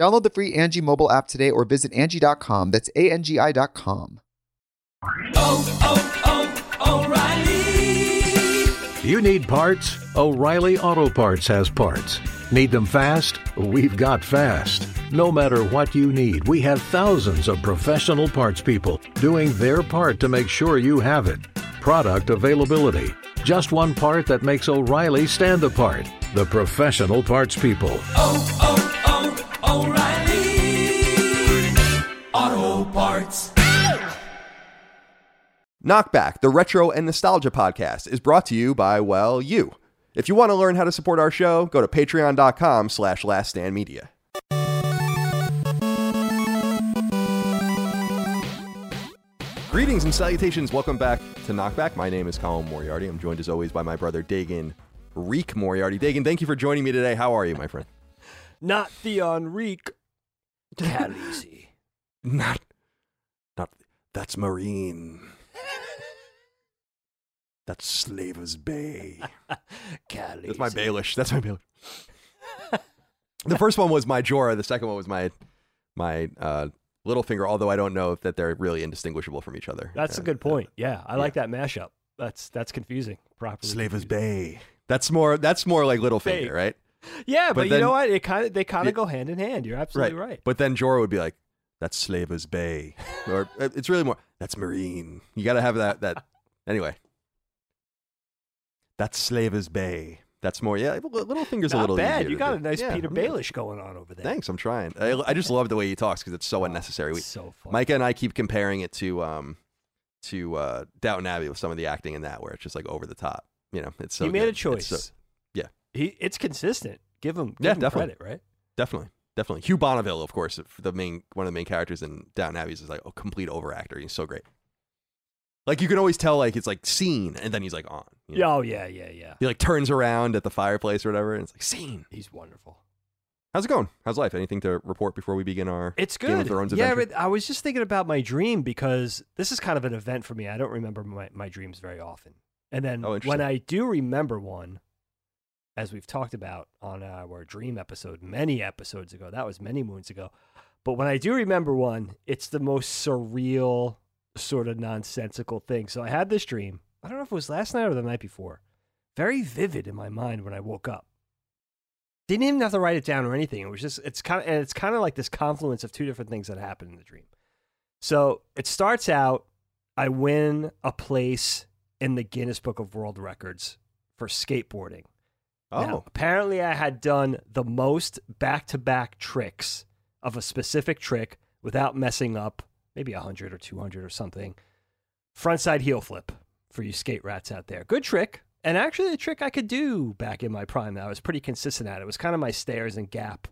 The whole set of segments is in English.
Download the free Angi mobile app today or visit Angi.com. That's A-N-G-I dot com. Oh, oh, oh, O'Reilly. You need parts? O'Reilly Auto Parts has parts. Need them fast? We've got fast. No matter what you need, we have thousands of professional parts people doing their part to make sure you have it. Product availability. Just one part that makes O'Reilly stand apart. The professional parts people. Oh, oh, Knockback, the retro and nostalgia podcast, is brought to you by, well, you. If you want to learn how to support our show, go to patreon.com slash laststandmedia. Greetings and salutations. Welcome back to Knockback. My name is Colin Moriarty. I'm joined as always by my brother Dagan Reek Moriarty. Dagan, thank you for joining me today. How are you, my friend? Not Theon Reek. Khaleesi. Not, not, that's Meereen. That's Slaver's Bay. That's my Baelish. That's my Baelish. the first one was my Jorah. The second one was my my uh, Littlefinger. Although I don't know if that they're really indistinguishable from each other. That's Uh, a good point. Yeah, I like that mashup. That's that's confusing. Properly. Slaver's confusing. Bay. That's more. That's more like Littlefinger, Bay. right? Yeah, but, But you then- know what? It kind of they kind of go hand in hand. You're absolutely right. But then Jorah would be like, "That's Slaver's Bay," or uh, it's really more. That's Meereen. You got to have that. That anyway. That's Slaver's Bay. That's more. Yeah, Littlefinger's a Not little bad. easier You got a nice Yeah, Petyr I'm. Baelish going on over there. Thanks. I'm trying. I, I just love the way he talks because it's so unnecessary. We, so fun. Micah and I keep comparing it to um to uh Downton Abbey with some of the acting in that where it's just like over the top. You know, it's so he made good. a choice. so- yeah. he it's consistent. Give him give Yeah, him definitely. credit, right? definitely, definitely. Hugh Bonneville, of course, the main one of the main characters in Downton Abbey is like a complete overactor. He's so great. Like you can always tell, like it's like scene, and then he's like on. you know? Yeah, oh yeah, yeah, yeah. He like turns around at the fireplace or whatever, and it's like scene. He's wonderful. How's it going? How's life? Anything to report before we begin our It's Game of good. Thrones yeah, adventure? I was just thinking about my dream because this is kind of an event for me. I don't remember my, my dreams very often. And then Oh, when. I do remember one, as we've talked about on our dream episode many episodes ago, that was many moons ago. But when I do remember one, it's the most surreal, sort of nonsensical thing. So I had this dream. I don't know if it was last night or the night before. Very vivid in my mind when I woke up. Didn't even have to write it down or anything. It was just it's kind of and it's kind of like this confluence of two different things that happened in the dream. So it starts out I win a place in the Guinness Book of World Records for skateboarding. Oh, Now, apparently I had done the most back-to-back tricks of a specific trick without messing up, maybe 100 or 200 or something. Frontside heel flip for you skate rats out there. Good trick. And actually, a trick I could do back in my prime that I was pretty consistent at. It was kind of my stairs and gap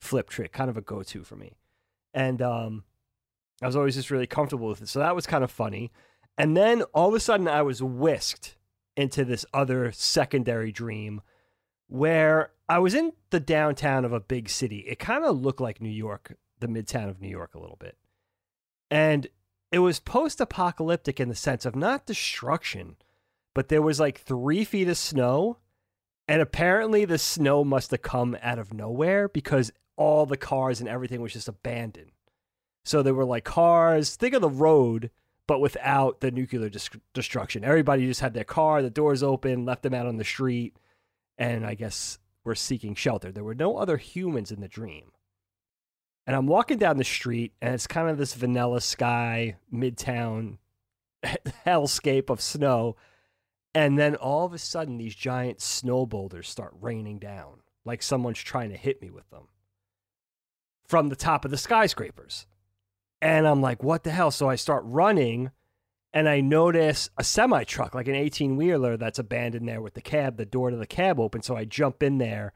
flip trick, kind of a go to for me. And um, I was always just really comfortable with it. So that was kind of funny. And then all of a sudden, I was whisked into this other secondary dream where I was in the downtown of a big city. It kind of looked like New York, the midtown of New York, a little bit. And it was post-apocalyptic in the sense of not destruction, but there was like three feet of snow, and apparently the snow must have come out of nowhere because all the cars and everything was just abandoned. So there were like cars. Think of the road, but without the nuclear dis- destruction. Everybody just had their car, the doors open, left them out on the street, and I guess were seeking shelter. There were no other humans in the dream. And I'm walking down the street, and it's kind of this vanilla sky, midtown hellscape of snow. And then all of a sudden, these giant snow boulders start raining down, like someone's trying to hit me with them from the top of the skyscrapers. And I'm like, what the hell? So I start running and I notice a semi truck, like an 18 wheeler that's abandoned there with the cab, the door to the cab open. So I jump in there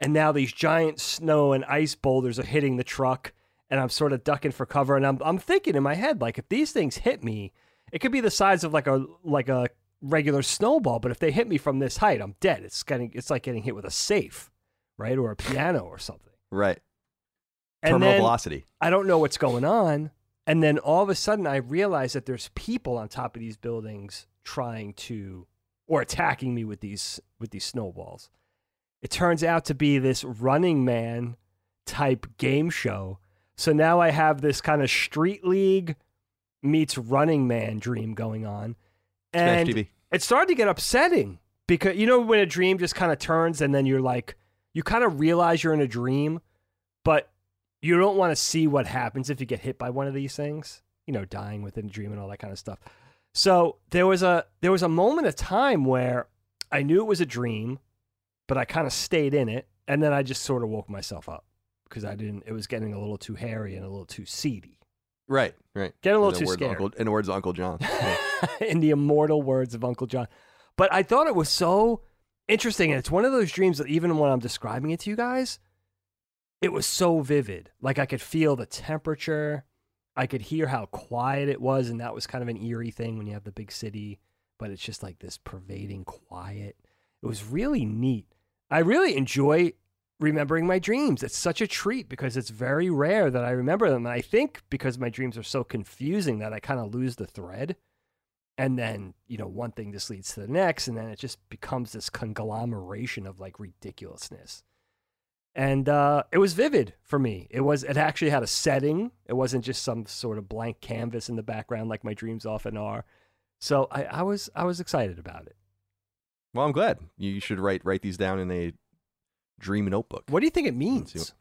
and now these giant snow and ice boulders are hitting the truck and I'm sort of ducking for cover. And I'm, I'm thinking in my head, like, if these things hit me, it could be the size of like a, like a regular snowball, but if they hit me from this height, I'm dead. It's getting, it's like getting hit with a safe, right? Or a piano or something. Right. And Terminal then- velocity. I don't know what's going on. And then all of a sudden, I realize that there's people on top of these buildings trying to or attacking me with these with these snowballs. It turns out to be this Running Man type game show. So now I have this kind of Street League meets Running Man dream going on, Smash and TV. it started to get upsetting because you know when a dream just kind of turns and then you're like you kind of realize you're in a dream but you don't want to see what happens if you get hit by one of these things you know dying within a dream and all that kind of stuff so there was a there was a moment of time where i knew it was a dream but i kind of stayed in it and then i just sort of woke myself up because i didn't it was getting a little too hairy and a little too seedy Right. Right. getting a little in, too scared Uncle, in the words of Uncle John. Yeah. in the immortal words of Uncle John. But I thought it was so interesting. And it's one of those dreams that even when I'm describing it to you guys, it was so vivid. Like I could feel the temperature. I could hear how quiet it was. And that was kind of an eerie thing when you have the big city, but it's just like this pervading quiet. It was really neat. I really enjoy remembering my dreams. It's such a treat because it's very rare that I remember them. And I think because my dreams are so confusing that I kind of lose the thread. And then, you know, one thing just leads to the next. And then it just becomes this conglomeration of like ridiculousness. And uh, it was vivid for me. It was. It actually had a setting. It wasn't just some sort of blank canvas in the background like my dreams often are. So I, I was I was excited about it. Well, I'm glad. You should write write these down in a dream notebook. What do you think it means?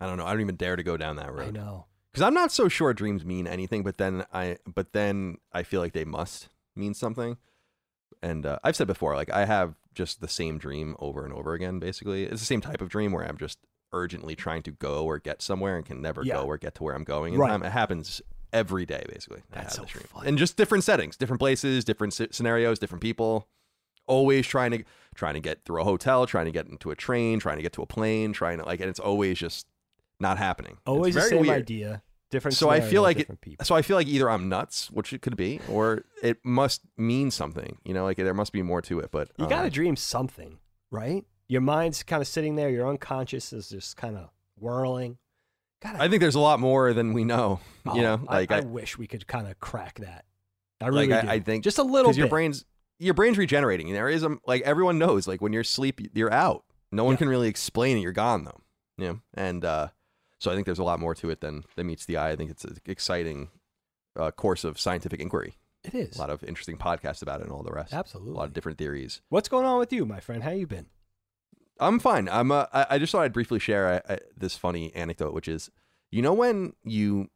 I don't know. I don't even dare to go down that road. I know. because I'm not so sure dreams mean anything. But then I, but then I feel like they must mean something. And uh, I've said before, like I have just the same dream over and over again. Basically, it's the same type of dream where I'm just urgently trying to go or get somewhere and can never Yeah. go or get to where I'm going. in Right. time. It happens every day, basically. That's so fun. And just different settings, different places, different sce- scenarios, different people. Always trying to trying to get through a hotel, trying to get into a train, trying to get to a plane, trying to like, and it's always just not happening. It's Always the very same weird. idea. Different. So I feel like it- So I feel like either I'm nuts, which it could be, or it must mean something. You know, like there must be more to it. But You got to um, dream something, right? Your mind's kind of sitting there. Your unconscious is just kind of whirling. Gotta, I think there's a lot more than we know. oh, you know, I- like I, I, wish we could kind of crack that. I like really I, do. I think just a little because your brain's your brain's regenerating. There is a like everyone knows, like when you're asleep, you're out. No one Yeah. can really explain it. You're gone though. You know, and uh, so I think there's a lot more to it than than meets the eye. I think it's an exciting uh, course of scientific inquiry. It is A lot of interesting podcasts about it and all the rest. absolutely. A lot of different theories. What's going on with you, my friend? How you been? I'm fine. I'm. Uh, I, I just thought I'd briefly share uh, uh, this funny anecdote, which is, you know, when you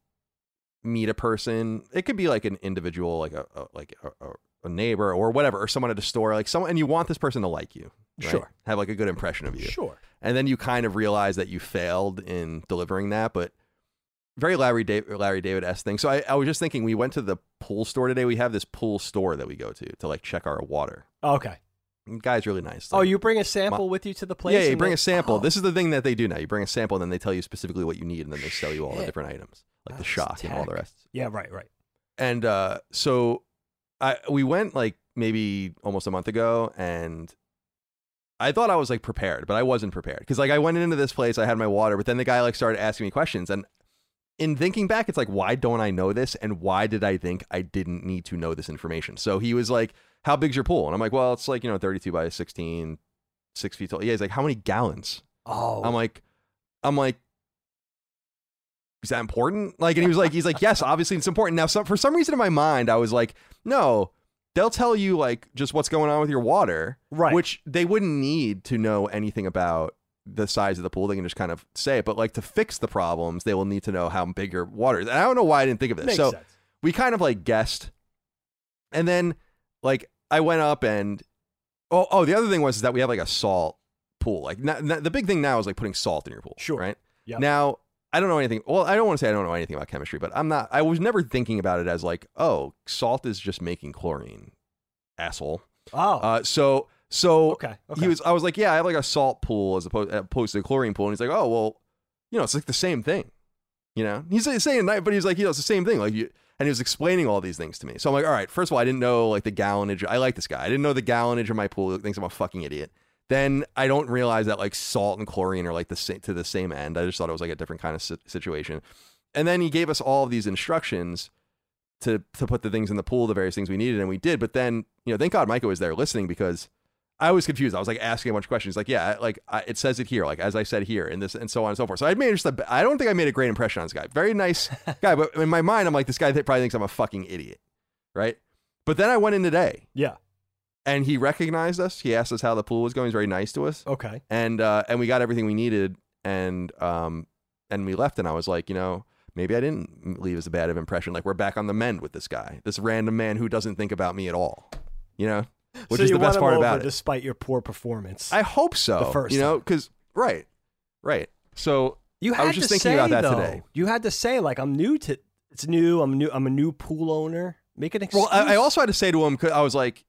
meet a person, it could be like an individual, like a, a like a, a- a neighbor or whatever, or someone at a store, like someone, and you want this person to like you, right? Sure. have like a good impression of you, Sure. and then you kind of realize that you failed in delivering that, but. Very Larry David Larry David S thing. So I, I was just thinking we went to the pool store today. We have this pool store that we go to to like check our water. Okay. The guy's really nice. Oh, you bring a sample with you to the place? yeah, you bring then- a sample. Oh, This is the thing that they do now. You bring a sample, and then they tell you specifically what you need, and then they sell you all the different items, like the shock and all the rest. Yeah. Right. Right. And uh, so, I we went like maybe almost a month ago, and I thought I was like prepared, but I wasn't prepared because like I went into this place, I had my water, but then the guy like started asking me questions, and in thinking back, it's like, why don't I know this? And why did I think I didn't need to know this information? So he was like, How big's your pool? And I'm like, Well, it's like, you know, 32 by 16, six feet tall. Yeah, he's like, How many gallons? Oh, I'm like, I'm like, is that important? Like, and he was like, he's like, yes, obviously it's important. Now, some, for some reason in my mind, I was like, no, they'll tell you like just what's going on with your water, Right. Which they wouldn't need to know anything about the size of the pool. They can just kind of say it. But like to fix the problems, they will need to know how big your water is. And I don't know why I didn't think of this. makes so sense. we kind of like guessed, and then like I went up and oh oh the other thing was is that we have like a salt pool. Like n- n- the big thing now is like putting salt in your pool. Sure. Right. Yep. Now I don't know anything. Well, I don't want to say I don't know anything about chemistry, but I'm not. I was never thinking about it as like oh salt is just making chlorine, asshole. Oh, Uh, so so okay. Okay. he was. I was like, yeah, I have like a salt pool as opposed, opposed to a chlorine pool, and he's like, oh well, you know, it's like the same thing. You know, he's saying- that, but he's like, you know, it's the same thing. Like you, and he was explaining all these things to me. So I'm like, all right. First of all, I didn't know like the gallonage. I like this guy. I didn't know the gallonage of my pool. He thinks I'm a fucking idiot. Then I don't realize that like salt and chlorine are like the same to the same end. I just thought it was like a different kind of si- situation. And then he gave us all of these instructions to to put the things in the pool, the various things we needed, and we did. But then you know, thank God Micah was there listening because I was confused. I was like asking a bunch of questions. Like, yeah, like I, it says it here, like as I said here, and this and so on and so forth. So I made just a, I don't think I made a great impression on this guy. Very nice guy, but in my mind, I'm like, this guy that probably thinks I'm a fucking idiot, right? But then I went in today, yeah. And he recognized us. He asked us how the pool was going. He's very nice to us, Okay. and uh, and we got everything we needed, and um, and we left. And I was like, you know. Maybe I didn't leave as a bad of impression. Like we're back on the mend with this guy, this random man who doesn't think about me at all. You know, which so is the best part about it. despite your poor performance. I hope so. The first you know, because right, right. So you I had was just to thinking say, about that though, today. You had to say like I'm new to it's new. I'm new. I'm a new pool owner. Make an excuse. well, I, I also had to say to him, I was like,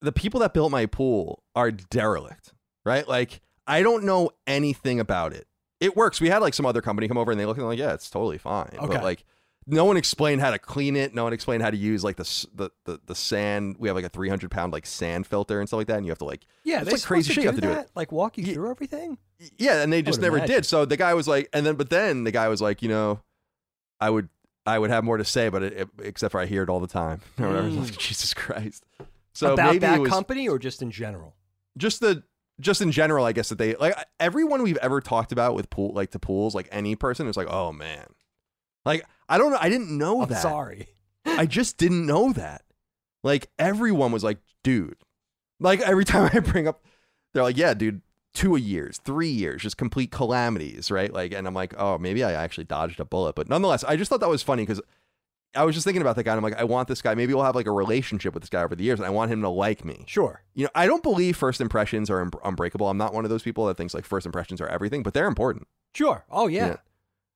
the people that built my pool are derelict, right? Like I don't know anything about it. It works. We had like some other company come over and they looked and like, yeah, it's totally fine. Okay. But like. No one explained how to clean it. No one explained how to use like the the the, the sand. We have like a three hundred pound like sand filter and stuff like that, and you have to like yeah, it's like crazy shit you have to do that? Like walk you Ye- through everything. Yeah, and they just never imagine. did. So the guy was like, and then but then the guy was like, you know, I would I would have more to say, but it, it- except for I hear it all the time. Mm. Like, Jesus Christ. So About maybe that was company or just in general. just the just in general. I guess that they like everyone we've ever talked about with pool like to pools, like any person is like, oh man, like I don't know, I didn't know I'm that. sorry. I just didn't know that. Like everyone was like, dude. Like every time I bring up, they're like, yeah, dude, two a years, three years, just complete calamities, right? Like, and I'm like, oh, maybe I actually dodged a bullet, but nonetheless, I just thought that was funny because I was just thinking about that guy. And I'm like, I want this guy. Maybe we'll have like a relationship with this guy over the years, and I want him to like me. Sure. You know, I don't believe first impressions are un- unbreakable. I'm not one of those people that thinks like first impressions are everything, but they're important. Sure. Oh yeah. Yeah.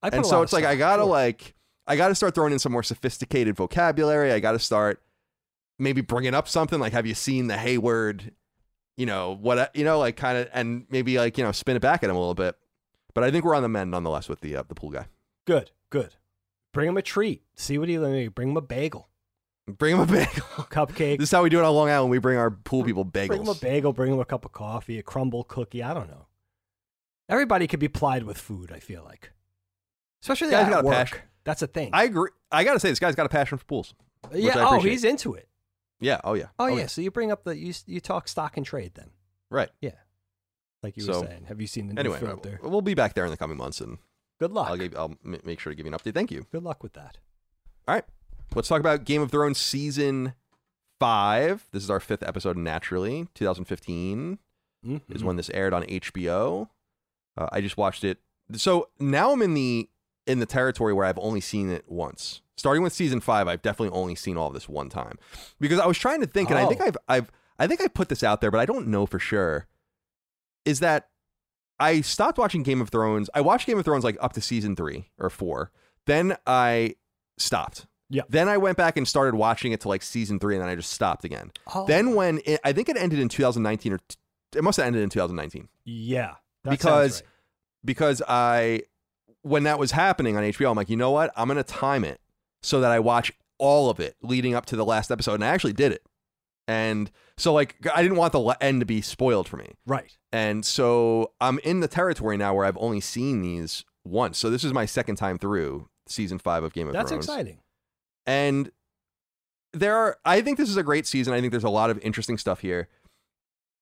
I and so it's like I gotta sure. like I gotta start throwing in some more sophisticated vocabulary. I gotta start maybe bringing up something like, "Have you seen the Hayward?" You know what? You know, like kind of, and maybe like you know, spin it back at him a little bit. But I think we're on the mend nonetheless with the uh, the pool guy. good. Good. Bring him a treat. See what he like. Bring him a bagel, Bring him a bagel. cupcake. this is how we do it on Long Island. We bring our pool people bagels. Bring him a bagel. Bring him a cup of coffee, a crumble cookie. I don't know. Everybody could be plied with food. I feel like, especially Guy's at got a passion. That's a thing. I agree. I gotta say, this guy's got a passion for pools. yeah. Oh, he's into it. Yeah. Oh yeah. Oh, oh yeah. So you bring up the you you talk stock and trade then, Right. Yeah. Like you So, were saying. Have you seen the new Anyway, filter? we'll be back there in the coming months, and Good luck. I'll give, I'll m- make sure to give you an update. Thank you. Good luck with that. All right. Let's talk about Game of Thrones season five. This is our fifth episode, naturally. 2015 Mhm. is when this aired on HBO. Uh, I just watched it. So now I'm in the in the territory where I've only seen it once. Starting with season five, I've definitely only seen all of this one time because I was trying to think, and I think Oh. I've I've I think I put this out there, but I don't know for sure. Is that I stopped watching Game of Thrones. I watched Game of Thrones like up to season three or four. Then I stopped. Yeah. Then I went back and started watching it to like season three, and then I just stopped again. Oh, Then when it, I think it ended in 2019 or t- it must have ended in 2019 yeah, because right. because I when that was happening on HBO, I'm like, you know what? I'm gonna time it so that I watch all of it leading up to the last episode, and I actually did it. And so like I didn't want the end to be spoiled for me, right. and so I'm in the territory now where I've only seen these once. So this is my second time through season five of Game of That's Thrones. That's exciting. And there are, I think this is a great season. I think there's a lot of interesting stuff here.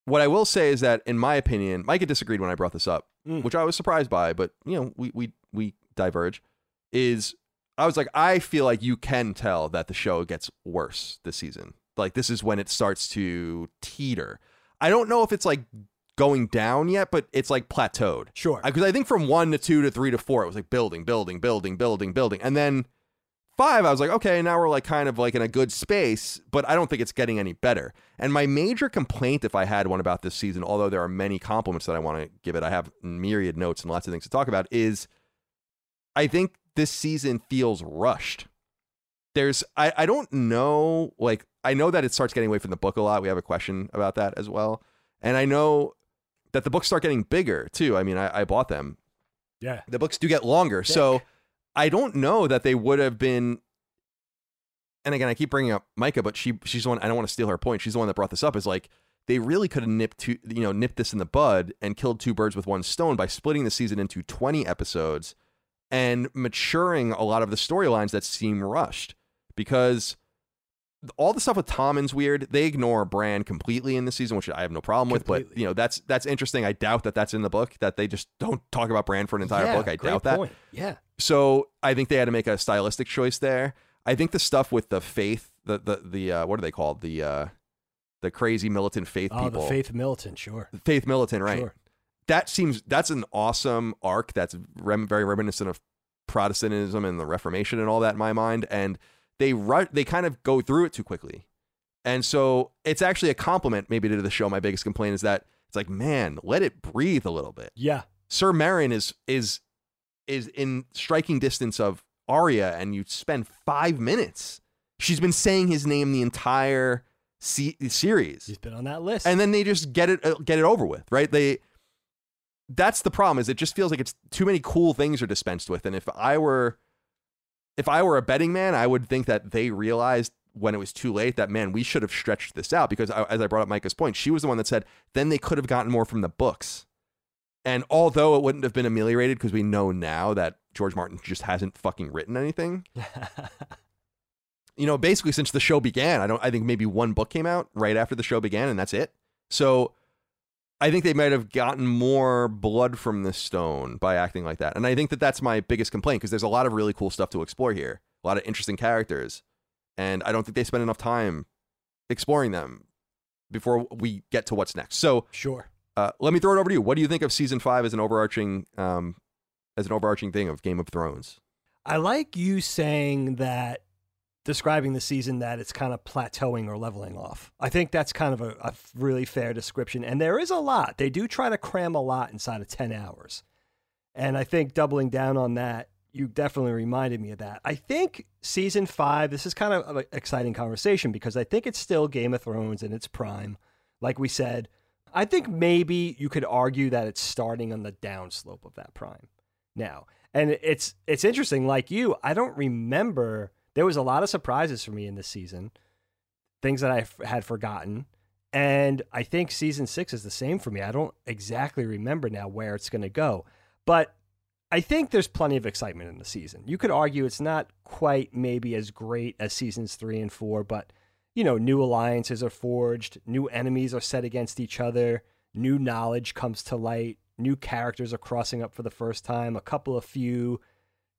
What I will say is that, in my opinion, Micah disagreed when I brought this up, Mm. which I was surprised by, but you know, we we we diverge. Is I was like, I feel like you can tell that the show gets worse this season. Like this is when it starts to teeter. I don't know if it's like going down yet, but it's like plateaued Sure. because I think from one to two to three to four, it was like building, building, building, building, building, and then five, I was like, okay, now we're like kind of like in a good space, but I don't think it's getting any better. And my major complaint, if I had one about this season, although there are many compliments that I want to give it, I have myriad notes and lots of things to talk about, is I think this season feels rushed. There's, I, I don't know, like, I know that it starts getting away from the book a lot. We have a question about that as well. And I know that the books start getting bigger too. I mean, I, I bought them yeah. the books do get longer. So I don't know that they would have been. And again, I keep bringing up Micah, but she she's the one. I don't want to steal her point. She's the one that brought this up. Is like they really could have nipped two, you know, nipped this in the bud and killed two birds with one stone by splitting the season into twenty episodes and maturing a lot of the storylines that seem rushed because all the stuff with Tommen's weird. They ignore Bran completely in this season, which I have no problem with. But you know, that's that's interesting. I doubt that that's in the book. That they just don't talk about Bran for an entire Yeah, book. I doubt that. point. Yeah. So I think they had to make a stylistic choice there. I think the stuff with the faith, the the the uh, what are they called? The uh, the crazy militant faith Oh, people. the Faith Militant, sure. Faith militant, right? Sure. That seems that's an awesome arc. That's rem- very reminiscent of Protestantism and the Reformation and all that in my mind. And they ru- they kind of go through it too quickly. And so it's actually a compliment maybe to the show. My biggest complaint is that it's like, man, let it breathe a little bit. Yeah. Ser Meryn is is is in striking distance of Arya, and you spend five minutes. She's been saying his name the entire se- series, He's been on that list. and then they just get it uh, get it over with, right? They that's the problem is it just feels like it's too many cool things are dispensed with, and if I were if I were a betting man, I would think that they realized when it was too late that man we should have stretched this out because I- as I brought up Micah's point, she was the one that said then they could have gotten more from the books. And although it wouldn't have been ameliorated because we know now that George Martin just hasn't fucking written anything, you know, basically since the show began, I don't I think maybe one book came out right after the show began and that's it. So I think they might have gotten more blood from the stone by acting like that. And I think that that's my biggest complaint because there's a lot of really cool stuff to explore here. A lot of interesting characters. And I don't think they spend enough time exploring them before we get to what's next. So, sure. uh, let me throw it over to you. What do you think of season 5 as an overarching um as an overarching thing of Game of Thrones? I like you saying that, describing the season that it's kind of plateauing or leveling off. I think that's kind of a, a really fair description. And there is a lot. They do try to cram a lot inside of 10 hours. And I think doubling down on that, you definitely reminded me of that. I think season five, this is kind of an exciting conversation because I think it's still Game of Thrones in its prime. Like we said, I think maybe you could argue that it's starting on the downslope of that prime now. And it's it's interesting. Like you, I don't remember. There was a lot of surprises for me in this season, things that I f- had forgotten, and I think season six is the same for me. I don't exactly remember now where it's going to go, but I think there's plenty of excitement in the season. You could argue it's not quite maybe as great as seasons three and four, but you know, new alliances are forged, new enemies are set against each other, new knowledge comes to light, new characters are crossing up for the first time, a couple of few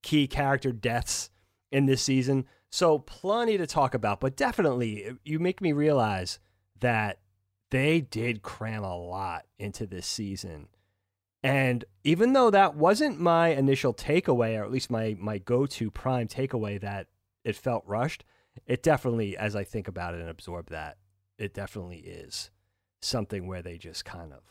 key character deaths in this season. So, plenty to talk about, but definitely uh, you make me realize that they did cram a lot into this season. And even though that wasn't my initial takeaway, or at least my, my go to prime takeaway, that it felt rushed, it definitely, as I think about it and absorb that, it definitely is something where they just kind of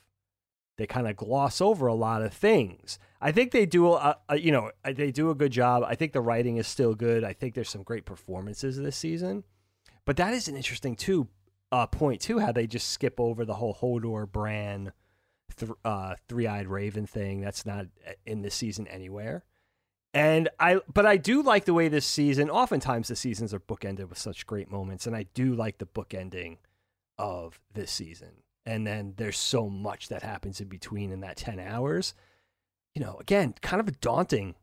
they kind of gloss over a lot of things. I think they do a, a you know they do a good job. I think the writing is still good. I think there's some great performances this season, but that is an interesting too uh, point too. How they just skip over the whole Hodor Bran th- uh, three eyed Raven thing. That's not uh, in this season anywhere. And I, but I do like the way this season. Oftentimes, the seasons are bookended with such great moments, and I do like the bookending of this season. And then there's so much that happens in between in that ten hours. you know, again, kind of daunting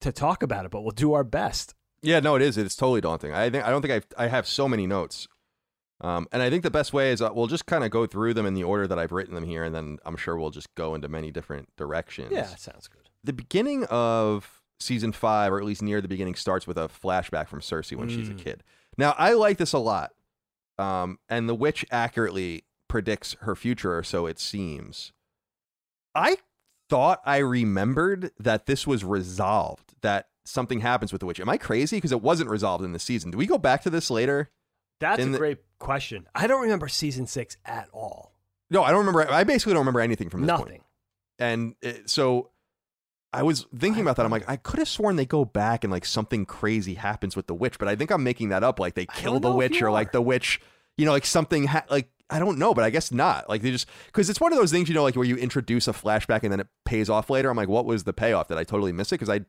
to talk about it, but we'll do our best. Yeah, no, it is. It's totally daunting. I think I don't think I've, I have so many notes, um, and I think the best way is uh, we'll just kind of go through them in the order that I've written them here, and then I'm sure we'll just go into many different directions. Yeah, sounds good. the beginning of season five, or at least near the beginning, starts with a flashback from Cersei when she's a Mm. kid. Now, I like this a lot, um, and the witch accurately predicts her future, or so it seems. I thought I remembered that this was resolved, that something happens with the witch. Am I crazy? Because it wasn't resolved in the season. Do we go back to this later? That's In a the- great question. I don't remember season six at all. No, I don't remember. I basically don't remember anything from this point. Nothing. and it, so I was thinking about that. I'm like, I could have sworn they go back and like something crazy happens with the witch, but I think I'm making that up. Like they kill the witch, or like the witch, you know, like something ha- like I don't know, but I guess not. Like they just because it's one of those things, you know, like where you introduce a flashback and then it pays off later. I'm like, what was the payoff? Did I totally miss it? Because I,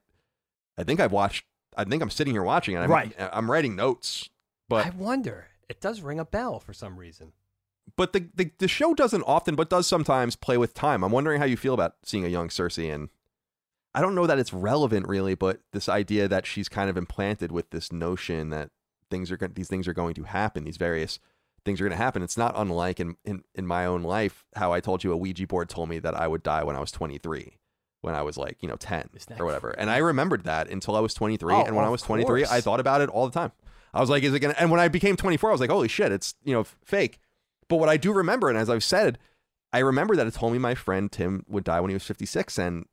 I think I've watched. I think I'm sitting here watching and I'm, Right. I'm writing notes, but I wonder. It does ring a bell for some reason. but the, the the show doesn't often, but does sometimes play with time. I'm wondering how you feel about seeing a young Cersei, and I don't know that it's relevant really, but this idea that she's kind of implanted with this notion that things are going, these things are going to happen, these various things are going to happen. It's not unlike in, in in my own life how I told you a Ouija board told me that I would die when I was 23. When I was like, you know, 10 or whatever. And I remembered that until I was 23. Oh, and when I was 23, I thought about it all the time. I was like, is it going to, and when I became 24, I was like, holy shit, it's, you know, fake. But what I do remember, and as I've said, I remember that it told me my friend Tim would die when he was 56. And,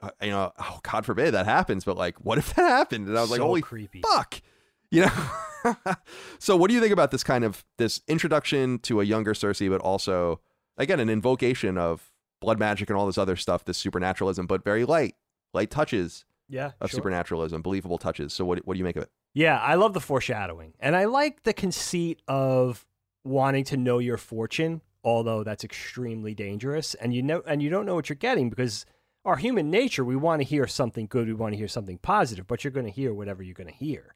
uh, you know, oh, God forbid that happens. But like, what if that happened? And I was like, holy creepy. fuck. You know? so what do you think about this kind of, this introduction to a younger Cersei, but also, again, an invocation of blood magic and all this other stuff, this supernaturalism, but very light, light touches Yeah. of sure. supernaturalism, believable touches. So what, what do you make of it? Yeah, I love the foreshadowing. And I like the conceit of wanting to know your fortune, although that's extremely dangerous. And you know and you don't know what you're getting because our human nature, we want to hear something good, we want to hear something positive, but you're going to hear whatever you're going to hear.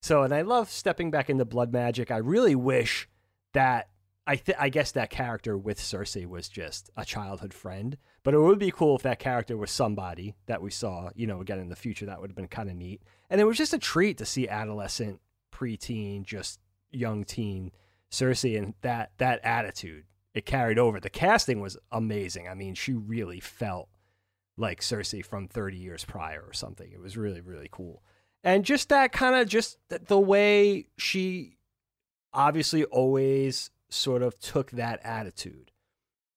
So, and I love stepping back into blood magic. I really wish that I th- I guess that character with Cersei was just a childhood friend, but it would be cool if that character was somebody that we saw, you know, again in the future. That would have been kind of neat. And it was just a treat to see adolescent, preteen, just young teen Cersei and that that attitude. It carried over. The casting was amazing. I mean, she really felt like Cersei from 30 years prior or something. It was really really cool. And just that kind of just the way she obviously always sort of took that attitude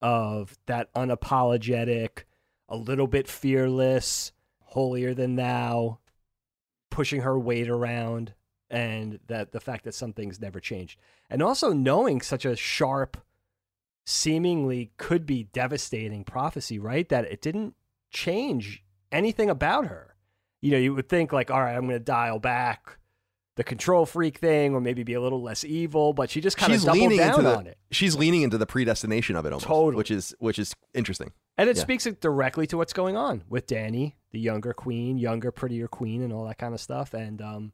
of that unapologetic, a little bit fearless, holier than thou, pushing her weight around, and that the fact that some things never changed. And also knowing such a sharp, seemingly could be devastating prophecy, right? That it didn't change anything about her. You know, you would think, like, all right, I'm going to dial back the control freak thing or maybe be a little less evil, but she just kind of doubled leaning down into the, on it. She's leaning into the predestination of it almost, Totally. which is which is interesting. And it Yeah. speaks directly to what's going on with Dany, the younger queen, younger, prettier queen, and all that kind of stuff. And um,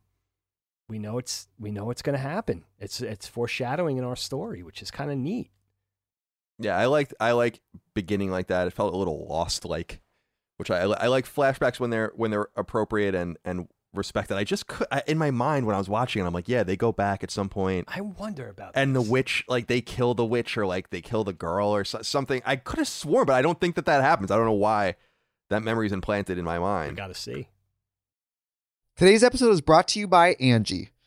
we know it's we know it's going to happen. It's it's foreshadowing in our story, which is kind of neat. Yeah, I liked I like beginning like that. It felt a little lost like, which I I like flashbacks when they're when they're appropriate and and respected. I just could I, in my mind when I was watching it, I'm like, yeah, they go back at some point. I wonder about And the witch, like they kill the witch, or like they kill the girl, or so, something. I could have sworn, but I don't think that that happens. I don't know why that memory's implanted in my We mind. got to see. Today's episode is brought to you by Angi.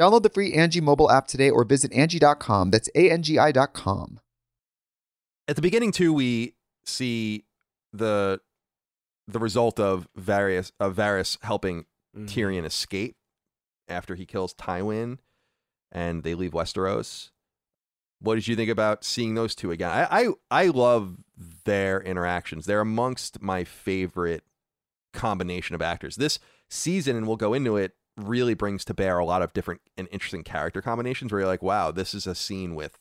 Download the free Angi mobile app today or visit Angi.com. That's A-N-G-I dot com. At the beginning too, we see the the result of various of Varys helping Mm. Tyrion escape after he kills Tywin, and they leave Westeros. What did you think about seeing those two again? I I, I love their interactions. They're amongst my favorite combination of actors. This season, and we'll go into it, really brings to bear a lot of different and interesting character combinations where you're like, wow, this is a scene with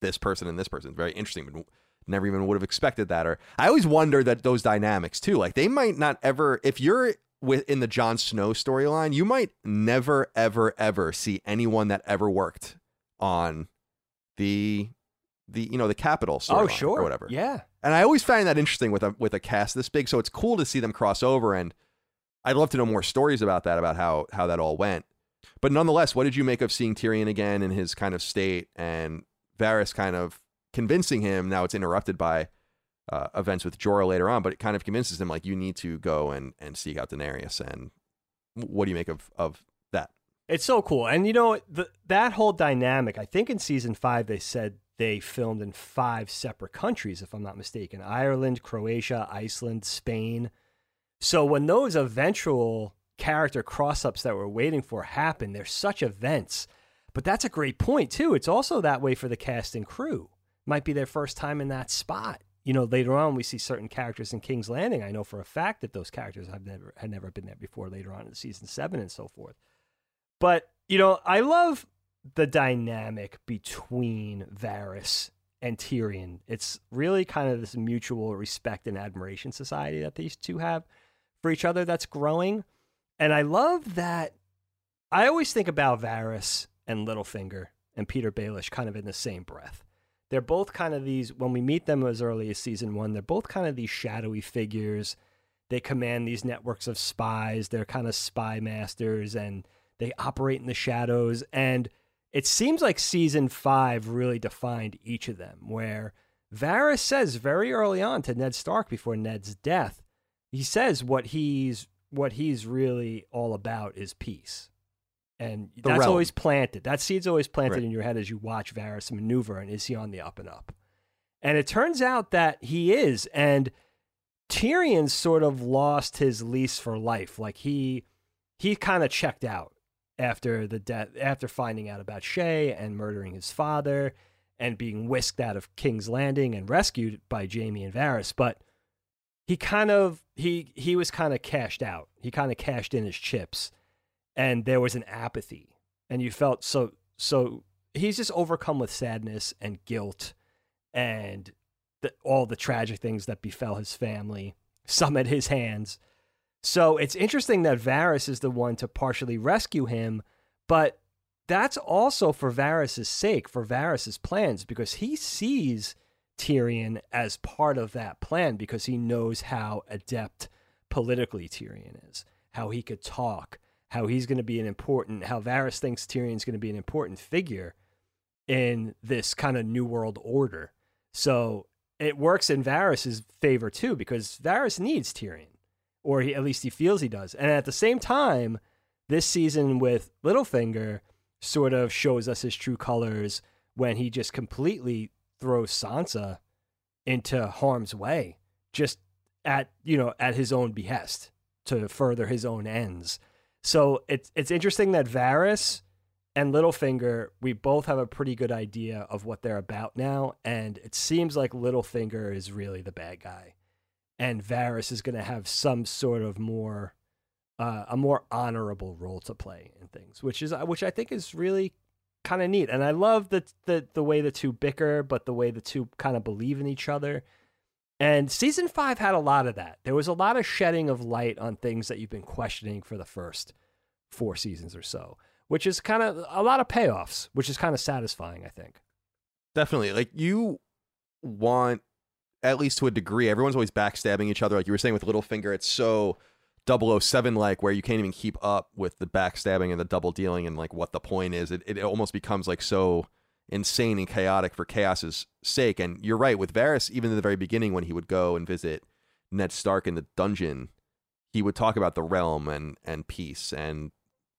this person and this person. It's very interesting. But never even would have expected that. Or I always wonder that those dynamics too. Like they might not ever if you're with in the Jon Snow storyline, you might never, ever, ever see anyone that ever worked on the the you know the capital Oh, sure. or whatever. Yeah. And I always find that interesting with a with a cast this big. So it's cool to see them cross over, and I'd love to know more stories about that, about how how that all went. But nonetheless, what did you make of seeing Tyrion again in his kind of state and Varys kind of convincing him? Now it's interrupted by uh, events with Jorah later on, but it kind of convinces him like you need to go and and seek out Daenerys. And what do you make of of that? It's so cool. And you know, the, that whole dynamic, I think in season five, they said they filmed in five separate countries, if I'm not mistaken Ireland, Croatia, Iceland, Spain. So when those eventual character cross ups that we're waiting for happen, they're such events. But that's a great point, too. It's also that way for the cast and crew. Might be their first time in that spot. You know, later on we see certain characters in King's Landing. I know for a fact that those characters have never had never been there before later on in season seven and so forth. But, you know, I love the dynamic between Varys and Tyrion. It's really kind of this mutual respect and admiration society that these two have for each other that's growing. And I love that I always think about Varys and Littlefinger and Petyr Baelish kind of in the same breath. They're both kind of these, when we meet them as early as season one, they're both kind of these shadowy figures. They command these networks of spies. They're kind of spy masters and they operate in the shadows. And it seems like season five really defined each of them, where Varys says very early on to Ned Stark before Ned's death, he says what he's what he's really all about is peace. And The that's realm. always planted. That seed's always planted Right. in your head as you watch Varys maneuver and is he on the up and up? And it turns out that he is. And Tyrion sort of lost his lease for life. Like he he kind of checked out after the death after finding out about Shae and murdering his father and being whisked out of King's Landing and rescued by Jaime and Varys. But he kind of he he was kind of cashed out. He kind of cashed in his chips, and there was an apathy, and you felt so so. He's just overcome with sadness and guilt, and the, all the tragic things that befell his family, some at his hands. So it's interesting that Varys is the one to partially rescue him, but that's also for Varys' sake, for Varys' plans, because he sees Tyrion as part of that plan because he knows how adept politically Tyrion is, how he could talk, how he's going to be an important, how Varys thinks Tyrion's going to be an important figure in this kind of new world order. So it works in Varys' favor too because Varys needs Tyrion, or he, at least he feels he does. And at the same time, this season with Littlefinger sort of shows us his true colors when he just completely throws Sansa into harm's way, just at you know at his own behest to further his own ends. So it's it's interesting that Varys and Littlefinger, we both have a pretty good idea of what they're about now, and it seems like Littlefinger is really the bad guy, and Varys is going to have some sort of more, uh, a more honorable role to play in things, which is which I think is really kind of neat, and I love the the the way the two bicker, but the way the two kind of believe in each other. And season five had a lot of that. There was a lot of shedding of light on things that you've been questioning for the first four seasons or so which is kind of a lot of payoffs, which is kind of satisfying, I think. Definitely. Like you want at least to a degree, everyone's always backstabbing each other. Like you were saying with Littlefinger, it's so 007 like where you can't even keep up with the backstabbing and the double dealing and like what the point is. It it almost becomes like so insane and chaotic for chaos's sake. And you're right, with Varys, even in the very beginning when he would go and visit Ned Stark in the dungeon, he would talk about the realm and and peace and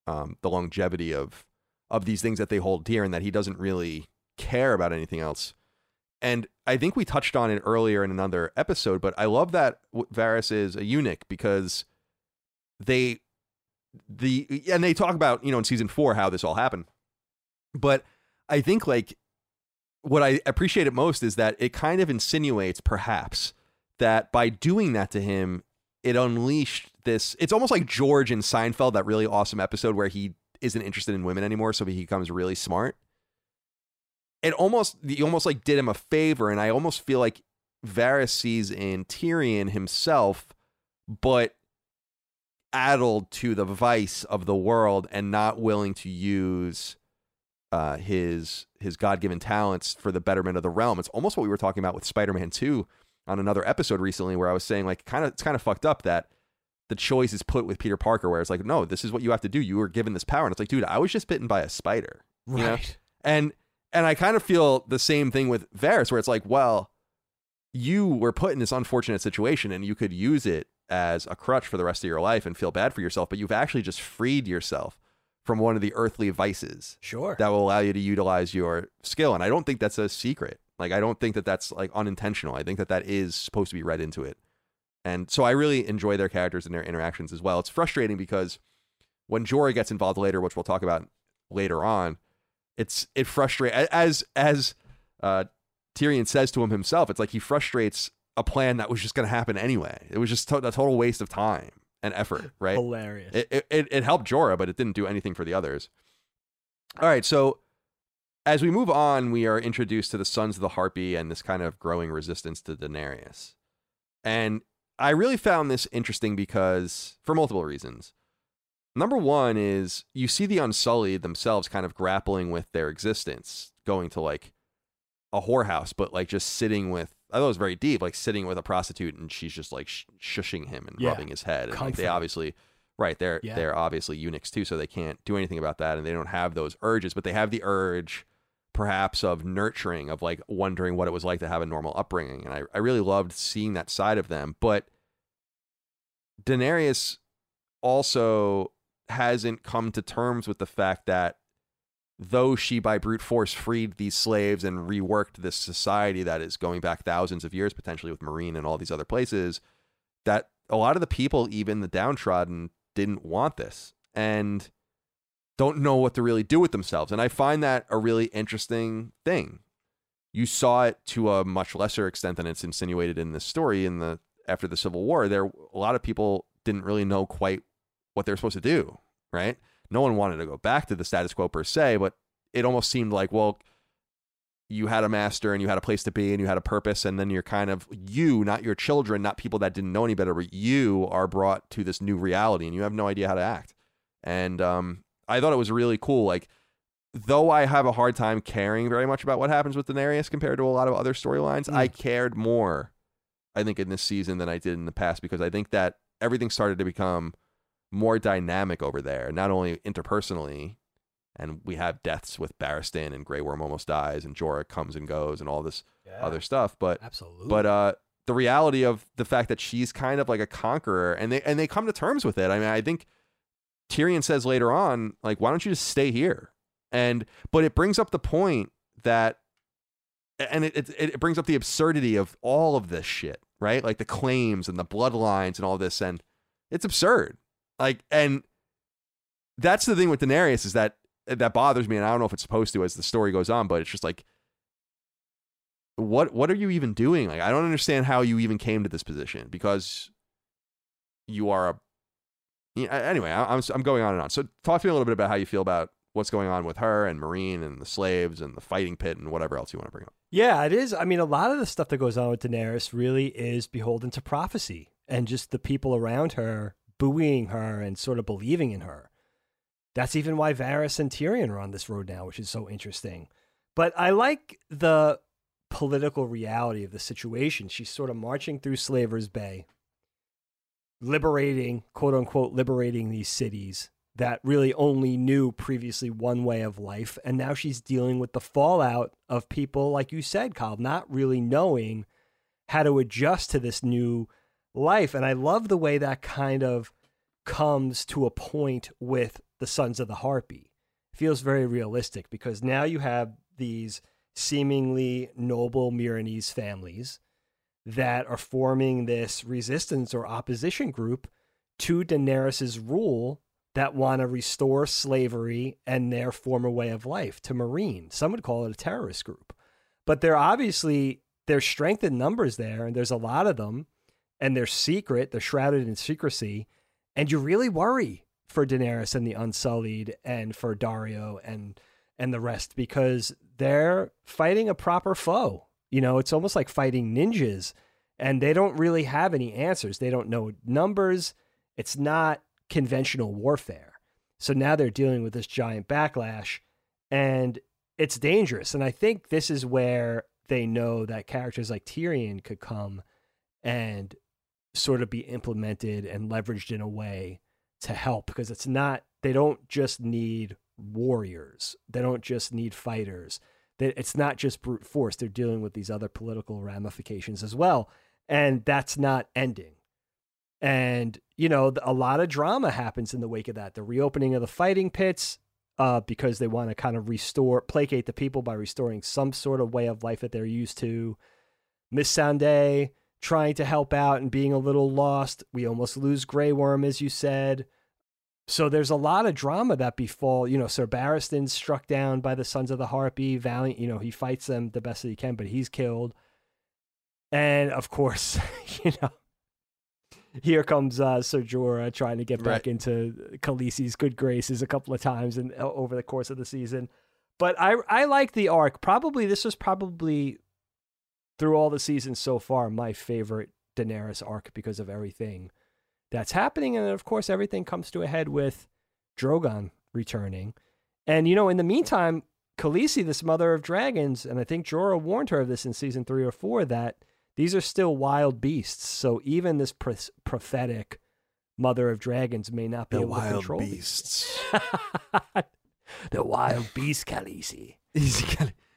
um, the longevity of of these things that they hold dear and that he doesn't really care about anything else. And I think we touched on it earlier in another episode, but I love that Varys is a eunuch because they the and they talk about you know in season four how this all happened. But I think like what I appreciate it most is that it kind of insinuates perhaps that by doing that to him, it unleashed this. It's almost like George in Seinfeld, that really awesome episode where he isn't interested in women anymore, so he becomes really smart. It almost, almost like did him a favor, and I almost feel like Varys sees in Tyrion himself, but addled to the vice of the world and not willing to use uh, his his God given talents for the betterment of the realm. It's almost what we were talking about with Spider Man Two on another episode recently, where I was saying like kind of it's kind of fucked up that the choice is put with Peter Parker, where it's like, no, this is what you have to do. You were given this power, and it's like, dude, I was just bitten by a spider, you know? and and I kind of feel the same thing with Varys, where it's like, well, you were put in this unfortunate situation, and you could use it as a crutch for the rest of your life and feel bad for yourself, but you've actually just freed yourself from one of the earthly vices Sure. that will allow you to utilize your skill. And I don't think that's a secret. Like I don't think that that's like unintentional. I think that that is supposed to be read into it. And so I really enjoy their characters and their interactions as well. It's frustrating because when Jorah gets involved later, which we'll talk about later on, it's it frustrates as as uh, Tyrion says to him himself. It's like he frustrates a plan that was just going to happen anyway. It was just to- a total waste of time and effort, right? Hilarious. It, it, it, it helped Jorah, but it didn't do anything for the others. All right, so as we move on, we are introduced to the Sons of the Harpy and this kind of growing resistance to Daenerys. And I really found this interesting because, for multiple reasons. Number one is you see the Unsullied themselves kind of grappling with their existence, going to like a whorehouse, but like just sitting with, I thought it was very deep, like sitting with a prostitute and she's just like sh- shushing him and Yeah. rubbing his head. And like, they obviously, right, they're, Yeah. they're obviously eunuchs too, so they can't do anything about that and they don't have those urges, but they have the urge perhaps of nurturing, of like wondering what it was like to have a normal upbringing. And I, I really loved seeing that side of them. But Daenerys also hasn't come to terms with the fact that though she by brute force freed these slaves and reworked this society that is going back thousands of years potentially with Meereen and all these other places that a lot of the people even the downtrodden didn't want this and don't know what to really do with themselves. And i find that a really interesting thing. You saw it to a much lesser extent than it's insinuated in this story in the after the civil war there a lot of people didn't really know quite what they were supposed to do right no one wanted to go back to the status quo per se, but it almost seemed like, well, you had a master and you had a place to be and you had a purpose, and then you're kind of you, not your children, not people that didn't know any better, but you are brought to this new reality and you have no idea how to act. And um, I thought it was really cool. Like, though I have a hard time caring very much about what happens with Daenerys compared to a lot of other storylines, I cared more, I think, in this season than I did in the past because I think that everything started to become more dynamic over there, not only interpersonally, and we have deaths with Barristan and Grey Worm almost dies and Jorah comes and goes and all this other stuff, but Absolutely. but uh the reality of the fact that she's kind of like a conqueror and they and they come to terms with it. I mean, I think Tyrion says later on, like, why don't you just stay here? And but it brings up the point that and it, it it brings up the absurdity of all of this shit, right? Like the claims and the bloodlines and all this, and it's absurd. Like, and that's the thing with Daenerys is that that bothers me, and I don't know if it's supposed to as the story goes on, but it's just like, what what are you even doing? Like, I don't understand how you even came to this position because you are a. Yeah, anyway, I- I'm I'm going on and on. So, talk to me a little bit about how you feel about what's going on with her and Meereen and the slaves and the fighting pit and whatever else you want to bring up. Yeah, it is. I mean, a lot of the stuff that goes on with Daenerys really is beholden to prophecy and just the people around her buoying her and sort of believing in her. that's even why Varys and Tyrion are on this road now, which is so interesting. But I like the political reality of the situation. She's sort of marching through Slaver's Bay, liberating, quote unquote, liberating these cities that really only knew previously one way of life. And now she's dealing with the fallout of people, like you said, Kyle, not really knowing how to adjust to this new life. And I love the way that kind of comes to a point with the Sons of the Harpy. It feels very realistic because now you have these seemingly noble Meereenese families that are forming this resistance or opposition group to Daenerys's rule that want to restore slavery and their former way of life to Meereen. Some would call it a terrorist group. But they're obviously there's strength in numbers there, and there's a lot of them, and they're secret, they're shrouded in secrecy, and you really worry for Daenerys and the Unsullied and for Daario and and the rest because they're fighting a proper foe. You know, it's almost like fighting ninjas and they don't really have any answers. They don't know numbers. It's not conventional warfare. So now they're dealing with this giant backlash and it's dangerous. And I think this is where they know that characters like Tyrion could come and sort of be implemented and leveraged in a way to help because it's not, they don't just need warriors, they don't just need fighters. It's not just brute force. They're dealing with these other political ramifications as well. And that's not ending. And, you know, a lot of drama happens in the wake of that. The reopening of the fighting pits, uh, because they want to kind of restore, placate the people by restoring some sort of way of life that they're used to. Missandei trying to help out and being a little lost. We almost lose Grey Worm, as you said. So there's a lot of drama that befall. You know, Ser Barristan struck down by the Sons of the Harpy. Valiant, you know, he fights them the best that he can, but he's killed. And of course, you know, here comes uh, Ser Jorah trying to get back Right. into Khaleesi's good graces a couple of times and over the course of the season. But I I like the arc. Probably this was probably through all the seasons so far my favorite Daenerys arc because of everything that's happening, and of course everything comes to a head with Drogon returning. And you know, in the meantime, Khaleesi, this mother of dragons, and I think Jorah warned her of this in season three or four that these are still wild beasts. So even this pro- prophetic mother of dragons may not be The able to wild control these. beasts. the wild beast, Khaleesi.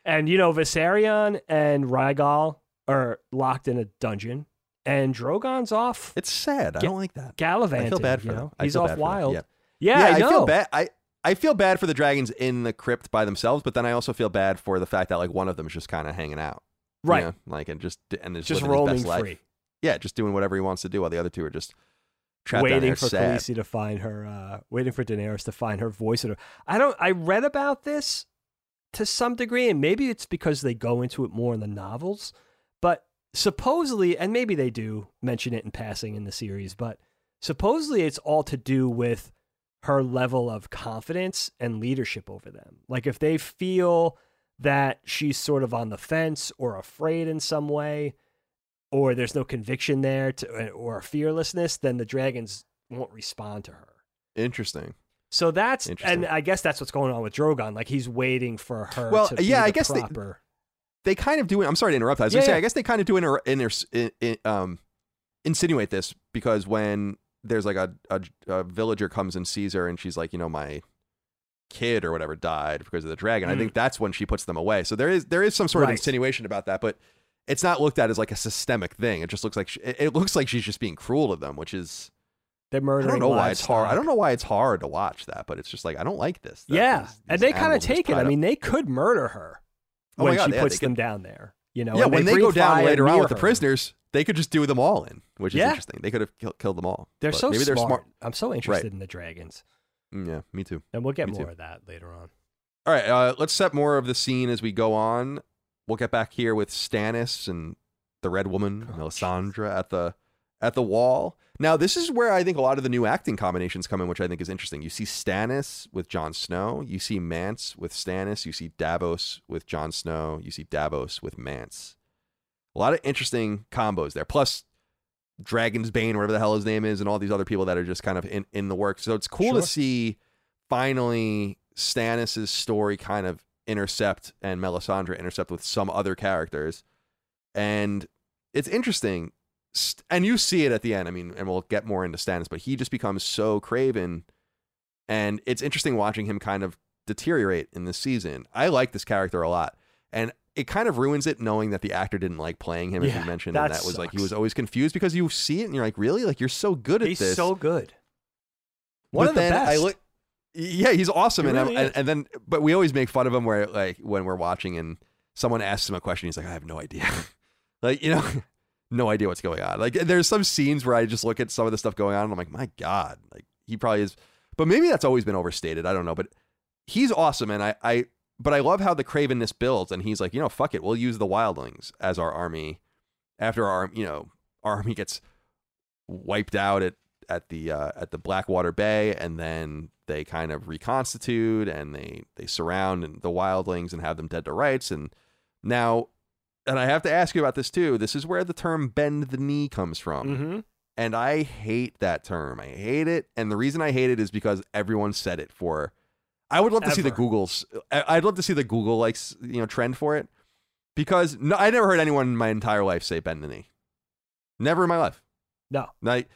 And you know, Viserion and Rhaegal are locked in a dungeon, and Drogon's off It's sad. I don't like that. gallivanting. I feel bad for you know? I He's off bad for them. wild. Yeah. Yeah, I, know. feel bad. I I feel bad for the dragons in the crypt by themselves, but then I also feel bad for the fact that like one of them is just kind of hanging out, you Right. know? Like and just and Just his roaming best life. free, Yeah, just doing whatever he wants to do, while the other two are just waiting for sad. Khaleesi to find her, uh, waiting for Daenerys to find her voice. In her. I don't. I read about this to some degree, and maybe it's because they go into it more in the novels. But supposedly, and maybe they do mention it in passing in the series, but supposedly it's all to do with her level of confidence and leadership over them. Like if they feel that she's sort of on the fence or afraid in some way, or there's no conviction there to, or fearlessness, then the dragons won't respond to her. Interesting. So that's and I guess that's what's going on with Drogon. Like he's waiting for her. Well, yeah, I guess they- proper. They kind of do. I'm sorry to interrupt. I was Yeah, gonna say yeah. I guess they kind of do in, in their in, in, um insinuate this because when there's like a, a a villager comes and sees her and she's like, you know, my kid or whatever died because of the dragon. I Mm. think that's when she puts them away. So there is there is some sort of insinuation about that, but it's not looked at as like a systemic thing. It just looks like she, it looks like she's just being cruel to them, which is They're I don't know why it's hard. I don't know why it's hard to watch that, but it's just like I don't like this. that Yeah, these- and they kind of animals are just take it. tied I mean, they could murder her Oh when God, she yeah, puts them could- down there. You know, yeah, when they bring go down later on with the prisoners, they could just do them all in, which is Yeah. interesting. They could have kill, killed them all. They're so maybe smart. they're smart. I'm so interested in the dragons, Mm, yeah, me too. and we'll get Me more too. of that later on. All right, uh, let's set more of the scene as we go on. We'll get back here with Stannis and the Red Woman, Oh, Melisandre at the at the wall. Now, this is where I think a lot of the new acting combinations come in, which I think is interesting. You see Stannis with Jon Snow, you see Mance with Stannis, you see Davos with Jon Snow, you see Davos with Mance. A lot of interesting combos there. Plus Dragon's Bane, whatever the hell his name is, and all these other people that are just kind of in, in the works. So it's cool Sure. to see finally Stannis' story kind of intercept and Melisandre intercept with some other characters. And it's interesting. And you see it at the end. I mean, and we'll get more into Stannis, but he just becomes so craven. And it's interesting watching him kind of deteriorate in this season. I like this character a lot. And it kind of ruins it knowing that the actor didn't like playing him, as Yeah, you mentioned. that and that was like, he was always confused because you see it and you're like, really? Like, you're so good at He's this. so good. One But of the then best. I look, yeah, he's awesome, He and, really and and then but we always make fun of him where like when we're watching and someone asks him a question, he's like, I have no idea, like you know, no idea what's going on. Like there's some scenes where I just look at some of the stuff going on, and I'm like, my god, like he probably is, but maybe that's always been overstated. I don't know, but he's awesome, and I I but I love how the cravenness builds, and he's like, you know, fuck it, we'll use the wildlings as our army after our you know our army gets wiped out at at the uh, at the Blackwater Bay, and then they kind of reconstitute and they they surround the wildlings and have them dead to rights. And now, and I have to ask you about this too. This is where the term "bend the knee" comes from, hmm and I hate that term. I hate it, and the reason I hate it is because everyone said it for. I would love to see the Google's. I'd love to see the Google like s- you know trend for it, because no, I never heard anyone in my entire life say "bend the knee." Never in my life. No. Like,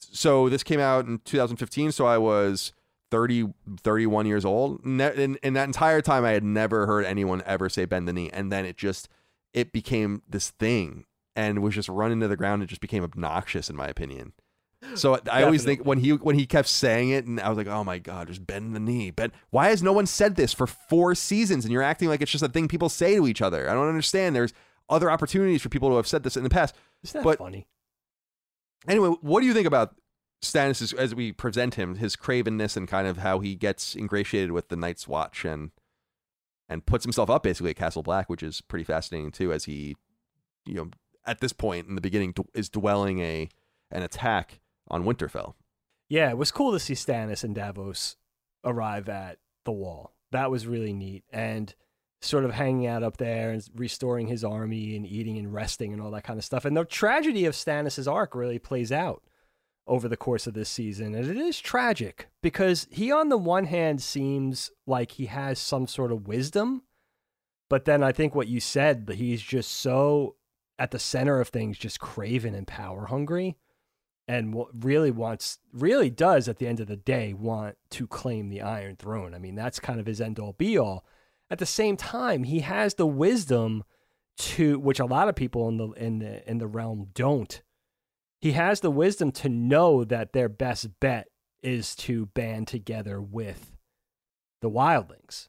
so this came out in 2015, so I was 30, 31 years old. Ne- in, in that entire time, I had never heard anyone ever say bend the knee. And then it just, it became this thing and was just run into the ground. It just became obnoxious, in my opinion. So I always think when he when he kept saying it, and I was like, "Oh my god, just bend the knee." But Why has no one said this for four seasons? And you're acting like it's just a thing people say to each other. I don't understand. There's other opportunities for people to have said this in the past. Isn't that But- funny? Anyway, what do you think about Stannis as, as we present him, his cravenness, and kind of how he gets ingratiated with the Night's Watch and and puts himself up basically at Castle Black, which is pretty fascinating too, as he, you know, at this point in the beginning is dwelling a an attack on Winterfell. Yeah, it was cool to see Stannis and Davos arrive at the wall. That was really neat. And sort of hanging out up there and restoring his army and eating and resting and all that kind of stuff. And the tragedy of Stannis' arc really plays out over the course of this season. And it is tragic because he, on the one hand, seems like he has some sort of wisdom. But then I think what you said, that he's just so at the center of things, just craven and power hungry and really wants really does at the end of the day want to claim the iron throne i mean that's kind of his end all be all at the same time he has the wisdom to which a lot of people in the in the in the realm don't he has the wisdom to know that their best bet is to band together with the wildlings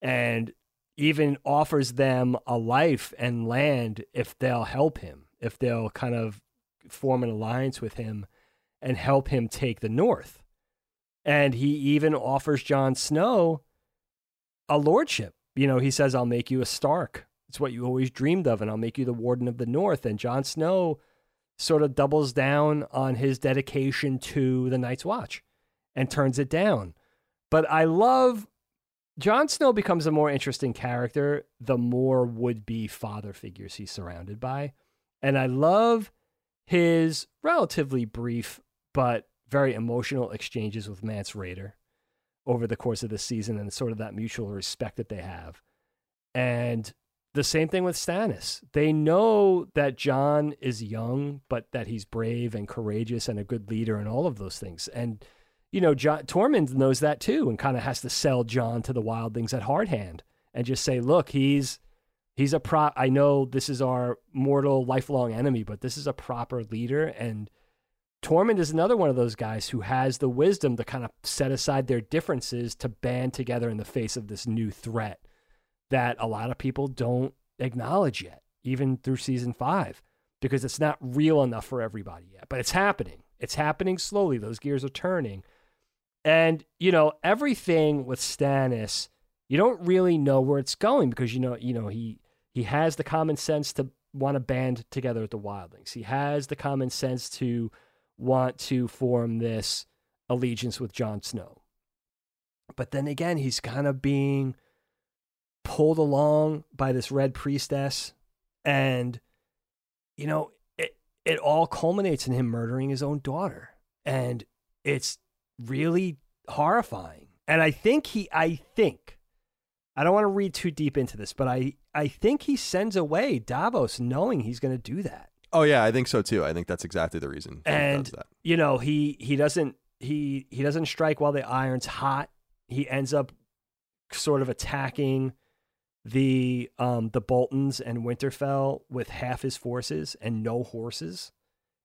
and even offers them a life and land if they'll help him if they'll kind of form an alliance with him and help him take the north. And he even offers Jon Snow a lordship. You know, he says, I'll make you a Stark. It's what you always dreamed of, and I'll make you the Warden of the North. And Jon Snow sort of doubles down on his dedication to the Night's Watch and turns it down. But I love Jon Snow becomes a more interesting character the more would be father figures he's surrounded by. And I love his relatively brief but very emotional exchanges with Mance Rayder over the course of the season and sort of that mutual respect that they have. And the same thing with Stannis. They know that Jon is young, but that he's brave and courageous and a good leader and all of those things. And, you know, Jon, Tormund knows that too and kind of has to sell Jon to the wildlings at hard hand and just say, look, he's he's a pro I know this is our mortal lifelong enemy, but this is a proper leader and Tormund is another one of those guys who has the wisdom to kind of set aside their differences to band together in the face of this new threat that a lot of people don't acknowledge yet, even through season five, because it's not real enough for everybody yet. But it's happening. It's happening slowly. Those gears are turning. And, you know, everything with Stannis, you don't really know where it's going because you know, you know, he he has the common sense to want to band together with the wildlings. He has the common sense to want to form this allegiance with Jon Snow. But then again, he's kind of being pulled along by this red priestess and you know, it it all culminates in him murdering his own daughter. And it's really horrifying. And I think he, I think, I don't want to read too deep into this, but I, I think he sends away Davos knowing he's going to do that. Oh yeah, I think so too. I think that's exactly the reason. And-. You know, he he doesn't he he doesn't strike while the iron's hot. He ends up sort of attacking the um the Boltons and Winterfell with half his forces and no horses,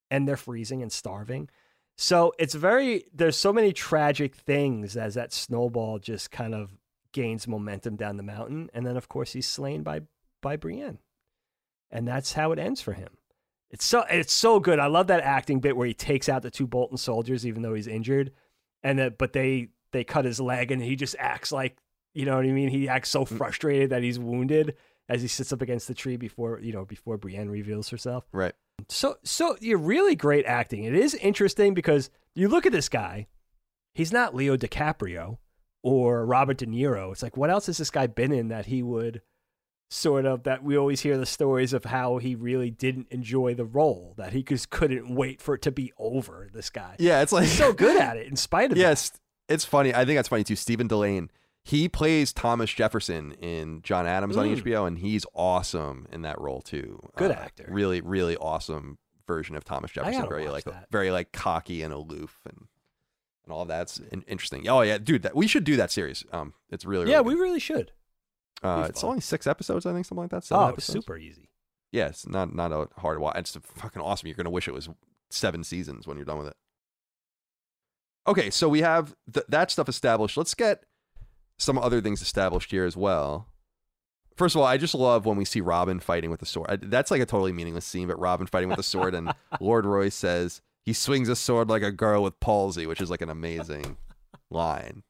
and they're freezing and starving. So it's very there's so many tragic things as that snowball just kind of gains momentum down the mountain, and then of course he's slain by by Brienne, and that's how it ends for him. It's so it's so good. I love that acting bit where he takes out the two Bolton soldiers even though he's injured, and that but they they cut his leg and he just acts like you know what I mean. He acts so mm. frustrated that he's wounded as he sits up against the tree before you know before Brienne reveals herself. Right. So so you're really great acting. It is interesting because you look at this guy, he's not Leo DiCaprio or Robert De Niro. It's like what else has this guy been in that he would sort of that we always hear the stories of how he really didn't enjoy the role, that he just couldn't wait for it to be over, this guy. Yeah, it's like He's so good at it in spite of. Yes, it's funny. I think that's funny too. Stephen Dillane. He plays Thomas Jefferson in John Adams on Mm. HBO, and he's awesome in that role too. Uh, Good actor. Really, really awesome version of Thomas Jefferson. Very watch like that. very like cocky and aloof and and all that's in- interesting. Oh yeah, dude, that we should do that series. Um, it's really, really yeah, good. we really should. Uh, be it's fun. only six episodes, I think, something like that. Seven oh, episodes. super easy. Yeah, it's not not a hard watch. It's fucking awesome. You're gonna wish it was seven seasons when you're done with it. Okay, so we have th- that stuff established. Let's get some other things established here as well. First of all, I just love when we see Robin fighting with a sword. I, that's like a totally meaningless scene, but Robin fighting with a sword, and Lord Royce says he swings a sword like a girl with palsy, which is like an amazing line.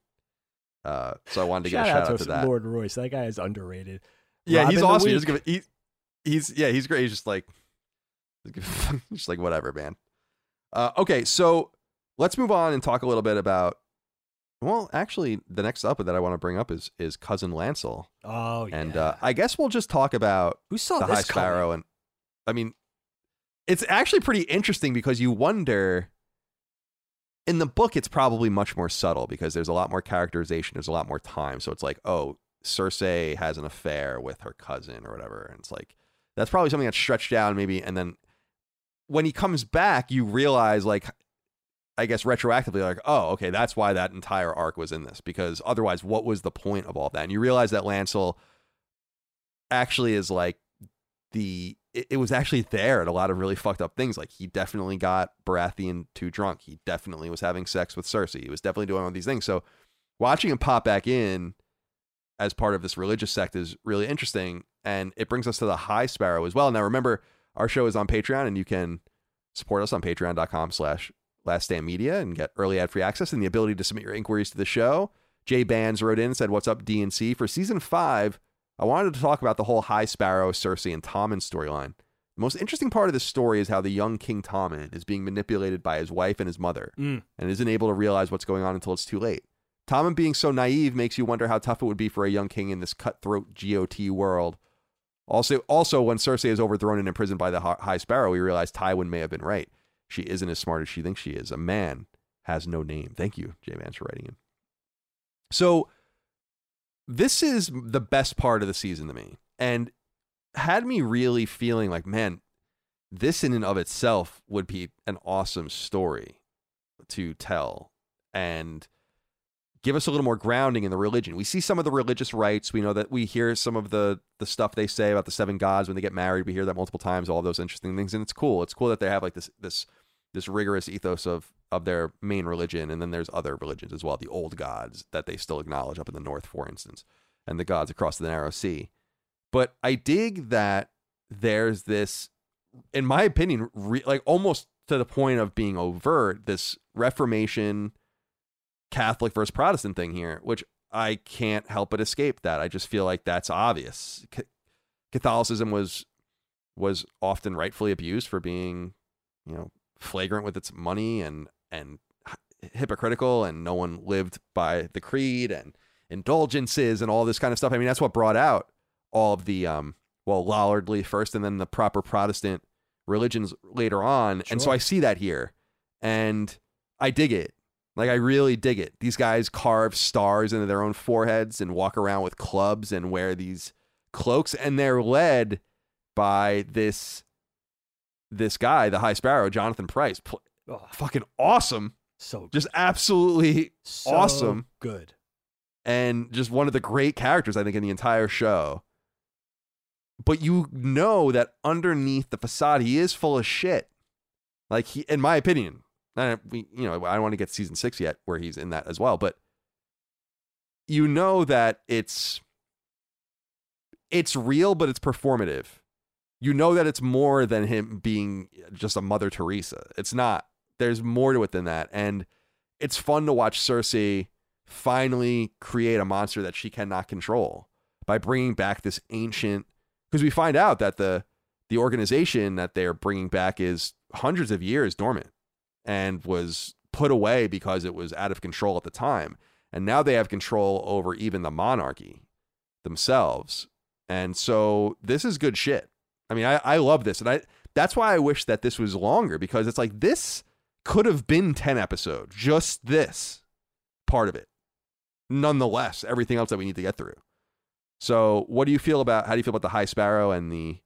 Uh, so I wanted to Shout a shout out out to that. Lord Royce. That guy is underrated. Yeah, he's Robin the awesome. He's, gonna, he, he's yeah, he's great. He's just like, just like whatever, man. Uh, okay, so let's move on and talk a little bit about. Well, actually, the next up that I want to bring up is is cousin Lancel, Oh, yeah. and uh, I guess we'll just talk about Who saw the High coming? Sparrow, and I mean, it's actually pretty interesting because you wonder. In the book, it's probably much more subtle because there's a lot more characterization. There's a lot more time, so it's like, oh, Cersei has an affair with her cousin or whatever, and it's like that's probably something that's stretched down maybe. And then when he comes back, you realize like. I guess retroactively, like, oh, okay, that's why that entire arc was in this. Because otherwise, what was the point of all that? And you realize that Lancel actually is like the it, it was actually there at a lot of really fucked up things. Like he definitely got Baratheon too drunk. He definitely was having sex with Cersei. He was definitely doing all these things. So watching him pop back in as part of this religious sect is really interesting. And it brings us to the High Sparrow as well. Now remember, our show is on Patreon and you can support us on patreon.com slash last stand media and get early ad free access and the ability to submit your inquiries to the show. Jay Bands wrote in and said, What's up, DNC? For season five, I wanted to talk about the whole High Sparrow, Cersei, and Tommen storyline. The most interesting part of this story is how the young King Tommen is being manipulated by his wife and his mother Mm. and isn't able to realize what's going on until it's too late. Tommen being so naive makes you wonder how tough it would be for a young king in this cutthroat GOT world. Also, also when Cersei is overthrown and imprisoned by the High Sparrow, we realize Tywin may have been right. She isn't as smart as she thinks she is. A man has no name. Thank you, J Vance, for writing in. So, this is the best part of the season to me, and had me really feeling like, man, this in and of itself would be an awesome story to tell and give us a little more grounding in the religion. We see some of the religious rites. We know that we hear some of the the stuff they say about the seven gods when they get married. We hear that multiple times, all those interesting things, and it's cool. It's cool that they have like this this this rigorous ethos of of their main religion, and then there's other religions as well, the old gods that they still acknowledge up in the north, for instance, and the gods across the narrow sea. But I dig that there's this, in my opinion, re- like almost to the point of being overt, this Reformation Catholic versus Protestant thing here, which I can't help but escape that. I just feel like that's obvious. Ca- Catholicism was was often rightfully abused for being, you know, flagrant with its money and and hypocritical, and no one lived by the creed and indulgences and all this kind of stuff. I mean, that's what brought out all of the um well Lollardy first, and then the proper Protestant religions later on. And so I see that here, and I dig it Like I really dig it. These guys carve stars into their own foreheads and walk around with clubs and wear these cloaks and they're led by this this guy, the High Sparrow, Jonathan Pryce. Pl- Oh, fucking awesome. so Just absolutely so awesome. good. and just one of the great characters I think in the entire show. But you know that underneath the facade, he is full of shit. Like he, in my opinion, and we, you know, I don't want to get season six yet, where he's in that as well. But you know that it's it's real, but it's performative. You know that it's more than him being eh, just a Mother Teresa. It's not. There's more to it than that, and it's fun to watch Cersei finally create a monster that she cannot control by bringing back this ancient because we find out that the the organization that they're bringing back is hundreds of years dormant and was put away because it was out of control at the time and now they have control over even the monarchy themselves and so this is good shit i mean i, I love this and i that's why i wish that this was longer because it's like this could have been 10 episodes just this part of it nonetheless everything else that we need to get through. So, what do you feel about how do you feel about the High Sparrow and the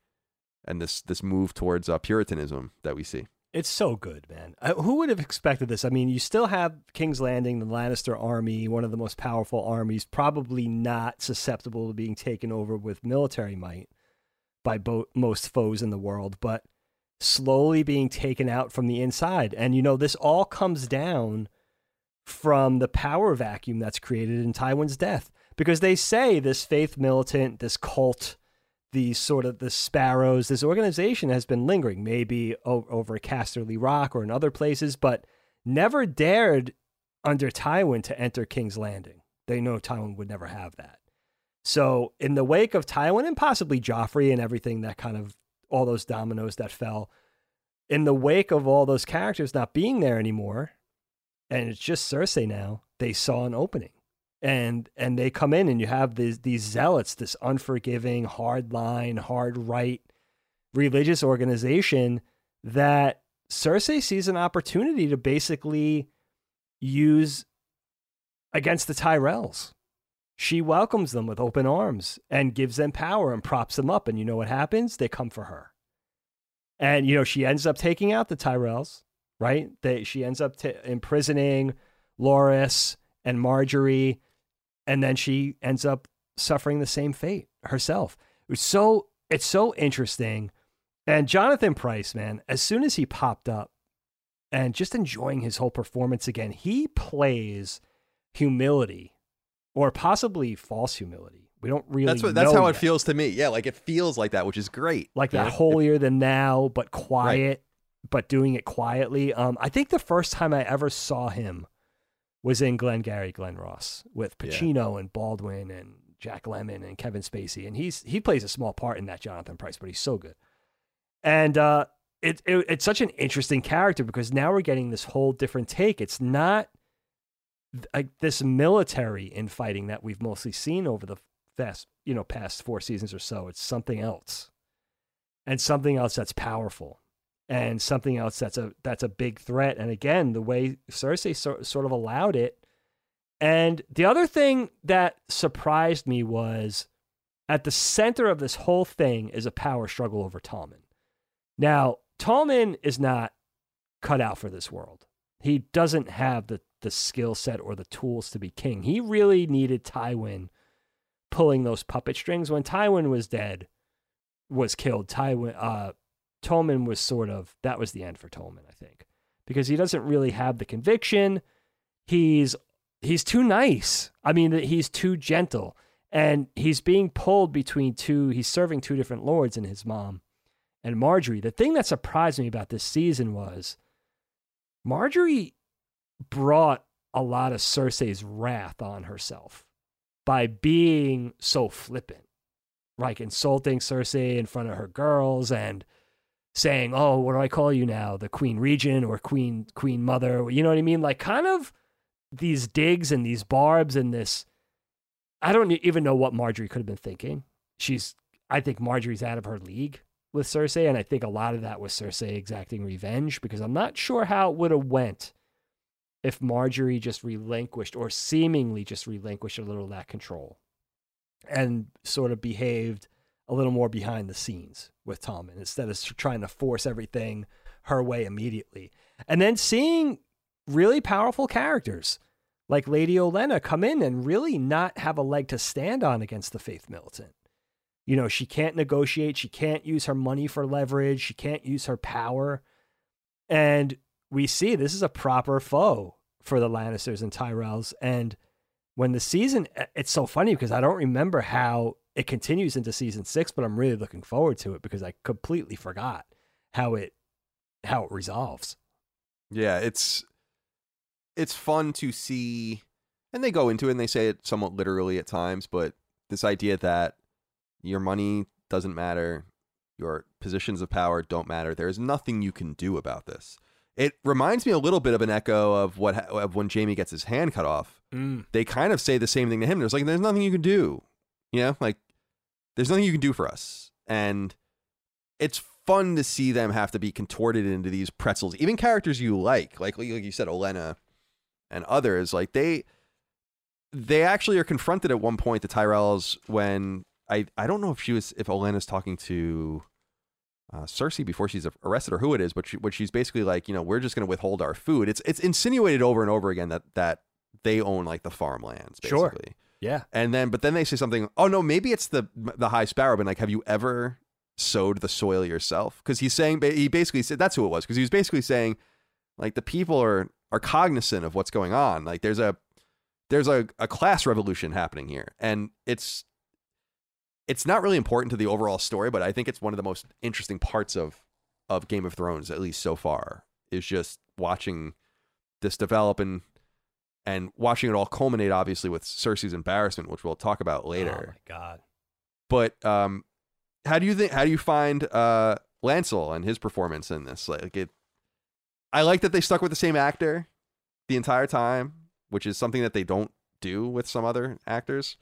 and this this move towards uh, Puritanism that we see? It's so good, man. Uh, who would have expected this? I mean, you still have King's Landing, the Lannister army, one of the most powerful armies, probably not susceptible to being taken over with military might by bo- most foes in the world, but slowly being taken out from the inside. And, you know, this all comes down from the power vacuum that's created in Tywin's death. Because they say this faith militant, this cult, these sort of the sparrows, this organization has been lingering, maybe over Casterly Rock or in other places, but never dared under Tywin to enter King's Landing. They know Tywin would never have that. So, in the wake of Tywin and possibly Joffrey and everything that kind of all those dominoes that fell, in the wake of all those characters not being there anymore, and it's just Cersei now, they saw an opening. And and they come in and you have these these zealots, this unforgiving, hard line, hard right religious organization that Cersei sees an opportunity to basically use against the Tyrells. She welcomes them with open arms and gives them power and props them up. And you know what happens? They come for her. And, you know, she ends up taking out the Tyrells, right? They, she ends up t- imprisoning Loras and Margaery. And then she ends up suffering the same fate herself. It's so, it's so interesting. And Jonathan Pryce, man, as soon as he popped up and just enjoying his whole performance again, he plays humility or possibly false humility. We don't really That's what that's how it feels to me. Yeah, like it feels like that, which is great. like that holier than thou, but quiet, but doing it quietly. Um, I think the first time I ever saw him was in Glengarry Glen Ross with Yeah. Pacino and Baldwin and Jack Lemmon and Kevin Spacey, and he's he plays a small part in that Jonathan Pryce, but he's so good. And uh, it, it it's such an interesting character because now we're getting this whole different take. It's not like this military infighting that we've mostly seen over the fast, you know, past four seasons or so. It's something else, and something else that's powerful, and something else that's a that's a big threat. And again, the way Cersei so, sort of allowed it. And the other thing that surprised me was at the center of this whole thing is a power struggle over Tommen. Now, Tommen is not cut out for this world. He doesn't have the, the skill set or the tools to be king. He really needed Tywin pulling those puppet strings. When Tywin was dead, was killed, Tywin, uh, Tommen was sort of, that was the end for Tommen, I think, because he doesn't really have the conviction. He's, he's too nice. I mean, he's too gentle and he's being pulled between two, he's serving two different lords and his mom and Margaery. The thing that surprised me about this season was Margaery brought a lot of Cersei's wrath on herself by being so flippant, like insulting Cersei in front of her girls and saying, "Oh, what do I call you now? The Queen Regent or Queen Queen Mother?" You know what I mean? Like kind of these digs and these barbs and this. I don't even know what Margaery could have been thinking. She's, I think Margaery's out of her league with Cersei, and I think a lot of that was Cersei exacting revenge because I'm not sure how it would have went if Margaery just relinquished or seemingly just relinquished a little of that control and sort of behaved a little more behind the scenes with Tommen instead of trying to force everything her way immediately. And then seeing really powerful characters like Lady Olenna come in and really not have a leg to stand on against the Faith Militant. You know, she can't negotiate, she can't use her money for leverage, she can't use her power. And we see this is a proper foe for the Lannisters and Tyrells. And when the season, it's so funny because I don't remember how it continues into season six, but I'm really looking forward to it because I completely forgot how it how it resolves. Yeah, it's it's fun to see and they go into it and they say it somewhat literally at times, but this idea that your money doesn't matter, your positions of power don't matter. There is nothing you can do about this. It reminds me a little bit of an echo of what of when Jaime gets his hand cut off. Mm. They kind of say the same thing to him. There's like there's nothing you can do. You know, like there's nothing you can do for us. And it's fun to see them have to be contorted into these pretzels. Even characters you like, like like you said, Olenna and others, like they they actually are confronted at one point, the Tyrells, when I I don't know if she was if Olenna's talking to uh, Cersei before she's arrested or who it is, but she, but she's basically like, you know, we're just going to withhold our food. It's it's insinuated over and over again that that they own like the farmlands, Sure. Yeah. And then, but then they say something. Oh no, maybe it's the the High Sparrow. But like, have you ever sowed the soil yourself? Because he's saying he basically said that's who it was. Because he was basically saying like the people are are cognizant of what's going on. Like there's a there's a, a class revolution happening here, and it's it's not really important to the overall story, but I think it's one of the most interesting parts of of Game of Thrones, at least so far, is just watching this develop and and watching it all culminate, obviously, with Cersei's embarrassment, which we'll talk about Oh later. my god. But um, how do you think? How do you find uh, Lancel and his performance in this? Like it, I like that they stuck with the same actor the entire time, which is something that they don't do with some other actors.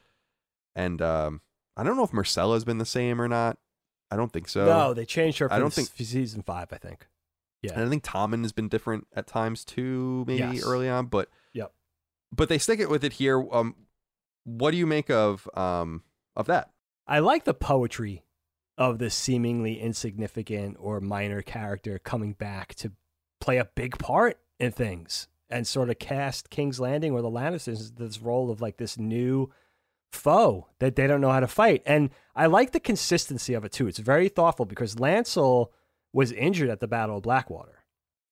And um, I don't know if Myrcella has been the same or not. I don't think so. no, they changed her. For I don't think- season five. I think. Yeah, and I think Tommen has been different at times too, maybe Yes. early on. But Yep. but they stick it with it here. Um, what do you make of um of that? I like the poetry of this seemingly insignificant or minor character coming back to play a big part in things and sort of cast King's Landing or the Lannisters this role of like this new foe that they don't know how to fight. And I like the consistency of it too. It's very thoughtful because Lancel was injured at the Battle of Blackwater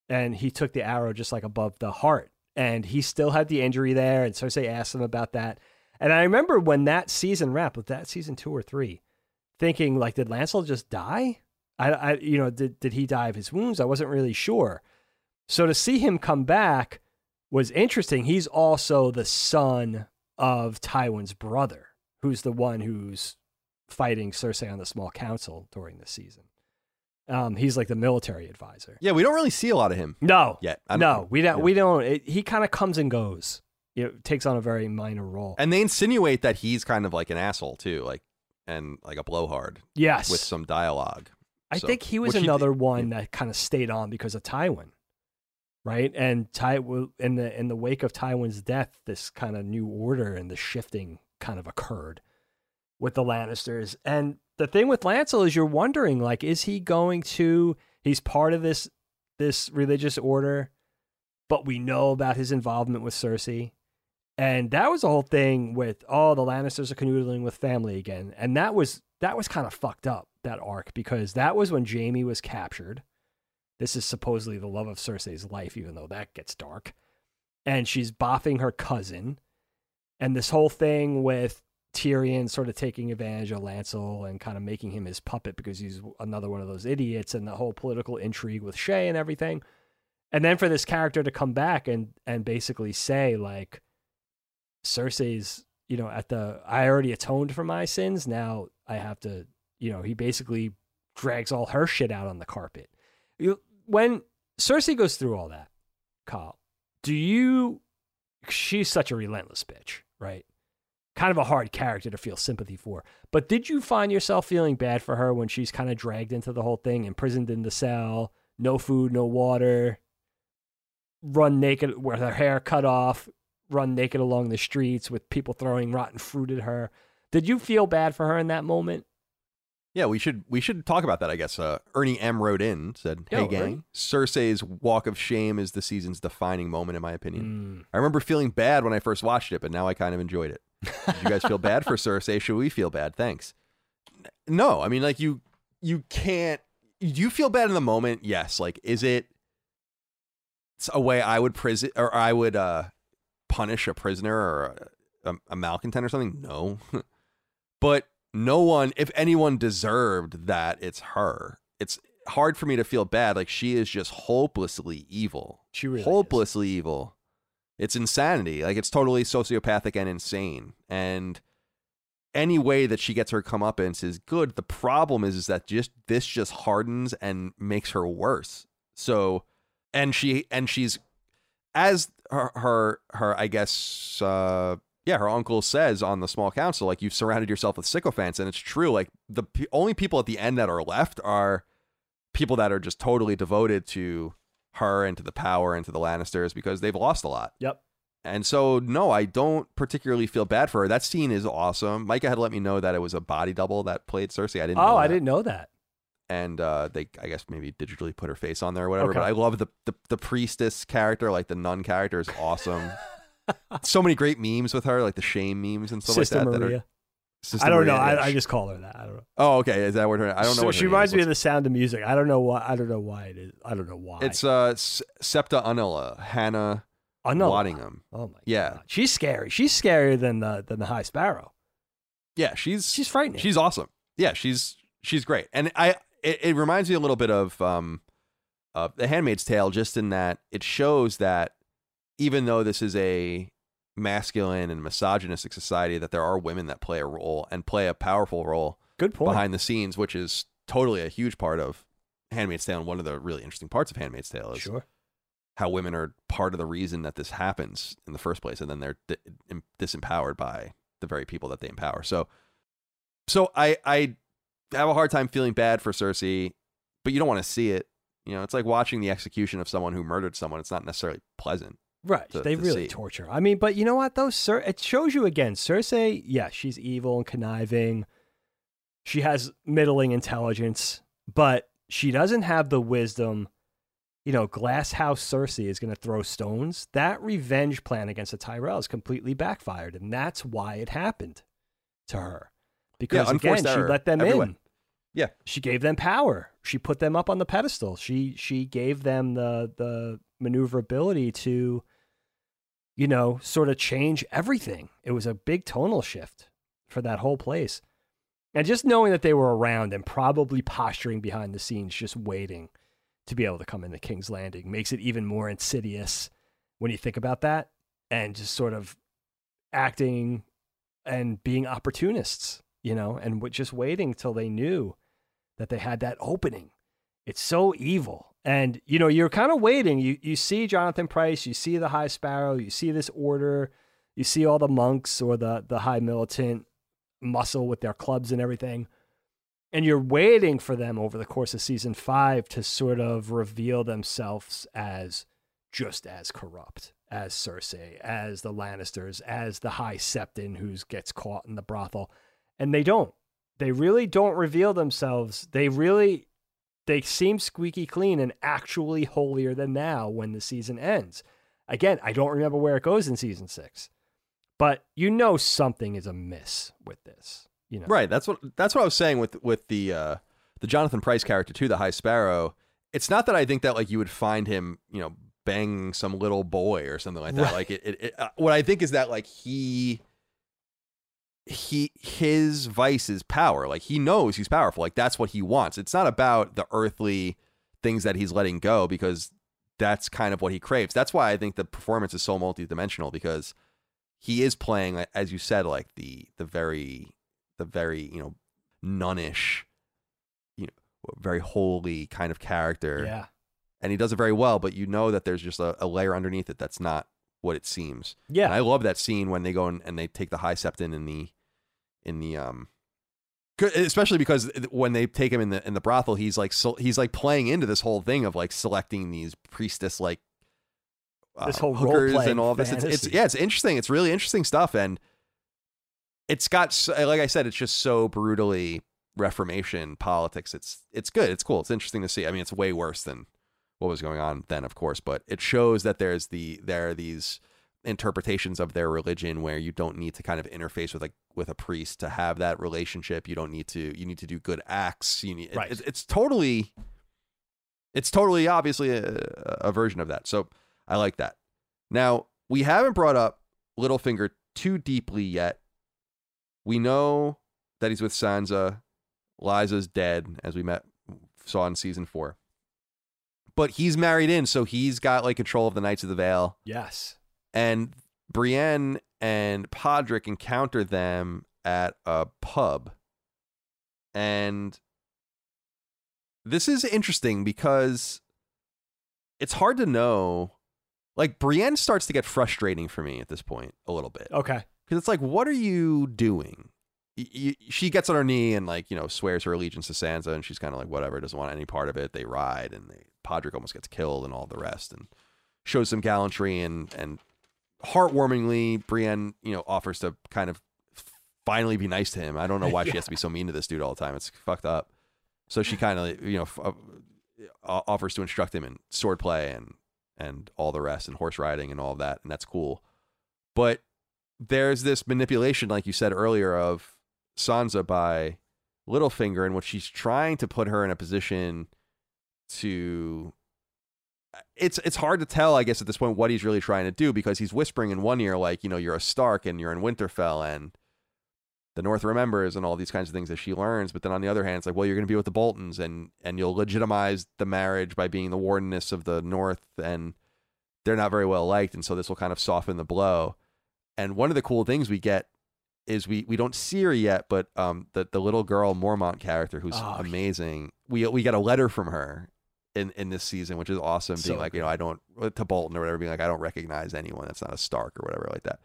and he took the arrow just like above the heart and he still had the injury there and Cersei asked him about that. And I remember when that season wrapped, was that season two or three, thinking like, did Lancel just die? I, I, you know, did did he die of his wounds? I wasn't really sure. So to see him come back was interesting. He's also the son of Tywin's brother, who's the one who's fighting Cersei on the small council during this season. Um, he's like the military advisor. Yeah, we don't really see a lot of him No, yet. I don't- no, we don't. yeah. We don't. It, he kind of comes and goes. Know, takes on a very minor role. And they insinuate that he's kind of like an asshole too, like and like a blowhard yes, with some dialogue. I So- think he was another one that kind of stayed on because of Tywin, right? And Ty in the in the wake of Tywin's death, this kind of new order and the shifting kind of occurred with the Lannisters. And the thing with Lancel is you're wondering, like, is he going to? He's part of this this religious order, but we know about his involvement with Cersei. And that was the whole thing with oh the Lannisters are canoodling with family again, and that was that was kind of fucked up that arc because that was when Jaime was captured. This is supposedly the love of Cersei's life, even though that gets dark, and she's boffing her cousin, and this whole thing with Tyrion sort of taking advantage of Lancel and kind of making him his puppet because he's another one of those idiots, and the whole political intrigue with Shae and everything, and then for this character to come back and and basically say like Cersei's, you know, at the I already atoned for my sins. Now I have to, you know, he basically drags all her shit out on the carpet. You, when Cersei goes through all that, Kyle, do you? She's such a relentless bitch, right? Kind of a hard character to feel sympathy for. But did you find yourself feeling bad for her when she's kind of dragged into the whole thing, imprisoned in the cell, no food, no water? run naked with her hair cut off, run naked along the streets with people throwing rotten fruit at her. Did you feel bad for her in that moment? Yeah, we should we should talk about that. I guess uh, Ernie M wrote in said, "Hey Yo, gang, Ernie. Cersei's walk of shame is the season's defining moment, in my opinion. Mm. I remember feeling bad when I first watched it, but now I kind of enjoyed it. Did you guys feel bad for Cersei? Should we feel bad? Thanks. No, I mean like you you can't. Do you feel bad in the moment? Yes. Like, is it it's a way I would prison or I would uh punish a prisoner or a, a, a malcontent or something? No, but no one, if anyone deserved that, it's her. It's hard for me to feel bad. Like she is just hopelessly evil She really is. hopelessly evil. It's insanity. Like it's totally sociopathic and insane. And any way that she gets her comeuppance is good. The problem is, is that just this just hardens and makes her worse. So, and she and she's as her her her I guess uh yeah her uncle says on the small council like you've surrounded yourself with sycophants and it's true like the p- only people at the end that are left are people that are just totally devoted to her and to the power and to the Lannisters because they've lost a lot. Yep. And so, no, I don't particularly feel bad for her. That scene is awesome. Micah had let me know that it was a body double that played Cersei. I didn't. Oh, know I didn't know that. And uh, they, I guess, maybe digitally put her face on there or whatever. Okay. But I love the, the the priestess character, like the nun character, is awesome. so many great memes with her, like the shame memes and stuff Sister like that. that Maria. are, Sister I don't know. Maria. I, I just call her that. I don't know. Oh, okay. Is that what her? I don't know. So she reminds me of the sound of music. I don't know why. I don't know why it is. I don't know why. It's uh Septa Unella, Hannah oh. Waddingham. Oh my Yeah. god. She's scary. She's scarier than the than the High Sparrow. Yeah, she's She's frightening. She's awesome. Yeah, she's she's great, and I it, it reminds me a little bit of um, uh, The Handmaid's Tale, just in that it shows that even though this is a masculine and misogynistic society, that there are women that play a role and play a powerful role good point. behind the scenes, which is totally a huge part of Handmaid's Tale. And one of the really interesting parts of Handmaid's Tale is Sure. how women are part of the reason that this happens in the first place, and then they're di- disempowered by the very people that they empower. So, so I I have a hard time feeling bad for Cersei, but you don't want to see it. You know, it's like watching the execution of someone who murdered someone. It's not necessarily pleasant. Right. to- they to really see. torture. I mean, but you know what though? Cer- it shows you again. Cersei, yeah, she's evil and conniving. She has middling intelligence, but she doesn't have the wisdom. You know, Glass House Cersei is going to throw stones. That revenge plan against the Tyrells completely backfired, and that's why it happened to her. Because again, she let them everywhere. in. Yeah. She gave them power. She put them up on the pedestal. She she gave them the the maneuverability to you know, sort of change everything. It was a big tonal shift for that whole place. And just knowing that they were around and probably posturing behind the scenes, just waiting to be able to come into King's Landing makes it even more insidious when you think about that and just sort of acting and being opportunists, you know, and just waiting till they knew that they had that opening. It's so evil. And, you know, you're kind of waiting. You, you see Jonathan Pryce, you see the High Sparrow, you see this order, you see all the monks or the, the high militant muscle with their clubs and everything. And you're waiting for them over the course of season five to sort of reveal themselves as just as corrupt as Cersei, as the Lannisters, as the High Septon who gets caught in the brothel. And they don't. They really don't reveal themselves. They really they seem squeaky clean and actually holier than thou when the season ends. Again, I don't remember where it goes in season six, but you know something is amiss with this. You know, Right. That's what that's what I was saying with with the uh the Jonathan Pryce character too, the High Sparrow. It's not that I think that like you would find him, you know, banging some little boy or something like that. Right. Like it, it, it uh, what I think is that like he he his vice is power. Like he knows he's powerful. Like that's what he wants. It's not about the earthly things that he's letting go because that's kind of what he craves. That's why I think the performance is so multidimensional because he is playing as you said like the the very the very you know nunnish you know very holy kind of character Yeah. and he does it very well but you know that there's just a, a layer underneath it that's not what it seems Yeah. and i love that scene when they go and, and they take the high septon in the in the um especially because when they take him in the in the brothel he's like so, he's like playing into this whole thing of like selecting these priestess like uh, This whole hookers and all this. It's, it's yeah, it's interesting. It's really interesting stuff, and it's got like I said, it's just so brutally Reformation politics. It's it's good. It's cool. It's interesting to see. I mean, it's way worse than what was going on then, of course, but it shows that there's the there are these interpretations of their religion where you don't need to kind of interface with like with a priest to have that relationship. You don't need to. You need to do good acts. You need. Right. It's, it's totally. It's totally obviously a, a version of that. So I like that. Now we haven't brought up Littlefinger too deeply yet. We know that he's with Sansa. Lysa's dead, as we met saw in season four. But he's married in, so he's got like control of the Knights of the Vale. Yes. And Brienne and Podrick encounter them at a pub. And this is interesting because it's hard to know. Like, Brienne starts to get frustrating for me at this point a little bit. Okay. Because it's like, what are you doing? She gets on her knee and like you know swears her allegiance to Sansa, and she's kind of like whatever, doesn't want any part of it. They ride, and they, Podrick almost gets killed, and all the rest, and shows some gallantry and and heartwarmingly, Brienne you know offers to kind of finally be nice to him. I don't know why she has to be so mean to this dude all the time. It's fucked up. So she kind of you know f- uh, offers to instruct him in swordplay and and all the rest, and horse riding and all of that, and that's cool. But there's this manipulation, like you said earlier, of Sansa by Littlefinger, in which she's trying to put her in a position to. It's it's hard to tell, I guess, at this point what he's really trying to do because he's whispering in one ear, like you know, you're a Stark and you're in Winterfell and the North remembers and all these kinds of things that she learns. But then on the other hand, it's like, well, you're going to be with the Boltons and and you'll legitimize the marriage by being the wardeness of the North, and they're not very well liked, and so this will kind of soften the blow. And one of the cool things we get is we we don't see her yet, but um the the little girl Mormont character who's Oh, amazing. We we get a letter from her in in this season, which is awesome. Being So like, you know. I don't uh, to Bolton or whatever, being like, I don't recognize anyone that's not a Stark or whatever like that.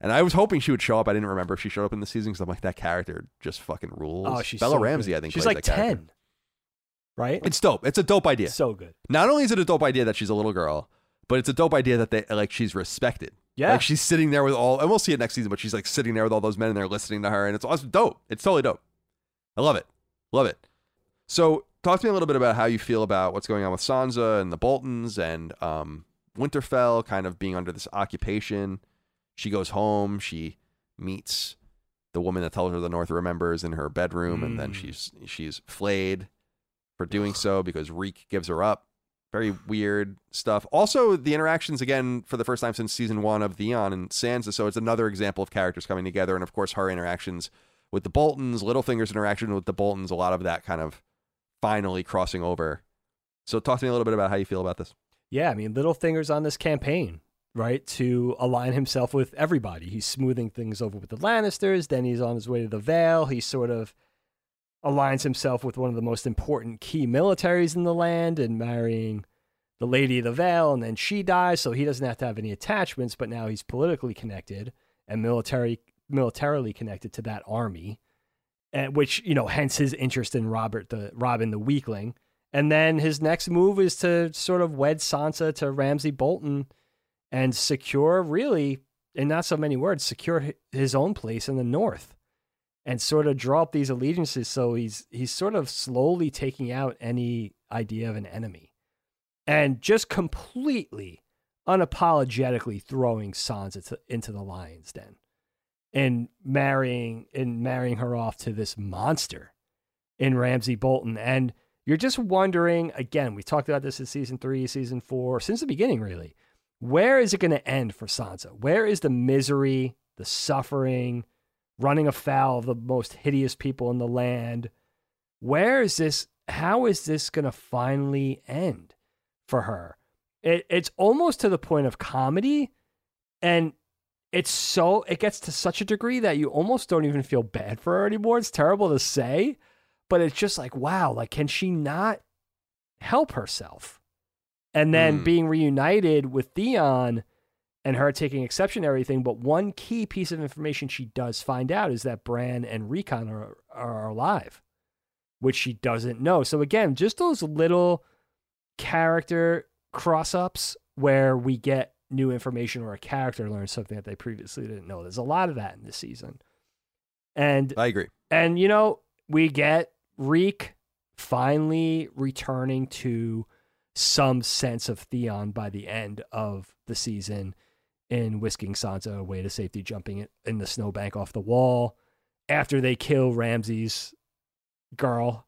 And I was hoping she would show up. I didn't remember if she showed up in the season because I'm like, that character just fucking rules. Oh, she's Bella so Ramsey, good. I think she's like that character. ten, right? It's dope. It's a dope idea. so good. Not only is it a dope idea that she's a little girl, but it's a dope idea that they like she's respected. Yeah. Like she's sitting there with all, and we'll see it next season, but she's like sitting there with all those men and they're listening to her, and it's awesome. Dope. It's totally dope. I love it. Love it. So, talk to me a little bit about how you feel about what's going on with Sansa and the Boltons and um, Winterfell kind of being under this occupation. She goes home. She meets the woman that tells her the North remembers in her bedroom, and then Mm. she's she's flayed for doing so because Reek gives her up. Very weird stuff. Also, the interactions again for the first time since season one of Theon and Sansa. So it's another example of characters coming together, and of course her interactions with the Boltons, Littlefinger's interaction with the Boltons. A lot of that kind of finally crossing over. So talk to me a little bit about how you feel about this. Yeah, I mean, Littlefinger's on this campaign, right, to align himself with everybody. He's smoothing things over with the Lannisters. Then he's on his way to the Vale. He sort of aligns himself with one of the most important key militaries in the land and marrying the Lady of the Vale. And then she dies, so he doesn't have to have any attachments. But now he's politically connected and military militarily connected to that army, and which you know, hence his interest in Robert the Robin the Weakling. And then his next move is to sort of wed Sansa to Ramsay Bolton and secure, really, in not so many words, secure his own place in the North and sort of draw up these allegiances. So he's he's sort of slowly taking out any idea of an enemy and just completely, unapologetically throwing Sansa to, into the lion's den and marrying and marrying her off to this monster in Ramsay Bolton. And you're just wondering again, we talked about this in season three, season four, since the beginning, really. Where is it going to end for Sansa? Where is the misery, the suffering, running afoul of the most hideous people in the land? Where is this? How is this going to finally end for her? It, it's almost to the point of comedy, and it's so it gets to such a degree that you almost don't even feel bad for her anymore. It's terrible to say, but it's just like, wow, like can she not help herself? And then Mm. being reunited with Theon and her taking exception to everything, but one key piece of information she does find out is that Bran and Rickon are are alive, which she doesn't know. So again, just those little character cross ups where we get new information or a character learns something that they previously didn't know. There's a lot of that in this season. And I agree. and you know, we get Reek finally returning to some sense of Theon by the end of the season in whisking Sansa away to safety, jumping it in the snowbank off the wall after they kill Ramsay's girl.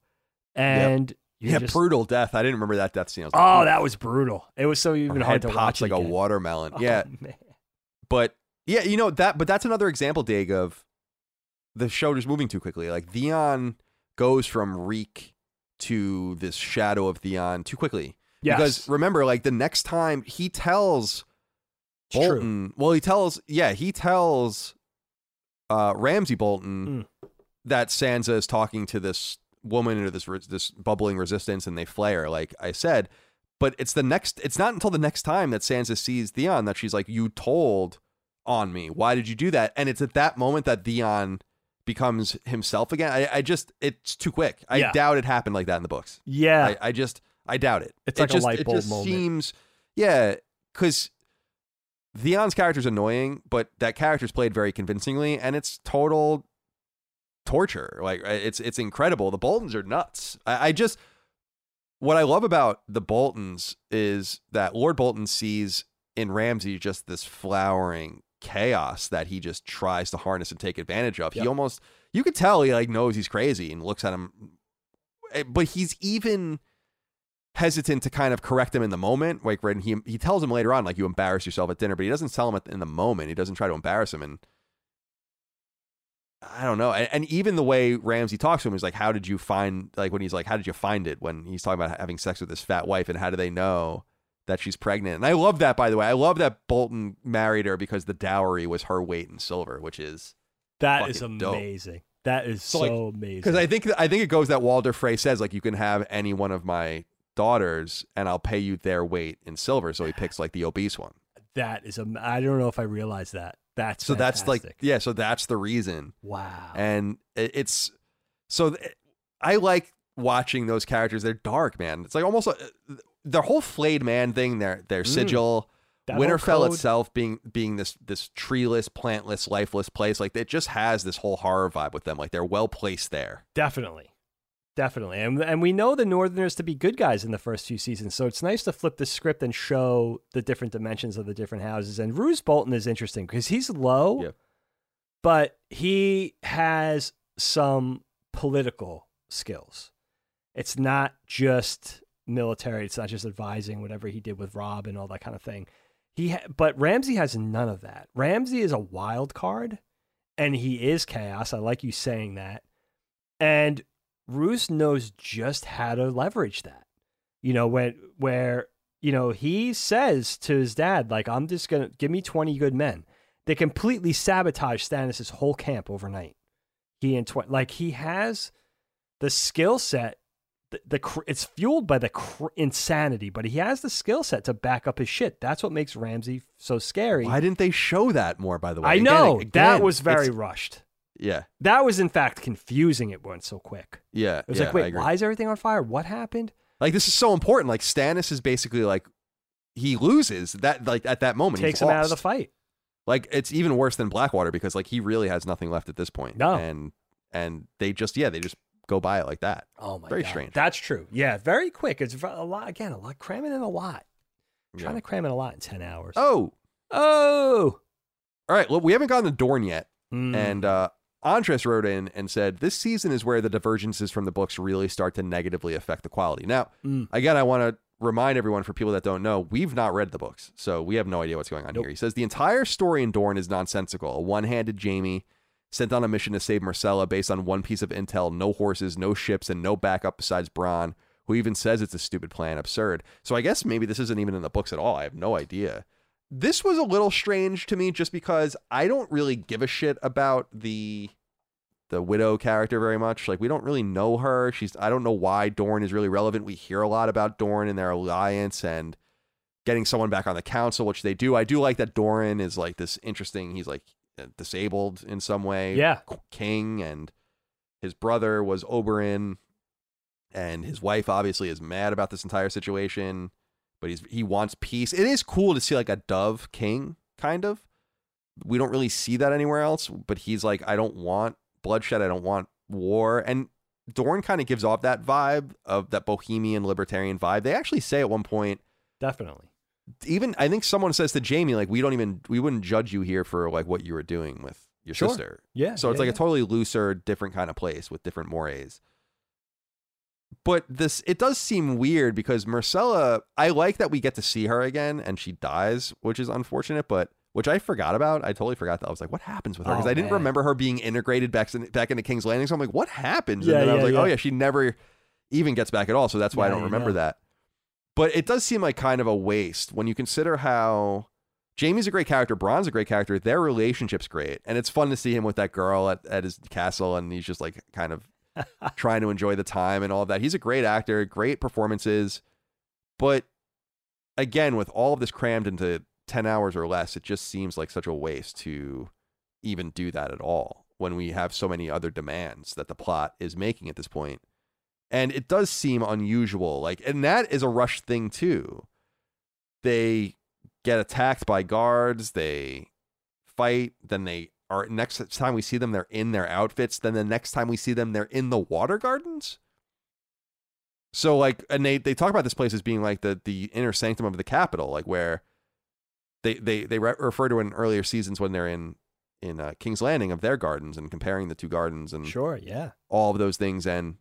And Yeah, just, brutal death. I didn't remember that death scene. Like, oh, that was brutal. It was so even hard to pops watch like a again. watermelon. Oh, yeah, man. but yeah, you know that. But that's another example, Dig, of the show just moving too quickly. Like Theon goes from Reek to this shadow of Theon too quickly. Yes. Because remember, like the next time he tells. Bolton, well, he tells, yeah, he tells uh, Ramsay Bolton Mm. that Sansa is talking to this woman into this this bubbling resistance, and they flare, like I said. But it's the next. It's not until the next time that Sansa sees Theon that she's like, "You told on me. Why did you do that?" And it's at that moment that Theon becomes himself again. I, I just, it's too quick. I Yeah. doubt it happened like that in the books. Yeah. I, I just I doubt it. It's it like a just, light it bulb just moment. seems yeah, because Theon's character's annoying, but that character's played very convincingly, and it's total torture. Like it's it's incredible. The Boltons are nuts. I, I just what I love about the Boltons is that Lord Bolton sees in Ramsay just this flowering chaos that he just tries to harness and take advantage of. He almost you could tell he like knows he's crazy and looks at him eh, but he's even hesitant to kind of correct him in the moment like when he he tells him later on like you embarrass yourself at dinner but he doesn't tell him in the moment he doesn't try to embarrass him and I don't know and, and even the way Ramsay talks to him is like how did you find like when he's like how did you find it when he's talking about having sex with his fat wife and how do they know that she's pregnant and I love that by the way I love that Bolton married her because the dowry was her weight in silver which is That is fucking dope. amazing. That is so, So, like, amazing. Because I think I think it goes that Walder Frey says like you can have any one of my daughters and I'll pay you their weight in silver. So he picks like the obese one. that is I don't know if I realized that. That's So that's like yeah. So that's the reason. wow. And it, it's so th- I like watching those characters. They're dark, man. It's like almost uh, their whole flayed man thing. Their their Mm. sigil. That Winterfell itself being being this this treeless, plantless, lifeless place, like it just has this whole horror vibe with them. Like they're well placed there. Definitely. Definitely. And and we know the Northerners to be good guys in the first few seasons. So it's nice to flip the script and show the different dimensions of the different houses. And Roose Bolton is interesting because he's low, Yeah. but he has some political skills. It's not just military, it's not just advising whatever he did with Robb and all that kind of thing. He ha- but Ramsay has none of that. Ramsay is a wild card and he is chaos. I like you saying that. And Roose knows just how to leverage that. You know, when where you know he says to his dad, like, "I'm just gonna give me 20 good men." They completely sabotage Stannis' whole camp overnight. He and tw- like he has the skill set. The, the cr- it's fueled by the cr- insanity, but he has the skill set to back up his shit. That's what makes Ramsay so scary. Why didn't they show that more? By the way, I Again, know again, that was very rushed. Yeah, That was in fact confusing. It went so quick. yeah. It was yeah, like, wait, why is everything on fire? What happened? Like this is so important. Like Stannis is basically like he loses that like at that moment. Takes him out of the fight. Like it's even worse than Blackwater because like he really has nothing left at this point. No. and and they just yeah they just go by it like that. Oh my Very god, strange. That's true. Yeah, very quick. It's a lot again. A lot cramming in a lot. Trying Yeah. to cram in a lot in ten hours. Oh, oh. all right. Well, we haven't gotten to Dorne yet, Mm. and uh Andres wrote in and said this season is where the divergences from the books really start to negatively affect the quality. Now, Mm. again, I want to remind everyone for people that don't know, we've not read the books, so we have no idea what's going on Nope. here. He says the entire story in Dorne is nonsensical. A one-handed Jaime sent on a mission to save Myrcella based on one piece of intel, no horses, no ships, and no backup besides Bronn, who even says it's a stupid plan, absurd. So I guess maybe this isn't even in the books at all. I have no idea. This was a little strange to me just because I don't really give a shit about the the widow character very much. Like we don't really know her. She's I don't know why Dorne is really relevant. We hear a lot about Dorne and their alliance and getting someone back on the council, which they do. I do like that Doran is like this interesting. He's like uh, disabled in some way. Yeah. King and his brother was Oberyn, and his wife obviously is mad about this entire situation. But he's he wants peace. It is cool to see like a dove king kind of. We don't really see that anywhere else, but he's like I don't want bloodshed, I don't want war and Dorne kind of gives off that vibe of that bohemian libertarian vibe. They actually say at one point Definitely. even I think someone says to Jaime like we don't even we wouldn't judge you here for like what you were doing with your Sure. sister. Yeah. So it's yeah, like yeah. a totally looser, different kind of place with different mores. But this it does seem weird because Myrcella, I like that we get to see her again and she dies, which is unfortunate, but which I forgot about. I totally forgot that. I was like, what happens with her? Because Oh, I didn't man. remember her being integrated back, in, back into King's Landing. So I'm like, what happens? Yeah, and then I was yeah, like, oh yeah. yeah, she never even gets back at all. So that's why I don't remember that. But it does seem like kind of a waste when you consider how Jaime's a great character, Bronn's a great character, their relationship's great. And it's fun to see him with that girl at, at his castle and he's just like kind of trying to enjoy the time and all of that. He's a great actor, great performances. But again, with all of this crammed into 10 hours or less, it just seems like such a waste to even do that at all when we have so many other demands that the plot is making at this point. And it does seem unusual. Like, and that is a rush thing too. They get attacked by guards, they fight, then they are next time we see them, they're in their outfits. Then the next time we see them, they're in the water gardens. So like, and they they talk about this place as being like the the inner sanctum of the capital, like where they they they re- refer to in earlier seasons when they're in in uh, King's Landing of their gardens and comparing the two gardens and Sure. Yeah. all of those things and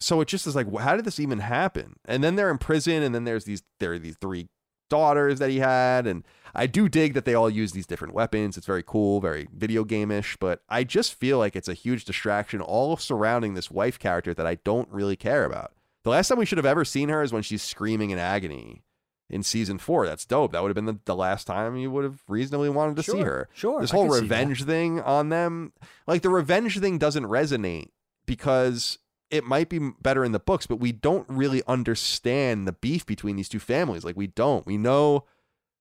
so it just is like how did this even happen and then they're in prison and then there's these there are these three daughters that he had and i do dig that they all use these different weapons. It's very cool very video game-ish but i just feel like it's a huge distraction all surrounding this wife character that i don't really care about. The last time we should have ever seen her is when she's screaming in agony in season four. That's dope. That would have been the, the last time you would have reasonably wanted to see her. Sure. this whole can see that. revenge thing on them like the revenge thing doesn't resonate because it might be better in the books but we don't really understand the beef between these two families. Like we don't. We know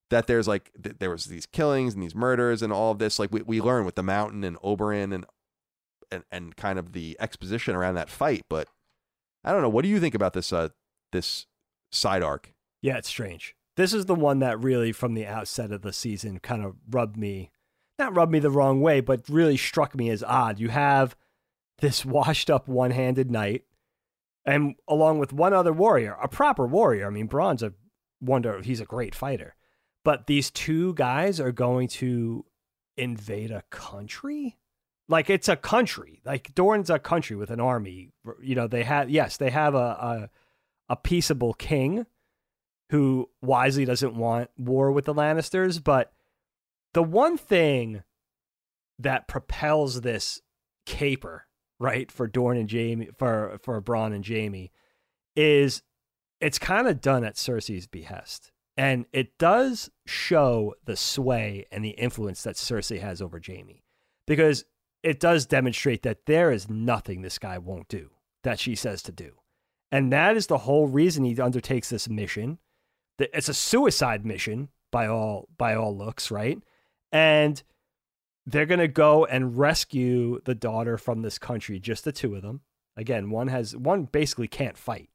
that there's like th- there was these killings and these murders and all of this like we, we learn with the mountain and Oberyn and, and and kind of the exposition around that fight but i don't know what do you think about this uh this side arc Yeah, it's strange. This is the one that really, from the outset of the season, kind of rubbed me, not rubbed me the wrong way, but really struck me as odd. You have this washed up one handed knight, and along with one other warrior, a proper warrior. I mean, Bronn's a wonder, he's a great fighter. But these two guys are going to invade a country? Like it's a country. Like Dorne's a country with an army. You know, they have yes, they have a a, a peaceable king who wisely doesn't want war with the Lannisters, but the one thing that propels this caper, right, for Dorne and Jaime for for Bronn and Jaime is it's kind of done at Cersei's behest. And it does show the sway and the influence that Cersei has over Jaime. Because it does demonstrate that there is nothing this guy won't do that she says to do. And that is the whole reason he undertakes this mission. It's a suicide mission by all by all looks, right? And they're going to go and rescue the daughter from this country, just the two of them. Again, one has one basically can't fight.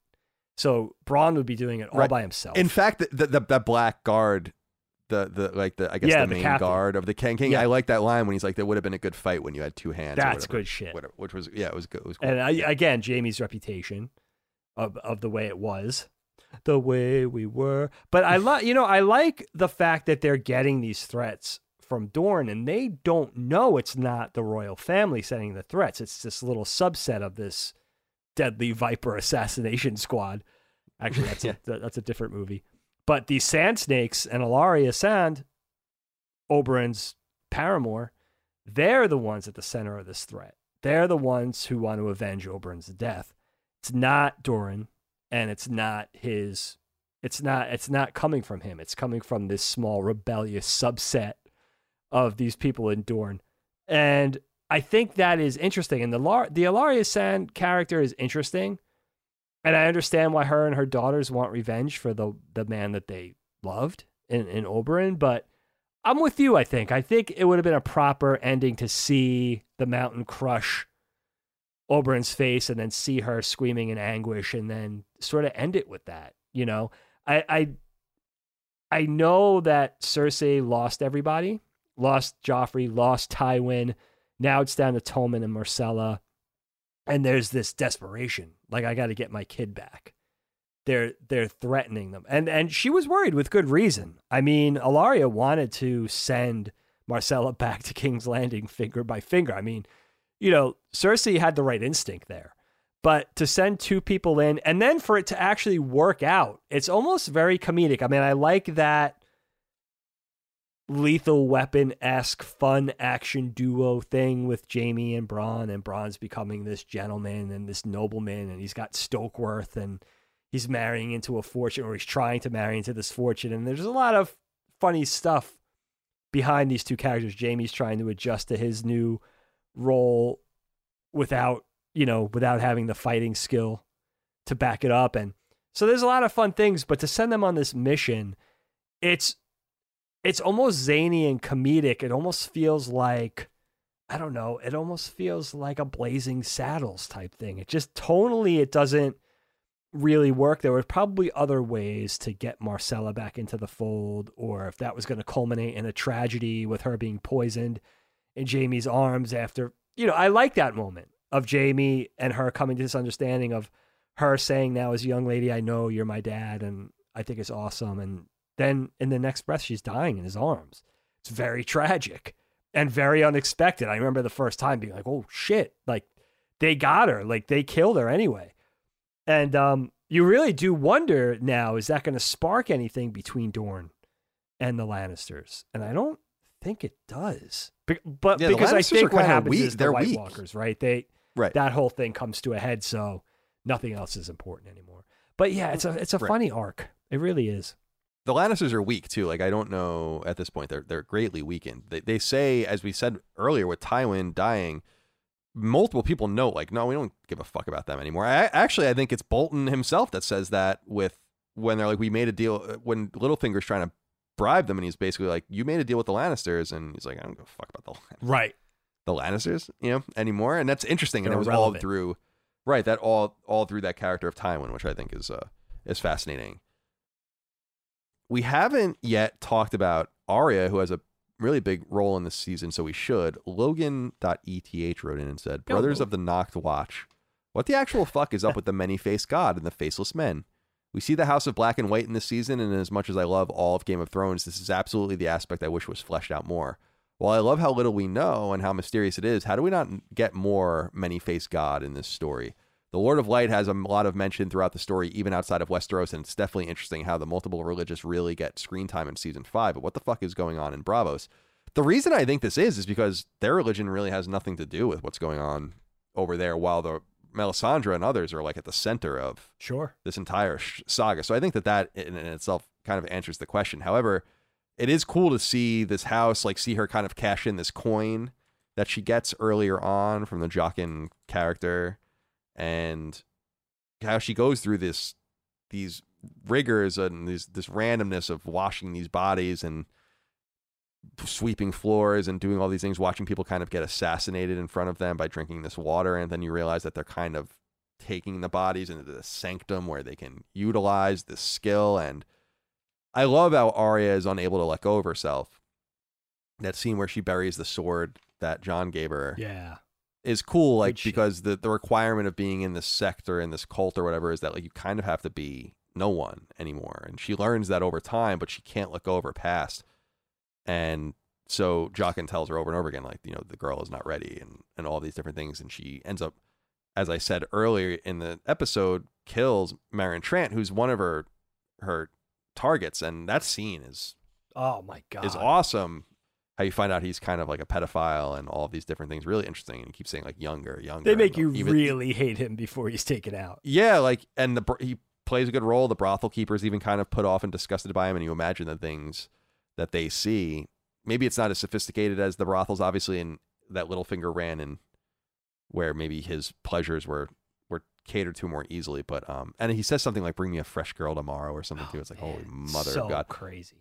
So Bronn would be doing it all Right. by himself. In fact, the, the, the, that black guard, the the like the I guess Yeah, the the main guard of the King King. Yeah. I like that line when he's like, "There would have been a good fight when you had two hands." That's whatever, good shit. Whatever, which was yeah, it was good. It was cool. And I, Yeah. again, Jaime's reputation of of the way it was, the way we were. But I like, you know, I like the fact that they're getting these threats from Dorne, and they don't know it's not the royal family sending the threats. It's this little subset of this deadly Viper assassination squad. Actually, that's Yeah. a, that's a different movie. But these Sand Snakes and Ellaria Sand, Oberyn's paramour, they're the ones at the center of this threat. They're the ones who want to avenge Oberyn's death. It's not Doran, and it's not his. It's not. It's not coming from him. It's coming from this small rebellious subset of these people in Dorne, and I think that is interesting. And the Lar- the Ellaria Sand character is interesting, and I understand why her and her daughters want revenge for the the man that they loved in in Oberyn, but I'm with you. I think. I think it would have been a proper ending to see the mountain crush Oberyn's face and then see her screaming in anguish and then sort of end it with that. You know, I I I know that Cersei lost everybody, lost Joffrey, lost Tywin. Now it's down to Tommen and Myrcella, and there's this desperation. Like I got to get my kid back. They're they're threatening them, and and she was worried with good reason. I mean, Ellaria wanted to send Myrcella back to King's Landing finger by finger. I mean, you know, Cersei had the right instinct there. But to send two people in and then for it to actually work out, it's almost very comedic. I mean, I like that lethal weapon esque fun action duo thing with Jaime and Bronn, and Bronn's becoming this gentleman and this nobleman, and he's got Stokeworth and he's marrying into a fortune, or he's trying to marry into this fortune. And there's a lot of funny stuff behind these two characters. Jaime's trying to adjust to his new role without, you know, without having the fighting skill to back it up. And so there's a lot of fun things, but to send them on this mission, it's it's almost zany and comedic. It almost feels like I don't know, it almost feels like a blazing saddles type thing. It just tonally it doesn't really work. There were probably other ways to get Myrcella back into the fold, or if that was going to culminate in a tragedy with her being poisoned in Jaime's arms after, you know, I like that moment of Jaime and her coming to this understanding of her saying now as a young lady, I know you're my dad and I think it's awesome. And then in the next breath, she's dying in his arms. It's very tragic and very unexpected. I remember the first time being like, oh shit, like they got her, like they killed her anyway. And um, you really do wonder now, is that going to spark anything between Dorne and the Lannisters? And I don't think it does. Be- but Yeah, because I think what happens weak. is the They're White weak. Walkers, right? They Right. that whole thing comes to a head, so nothing else is important anymore. But yeah, it's a it's a Right. funny arc. It really is. The Lannisters are weak too. Like I don't know at this point. They're they're greatly weakened. They they say, as we said earlier, with Tywin dying, multiple people note like, no, we don't give a fuck about them anymore. I, actually, I think it's Bolton himself that says that with when they're like, we made a deal uh, when Littlefinger's trying to bribe them, and he's basically like, you made a deal with the Lannisters, and he's like, I don't give a fuck about the Lannisters. Right. the Lannisters, you know, anymore. And that's interesting. and They're it was all through, right? That all all through that character of Tywin, which I think is uh is fascinating. We haven't yet talked about Arya, who has a really big role in this season, so we should. Logan.eth wrote in and said, oh. Brothers of the Noct Watch, what the actual fuck is up with the many faced god and the faceless men? We see the House of Black and White in this season, and as much as I love all of Game of Thrones, this is absolutely the aspect I wish was fleshed out more. While I love how little we know and how mysterious it is, how do we not get more many faced God in this story? The Lord of Light has a lot of mention throughout the story, even outside of Westeros, and it's definitely interesting how the multiple religious really get screen time in season five. But what the fuck is going on in Braavos? The reason I think this is is because their religion really has nothing to do with what's going on over there, while the Melisandre and others are like at the center of Sure. this entire sh- saga. So I think that that in, in itself kind of answers the question. However, it is cool to see this house, like see her kind of cash in this coin that she gets earlier on from the Jaqen character, and how she goes through this these rigors and this randomness of washing these bodies and sweeping floors and doing all these things, watching people kind of get assassinated in front of them by drinking this water, and then you realize that they're kind of taking the bodies into the sanctum where they can utilize this skill. And I love how Arya is unable to let go of herself. That scene where she buries the sword that Jon gave her Yeah. Is cool, like shit. because the the requirement of being in this sector in this cult or whatever is that like you kind of have to be no one anymore, and she learns that over time, but she can't of her past, and so Jaqen tells her over and over again, like you know the girl is not ready, and and all these different things, and she ends up, as I said earlier in the episode, kills Meryn Trant, who's one of her her targets, and that scene is Oh my god. is awesome. How you find out he's kind of like a pedophile and all these different things, really interesting. And he keeps saying like younger, younger. They make you even- really hate him before he's taken out. yeah, like and the he plays a good role. The brothel keepers even kind of put off and disgusted by him, and you imagine the things that they see. Maybe it's not as sophisticated as the brothels, obviously, and that Littlefinger ran and where maybe his pleasures were were catered to more easily. But um, and he says something like "Bring me a fresh girl tomorrow" or something too. It's like, holy mother so of God! crazy.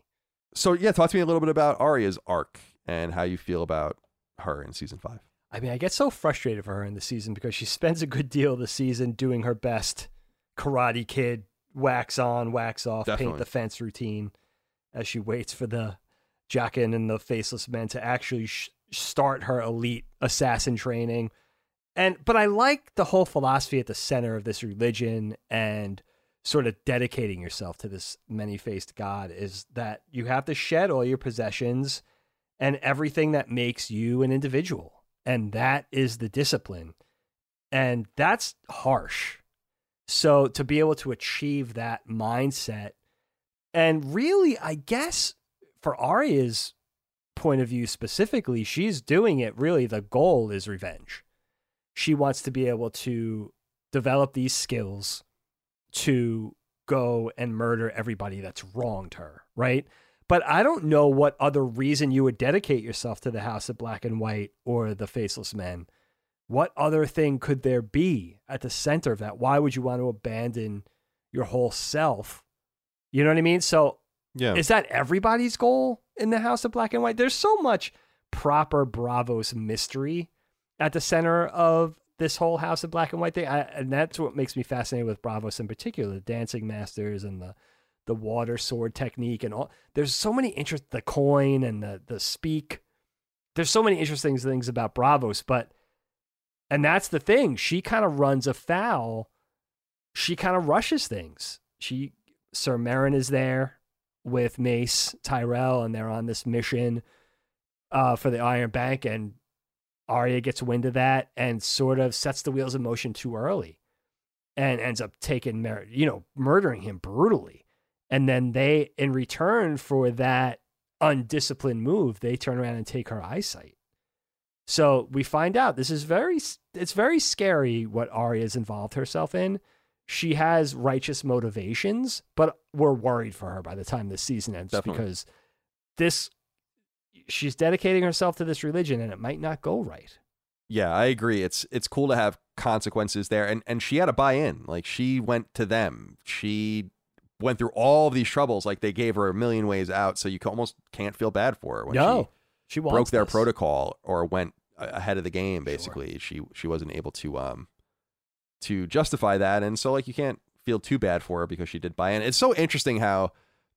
So yeah, talk to me a little bit about Arya's arc and how you feel about her in season five. I mean, I get so frustrated for her in the season because she spends a good deal of the season doing her best Karate Kid wax on, wax off, paint the fence routine as she waits for the Jaqen and the faceless men to actually sh- start her elite assassin training. And but I like the whole philosophy at the center of this religion and sort of dedicating yourself to this many-faced god is that you have to shed all your possessions and everything that makes you an individual. And that is the discipline. And that's harsh. So to be able to achieve that mindset, and really, I guess for Arya's point of view specifically, she's doing it really, the goal is revenge. She wants to be able to develop these skills to go and murder everybody that's wronged her, right? But I don't know what other reason you would dedicate yourself to the House of Black and White or the Faceless Men. What other thing could there be at the center of that? Why would you want to abandon your whole self? You know what I mean? So Yeah. is that everybody's goal in the House of Black and White? There's so much proper Braavos mystery at the center of this whole House of Black and White thing, I, and that's what makes me fascinated with Braavos in particular, the dancing masters and the the water sword technique and all. There's so many interest, the coin and the the speak. There's so many interesting things about Braavos, but and that's the thing. She kind of runs afoul. She kind of rushes things. She Ser Meryn is there with Mace Tyrell, and they're on this mission uh, for the Iron Bank, and Arya gets wind of that and sort of sets the wheels in motion too early, and ends up taking Mer- you know murdering him brutally, and then they in return for that undisciplined move, they turn around and take her eyesight. So we find out this is very it's very scary what Arya's involved herself in. She has righteous motivations, but we're worried for her by the time this season ends Definitely. because this she's dedicating herself to this religion and it might not go right. Yeah, I agree. It's it's cool to have consequences there, and and she had to buy in. Like she went to them. She went through all of these troubles. Like they gave her a million ways out, so you almost can't feel bad for her when no, she she broke their this. protocol or went ahead of the game. Sure. Basically, she she wasn't able to um to justify that, and so like you can't feel too bad for her because she did buy in. It's so interesting how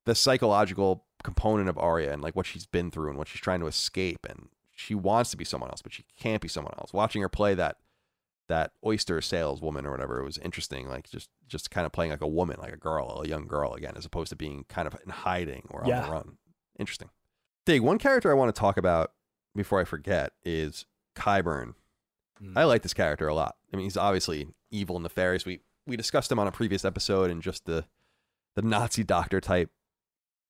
the psychological component of Arya and like what she's been through and what she's trying to escape and she wants to be someone else but she can't be someone else watching her play that that oyster saleswoman or whatever it was interesting like just just kind of playing like a woman like a girl a young girl again as opposed to being kind of in hiding or on Yeah. the run interesting dig one character i want to talk about before i forget is Qyburn Mm. I like this character a lot. I mean, he's obviously evil and nefarious. We we discussed him on a previous episode and just the the Nazi doctor type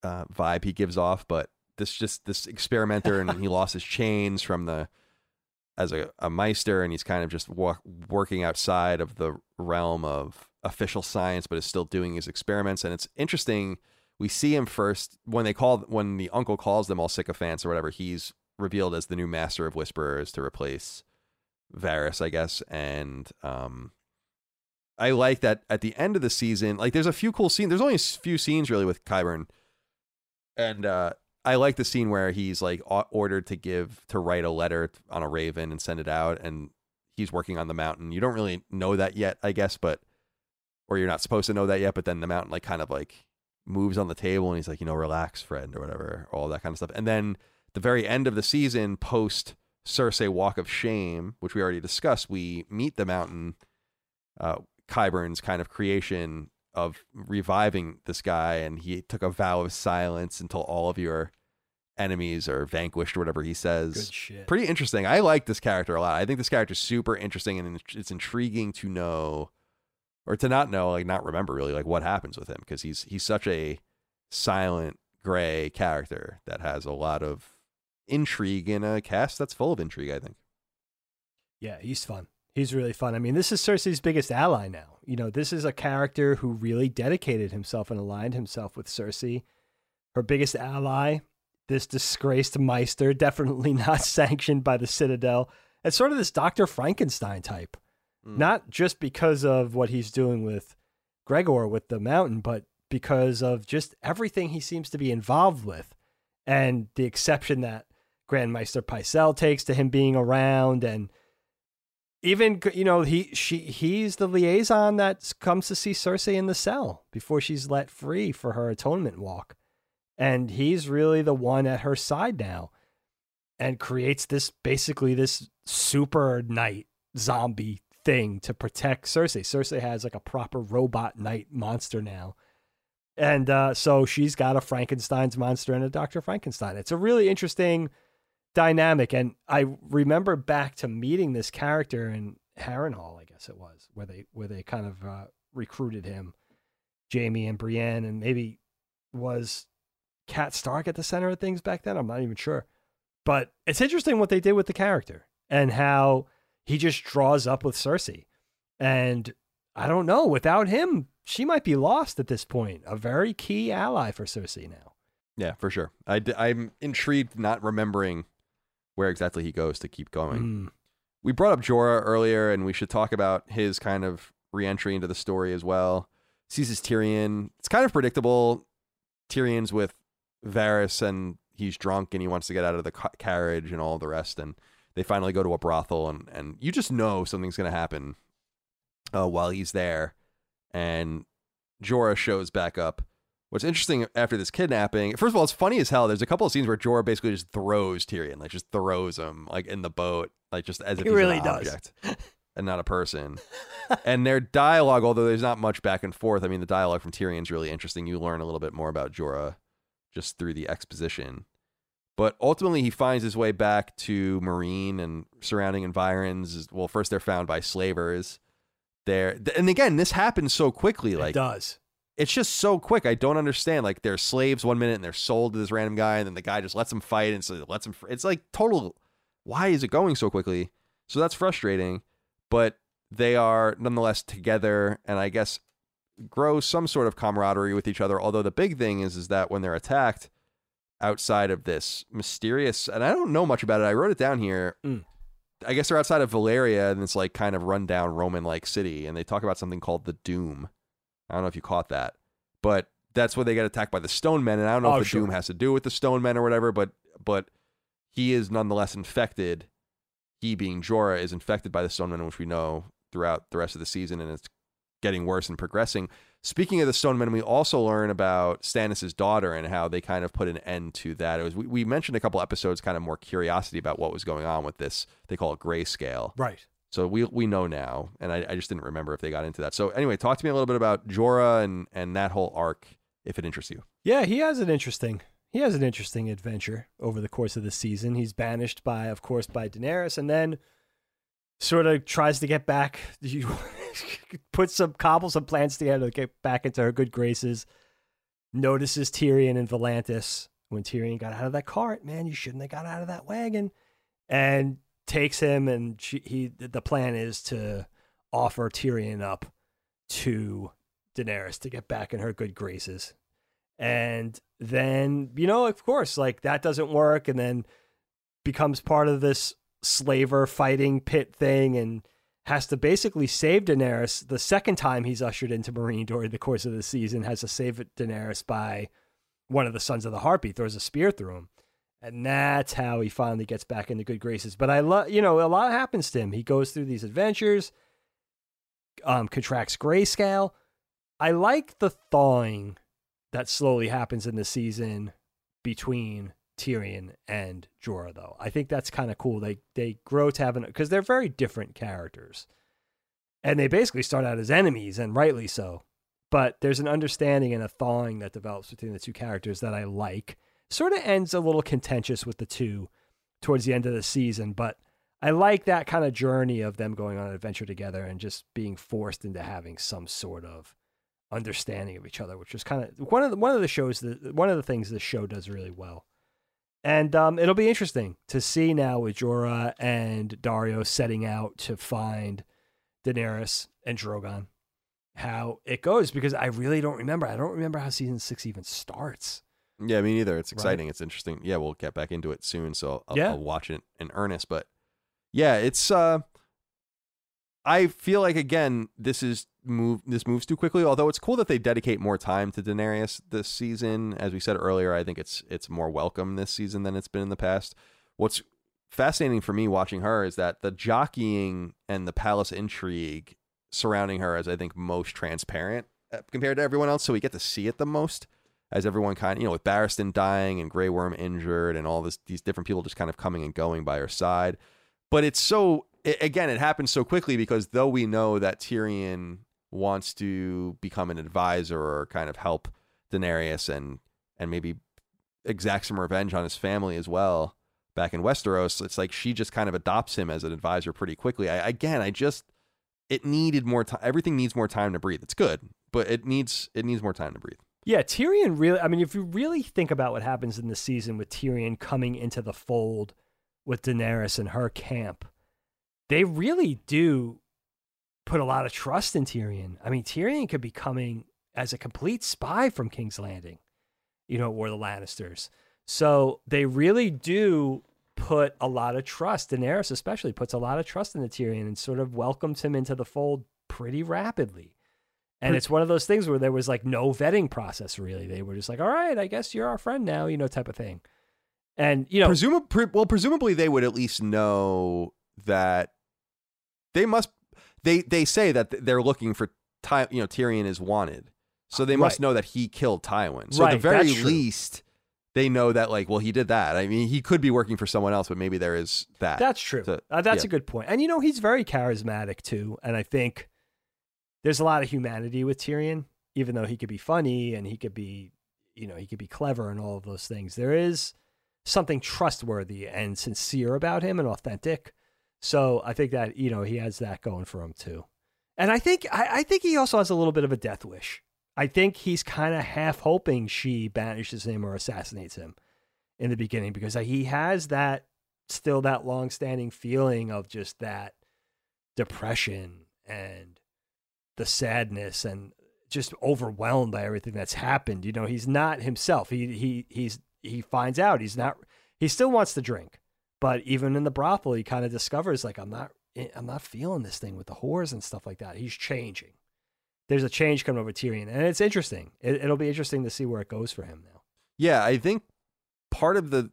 uh, vibe he gives off. But this just this experimenter and he lost his chains from the as a, a maester and he's kind of just working outside of the realm of official science, but is still doing his experiments. And it's interesting. We see him first when they call when the uncle calls them all sycophants or whatever. He's revealed as the new master of whisperers to replace Varys, I guess. And um, I like that at the end of the season, like there's a few cool scenes. There's only a few scenes really with Qyburn, and uh, I like the scene where he's like ordered to give to write a letter on a raven and send it out, and he's working on the mountain. You don't really know that yet, I guess, but or you're not supposed to know that yet. But then the mountain like kind of like moves on the table, and he's like, you know, relax, friend, or whatever, all that kind of stuff. And then the very end of the season, post Cersei Walk of Shame, which we already discussed, we meet the mountain, uh, Qyburn's kind of creation of reviving this guy, and he took a vow of silence until all of your enemies are vanquished, or whatever he says. Good shit. Pretty interesting. I like this character a lot. I think this character is super interesting, and it's intriguing to know, or to not know, like not remember really, like what happens with him because he's he's such a silent gray character that has a lot of intrigue in a cast that's full of intrigue. I think. Yeah, he's fun. He's really fun. I mean, this is Cersei's biggest ally now. You know, this is a character who really dedicated himself and aligned himself with Cersei. Her biggest ally, this disgraced Maester, definitely not sanctioned by the Citadel. It's sort of this Dr. Frankenstein type. Mm. Not just because of what he's doing with Gregor with the mountain, but because of just everything he seems to be involved with and the exception that Grand Maester Pycelle takes to him being around and even you know he she he's the liaison that comes to see Cersei in the cell before she's let free for her atonement walk, and he's really the one at her side now, and creates this basically this super knight zombie thing to protect Cersei. Cersei has like a proper robot knight monster now. And uh, so she's got a Frankenstein's monster and a Dr. Frankenstein. It's a really interesting dynamic. And I remember back to meeting this character in Harrenhal, I guess it was, where they where they kind of uh, recruited him, Jaime and Brienne, and maybe was Cat Stark at the center of things back then. I'm not even sure. But it's interesting what they did with the character and how he just draws up with Cersei. And I don't know, without him, she might be lost at this point. A very key ally for Cersei now. Yeah, for sure. I'm intrigued, not remembering where exactly he goes to keep going. Mm. We brought up Jorah earlier, and we should talk about his kind of reentry into the story as well. Sees his Tyrion. It's kind of predictable. Tyrion's with Varys, and he's drunk, and he wants to get out of the ca- carriage and all the rest. And they finally go to a brothel, and and you just know something's going to happen uh, while he's there. And Jorah shows back up. What's interesting after this kidnapping, first of all, it's funny as hell. There's a couple of scenes where Jorah basically just throws Tyrion, like just throws him, like in the boat, like just as if He he's really an does. object and not a person. and their dialogue, although there's not much back and forth, I mean, the dialogue from Tyrion's really interesting. You learn a little bit more about Jorah just through the exposition. But ultimately, he finds his way back to Meereen and surrounding environs. Well, first they're found by slavers. There, and again, this happens so quickly. it Like does. It's just so quick. I don't understand. Like they're slaves one minute and they're sold to this random guy, and then the guy just lets them fight and so lets them. It's like total. Why is it going so quickly? So that's frustrating. But they are nonetheless together, and I guess grow some sort of camaraderie with each other. Although the big thing is, is that when they're attacked outside of this mysterious, and I don't know much about it. I wrote it down here. Mm. I guess they're outside of Valyria, and it's like kind of rundown Roman-like city, and they talk about something called the Doom. I don't know if you caught that, but that's where they get attacked by the Stone Men, and I don't know Oh, if the sure. Doom has to do with the Stone Men or whatever, but but he is nonetheless infected. He being Jorah is infected by the Stone Men, which we know throughout the rest of the season, and it's getting worse and progressing. Speaking of the Stone Men, we also learn about Stannis' daughter and how they kind of put an end to that. It was we, we mentioned a couple episodes, kind of more curiosity about what was going on with this. They call it grayscale. Right. So we we know now, and I, I just didn't remember if they got into that. So anyway, talk to me a little bit about Jorah and and that whole arc, if it interests you. Yeah, he has an interesting he has an interesting adventure over the course of the season. He's banished by, of course, by Daenerys, and then sort of tries to get back. You put some cobble some plans together to get back into her good graces. Notices Tyrion and Volantis when Tyrion got out of that cart. Man, you shouldn't have got out of that wagon. And takes him, and she, he. The plan is to offer Tyrion up to Daenerys to get back in her good graces. And then, you know, of course, like that doesn't work and then becomes part of this slaver fighting pit thing and has to basically save Daenerys the second time he's ushered into Meereen during the course of the season, has to save Daenerys by one of the sons of the Harpy, throws a spear through him. And that's how he finally gets back into good graces. But I love, you know, a lot happens to him. He goes through these adventures, um, contracts grayscale. I like the thawing that slowly happens in the season between Tyrion and Jorah, though. I think that's kind of cool. They they grow to have an because they're very different characters, and they basically start out as enemies, and rightly so. But there's an understanding and a thawing that develops between the two characters that I like. Sort of ends a little contentious with the two towards the end of the season, but I like that kind of journey of them going on an adventure together and just being forced into having some sort of understanding of each other, which is kind of one of the, one of the shows that one of the things this show does really well. And um, it'll be interesting to see now with Jorah and Daario setting out to find Daenerys and Drogon how it goes because I really don't remember. I don't remember how season six even starts. Yeah, me neither. It's Right. exciting. It's interesting. Yeah, we'll get back into it soon, so I'll, Yeah. I'll watch it in earnest. But yeah, it's. uh I feel like again, this is move. This moves too quickly. Although it's cool that they dedicate more time to Daenerys this season. As we said earlier, I think it's it's more welcome this season than it's been in the past. What's fascinating for me watching her is that the jockeying and the palace intrigue surrounding her is, I think, most transparent uh, compared to everyone else. So we get to see it the most as everyone kind of, you know, with Barristan dying and Grey Worm injured and all this, these different people just kind of coming and going by her side. But it's so, i again, it happens so quickly because though we know that Tyrion wants to become an advisor or kind of help Daenerys and and maybe exact some revenge on his family as well back in Westeros. It's like she just kind of adopts him as an advisor pretty quickly. I, again, I just it needed more time. Everything needs more time to breathe. It's good, but it needs it needs more time to breathe. Yeah, Tyrion really. I mean, if you really think about what happens in the season with Tyrion coming into the fold with Daenerys and her camp, they really do put a lot of trust in Tyrion. I mean, Tyrion could be coming as a complete spy from King's Landing, you know, or the Lannisters. So they really do put a lot of trust. Daenerys, especially, puts a lot of trust in Tyrion and sort of welcomes him into the fold pretty rapidly. And it's one of those things where there was like no vetting process, really. They were just like, all right, I guess you're our friend now, you know, type of thing. And, you know, Presumably, pre- well, presumably they would at least know that they must. They they say that they're looking for Ty. You know, Tyrion is wanted, so they must Right. know that he killed Tywin. So at the very least, they know that like, well, he did that. I mean, he could be working for someone else, but maybe there is that. That's true. So, uh, that's yeah. a good point. And you know, he's very charismatic too. And I think there's a lot of humanity with Tyrion, even though he could be funny and he could be, you know, he could be clever and all of those things. There is something trustworthy and sincere about him and authentic. So I think that, you know, he has that going for him too. And I think I, I think he also has a little bit of a death wish. I think he's kind of half hoping she banishes him or assassinates him in the beginning because he has that still that long-standing feeling of just that depression and the sadness and just overwhelmed by everything that's happened. You know, he's not himself. He he he's he finds out he's not. He still wants to drink, but even in the brothel, he kind of discovers like I'm not eh, I'm not feeling this thing with the whores and stuff like that. He's changing. There's a change coming over Tyrion, and it's interesting. It, it'll be interesting to see where it goes for him now. Yeah, I think part of the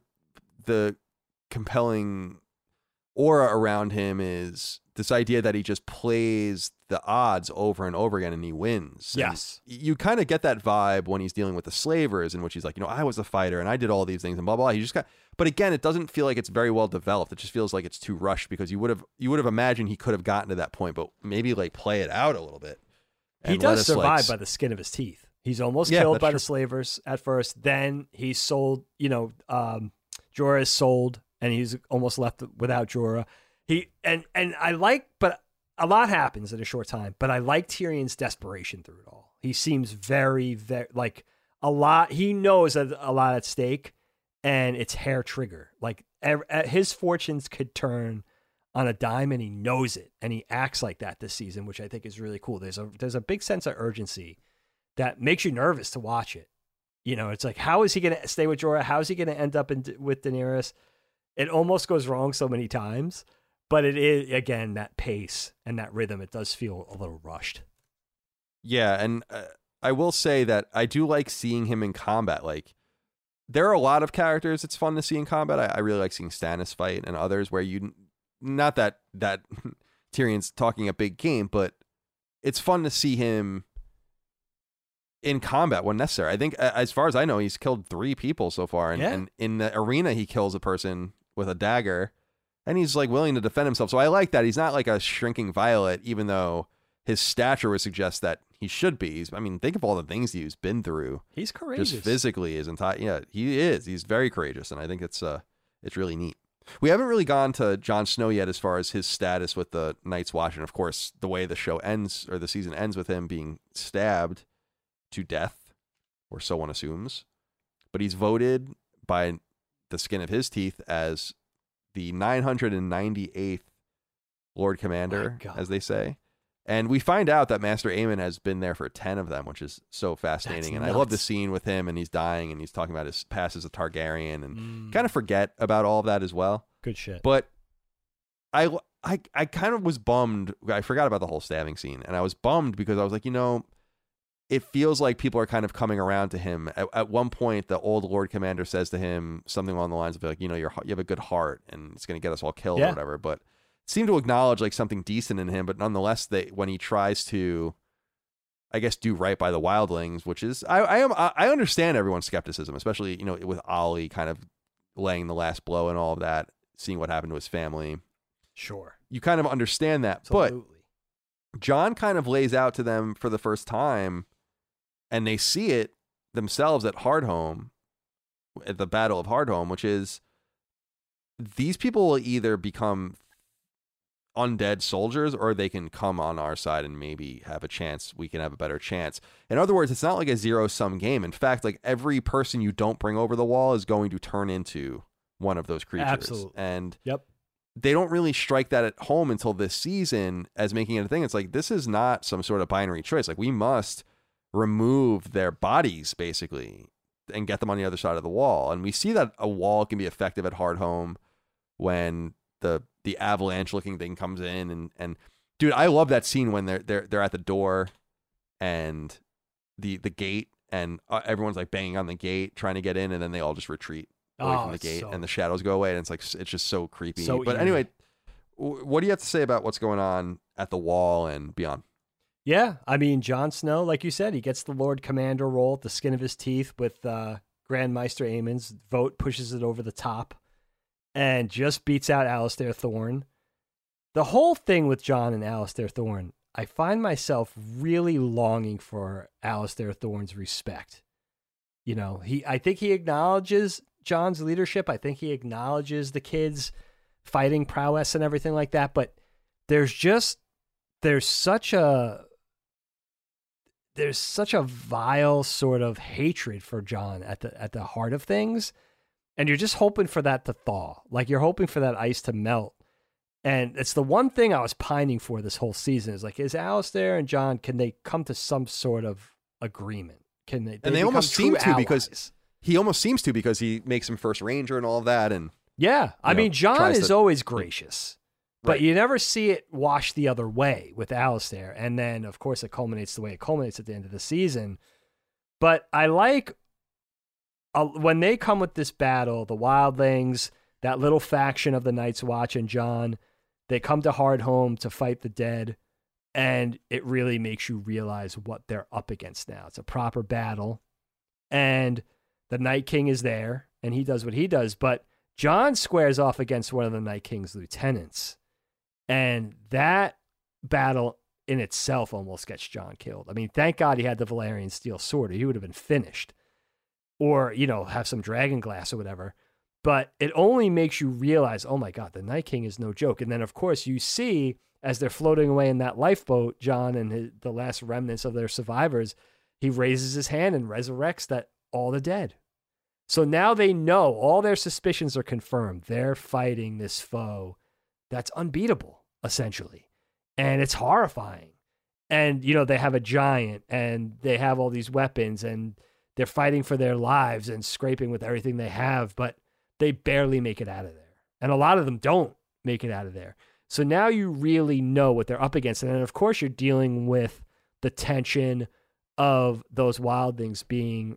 the compelling aura around him is this idea that he just plays the odds over and over again and he wins. And Yes. you kind of get that vibe when he's dealing with the slavers, in which he's like, you know, I was a fighter and I did all these things and blah blah. He just got, but again, it doesn't feel like it's very well developed. It just feels like it's too rushed because you would have you would have imagined he could have gotten to that point, but maybe like play it out a little bit. he does us, survive like, by the skin of his teeth. He's almost Yeah, killed by true. the slavers at first. Then he's sold. You know, um, Jorah is sold, and he's almost left without Jorah. He and and I like, but a lot happens in a short time. But I like Tyrion's desperation through it all. He seems very, very like a lot. He knows that a lot at stake, and it's hair trigger. Like his fortunes could turn on a dime and he knows it and he acts like that this season which i think is really cool there's a there's a big sense of urgency that makes you nervous to watch it you know it's like how is he going to stay with Jorah how is he going to end up in, with Daenerys it almost goes wrong so many times but it is again that pace and that rhythm it does feel a little rushed Yeah, and uh, I will say that I do like seeing him in combat. Like, there are a lot of characters it's fun to see in combat. I, I really like seeing Stannis fight and others where you, not that that Tyrion's talking a big game, but it's fun to see him in combat when necessary. I think, as far as I know, he's killed three people so far, and, Yeah. and in the arena he kills a person with a dagger, and he's like willing to defend himself. So I like that. He's not like a shrinking violet, even though his stature would suggest that he should be. He's, I mean, think of all the things he's been through, he's courageous just physically. His entire, yeah, he is. He's very courageous, and I think it's uh, it's really neat. We haven't really gone to Jon Snow yet as far as his status with the Night's Watch, and of course, the way the show ends or the season ends with him being stabbed to death, or so one assumes. But he's voted by the skin of his teeth as the 998th Lord Commander, as they say. And we find out that Maester Aemon has been there for 10 of them, which is so fascinating. That's and I love the scene with him and he's dying and he's talking about his past as a Targaryen and Mm, kind of forget about all of that as well. good shit But I, I, I kind of was bummed. I forgot about the whole stabbing scene, and I was bummed because I was like, you know, it feels like people are kind of coming around to him. At, at one point, the old Lord Commander says to him something along the lines of like, you know, you're, you have a good heart, and it's going to get us all killed Yeah. or whatever. But seem to acknowledge like something decent in him, but nonetheless, they when he tries to, I guess, do right by the wildlings, which is I, I am I I understand everyone's skepticism, especially you know with Ollie kind of laying the last blow and all of that, seeing what happened to his family. Sure. You kind of understand that, but Jon kind of lays out to them for the first time, and they see it themselves at Hardhome, at the Battle of Hardhome, which is these people will either become undead soldiers or they can come on our side and maybe have a chance. We can have a better chance. In other words, it's not like a zero sum game. In fact, like every person you don't bring over the wall is going to turn into one of those creatures. Absolutely. And Yep. they don't really strike that at home until this season as making it a thing. It's like this is not some sort of binary choice. Like we must remove their bodies basically and get them on the other side of the wall. And we see that a wall can be effective at Hardhome when the the avalanche looking thing comes in and and dude, I love that scene when they're they're they're at the door and the the gate and uh, everyone's like banging on the gate trying to get in and then they all just retreat away Oh, from the gate so- and the shadows go away and it's like it's just so creepy. So but eerie. anyway, what do you have to say about what's going on at the wall and beyond? Yeah, I mean, Jon Snow, like you said, he gets the Lord Commander role at the skin of his teeth with uh, Grand Maester Aemon's vote, pushes it over the top, and just beats out Alistair Thorne. The whole thing with Jon and Alistair Thorne, I find myself really longing for Alistair Thorne's respect. You know, he I think he acknowledges Jon's leadership. I think he acknowledges the kids' fighting prowess and everything like that, but there's just there's such a there's such a vile sort of hatred for Jon at the at the heart of things and you're just hoping for that to thaw. Like you're hoping for that ice to melt. And it's the one thing I was pining for this whole season is like is Alistair and Jon can they come to some sort of agreement? Can they, And they almost seem to because- He almost seems to because he makes him first ranger and all of that and Yeah, I know, mean, Jon is to- always gracious, but you never see it wash the other way with Alistair. And then, of course, it culminates the way it culminates at the end of the season. But I like uh, when they come with this battle, the Wildlings, that little faction of the Night's Watch and Jon, they come to Hardhome to fight the dead. And it really makes you realize what they're up against now. It's a proper battle. And the Night King is there and he does what he does. But Jon squares off against one of the Night King's lieutenants. And that battle in itself almost gets Jon killed. I mean, thank God he had the Valyrian steel sword, or he would have been finished. Or, you know, have some dragon glass or whatever. But it only makes you realize, oh my God, the Night King is no joke. And then, of course, you see as they're floating away in that lifeboat, Jon and his, the last remnants of their survivors, he raises his hand and resurrects that all the dead. So now they know all their suspicions are confirmed. They're fighting this foe that's unbeatable, essentially. And it's horrifying. And, you know, they have a giant and they have all these weapons and they're fighting for their lives and scraping with everything they have, but they barely make it out of there. And a lot of them don't make it out of there. So now you really know what they're up against. And then, of course, you're dealing with the tension of those wildlings being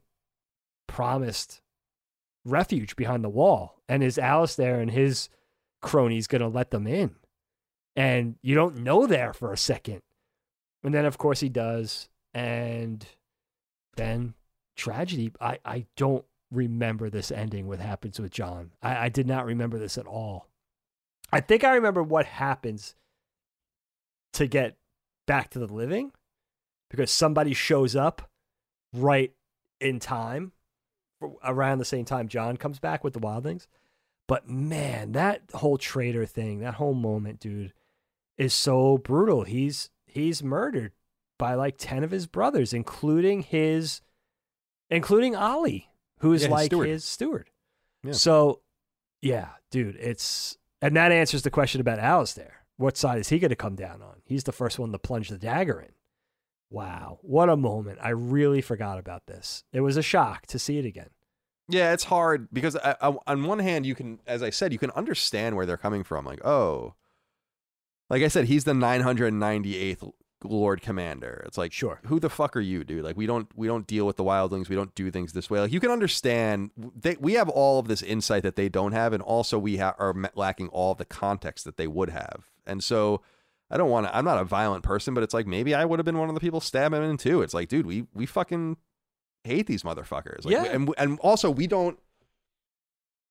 promised refuge behind the wall. And is Alistair and his cronies going to let them in? And you don't know there for a second. And then, of course, he does. And then tragedy. I, I don't remember this ending, what happens with Jon. I, I did not remember this at all. I think I remember what happens to get back to the living because somebody shows up right in time around the same time Jon comes back with the wildlings. But man, that whole traitor thing, that whole moment, dude, is so brutal. He's he's murdered by like 10 of his brothers, including his including Ollie, who is Yeah, like steward. his steward. Yeah. So, yeah, dude, it's and that answers the question about Alistair. What side is he going to come down on? He's the first one to plunge the dagger in. Wow, what a moment! I really forgot about this. It was a shock to see it again. Yeah, it's hard because I, I, on one hand, you can, as I said, you can understand where they're coming from. Like, oh, like I said, he's the 998th Lord Commander. It's like, Sure. who the fuck are you, dude? Like, we don't we don't deal with the wildlings. We don't do things this way. Like, you can understand. They, we have all of this insight that they don't have, and also we ha- are lacking all the context that they would have. And so, I don't want to. I'm not a violent person, but it's like maybe I would have been one of the people stabbing him in too. It's like, dude, we we fucking hate these motherfuckers. Like, Yeah. and and also we don't.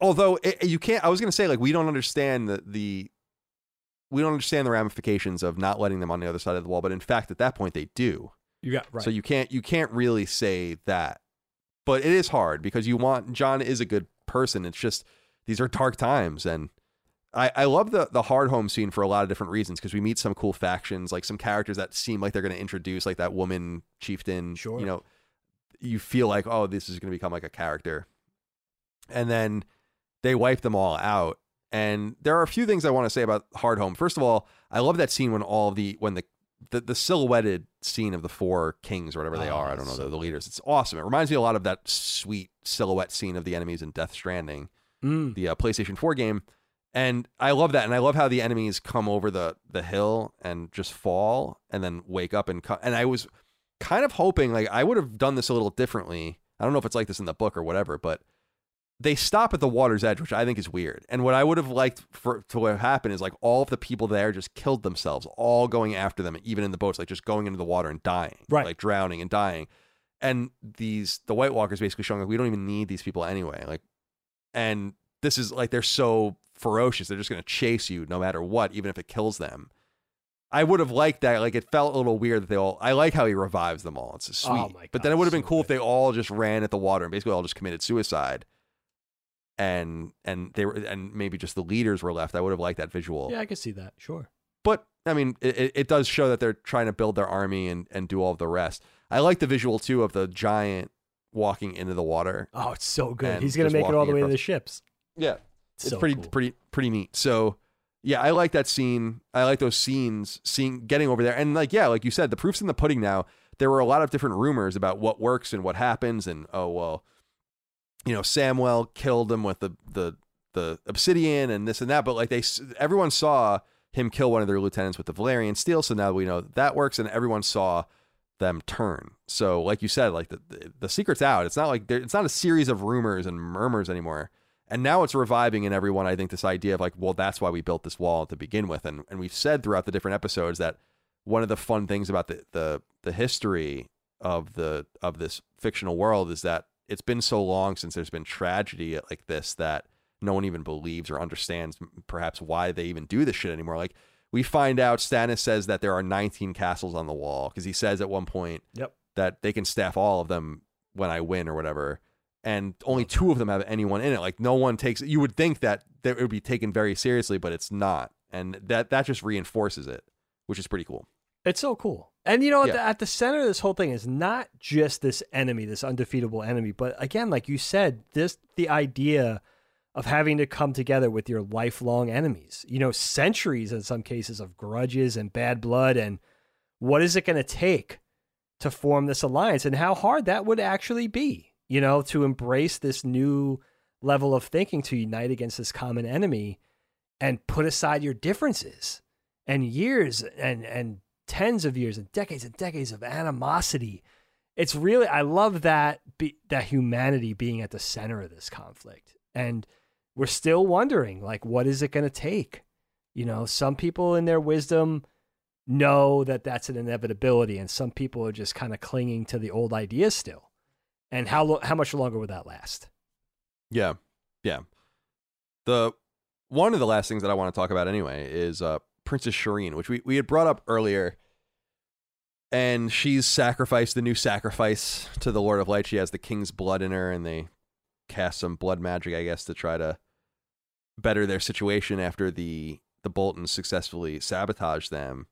Although it, you can't, I was gonna say like we don't understand the the. We don't understand the ramifications of not letting them on the other side of the wall, but in fact, at that point, they do. You got right. So you can't you can't really say that. But it is hard because you want Jon is a good person. It's just these are dark times and I, I love the the Hardhome scene for a lot of different reasons because we meet some cool factions, like some characters that seem like they're going to introduce, like that woman chieftain. Sure. You know, you feel like, oh, this is going to become like a character, and then they wipe them all out. And there are a few things I want to say about Hardhome. First of all, I love that scene when all the when the the, the silhouetted scene of the four kings or whatever they Oh, are. I don't know so the, the leaders. It's awesome. It reminds me a lot of that sweet silhouette scene of the enemies in Death Stranding Mm. the uh, PlayStation 4 game. And I love that, and I love how the enemies come over the the hill and just fall, and then wake up and co- and I was kind of hoping like I would have done this a little differently. I don't know if it's like this in the book or whatever, but they stop at the water's edge, which I think is weird. And what I would have liked for to have happened is like all of the people there just killed themselves, all going after them, even in the boats, like just going into the water and dying, Right. Like drowning and dying. And these the White Walkers basically showing like we don't even need these people anyway, like and this is like they're so ferocious they're just going to chase you no matter what even if it kills them i would have liked that like it felt a little weird that they all i like how he revives them all it's oh sweet Oh my but then it would have been so cool if they all just ran at the water and basically all just committed suicide and and they were and maybe just the leaders were left i would have liked that visual Yeah, I can see that. Sure. but I mean, it, it- does show that they're trying to build their army and, and do all of the rest. I like the visual too of the giant walking into the water. Oh, it's so good. He's gonna make it all the way to the ships. Yeah, it's So pretty cool. pretty pretty neat. So yeah, I like that scene. I like those scenes, seeing getting over there, and like yeah, like you said, the proof's in the pudding. Now there were a lot of different rumors about what works and what happens, and oh well, you know, Samwell killed him with the the the obsidian and this and that, but like they everyone saw him kill one of their lieutenants with the Valyrian steel, so now we know that, works, and everyone saw them turn. So like you said, like the the, the secret's out. It's not like it's not a series of rumors and murmurs anymore. And now it's reviving in everyone, I think, this idea of like, well, that's why we built this wall to begin with. And and we've said throughout the different episodes that one of the fun things about the the, the history of the of this fictional world is that it's been so long since there's been tragedy like this that no one even believes or understands perhaps why they even do this shit anymore. Like we find out Stannis says that there are 19 castles on the wall because he says at one point Yep. that they can staff all of them when I win or whatever. And only two of them have anyone in it. Like no one takes you would think that that it would be taken very seriously, but it's not. And that that just reinforces it, which is pretty cool. It's so cool. And you know, at, Yeah. the, at the center of this whole thing is not just this enemy, this undefeatable enemy, but again, like you said, this the idea of having to come together with your lifelong enemies. You know, centuries in some cases of grudges and bad blood and what is it going to take to form this alliance and how hard that would actually be, you know, to embrace this new level of thinking to unite against this common enemy and put aside your differences and years and and tens of years and decades and decades of animosity. It's really I love that be, that humanity being at the center of this conflict, and we're still wondering like what is it going to take? You know, some people in their wisdom know that that's an inevitability, and some people are just kind of clinging to the old ideas still. And how lo- how much longer would that last? Yeah. Yeah. The one of the last things that I want to talk about anyway is uh Princess Shireen, which we, we had brought up earlier. And she's sacrificed the new sacrifice to the Lord of Light. She has the king's blood in her, and they cast some blood magic, I guess, to try to better their situation after the the Boltons successfully sabotage them.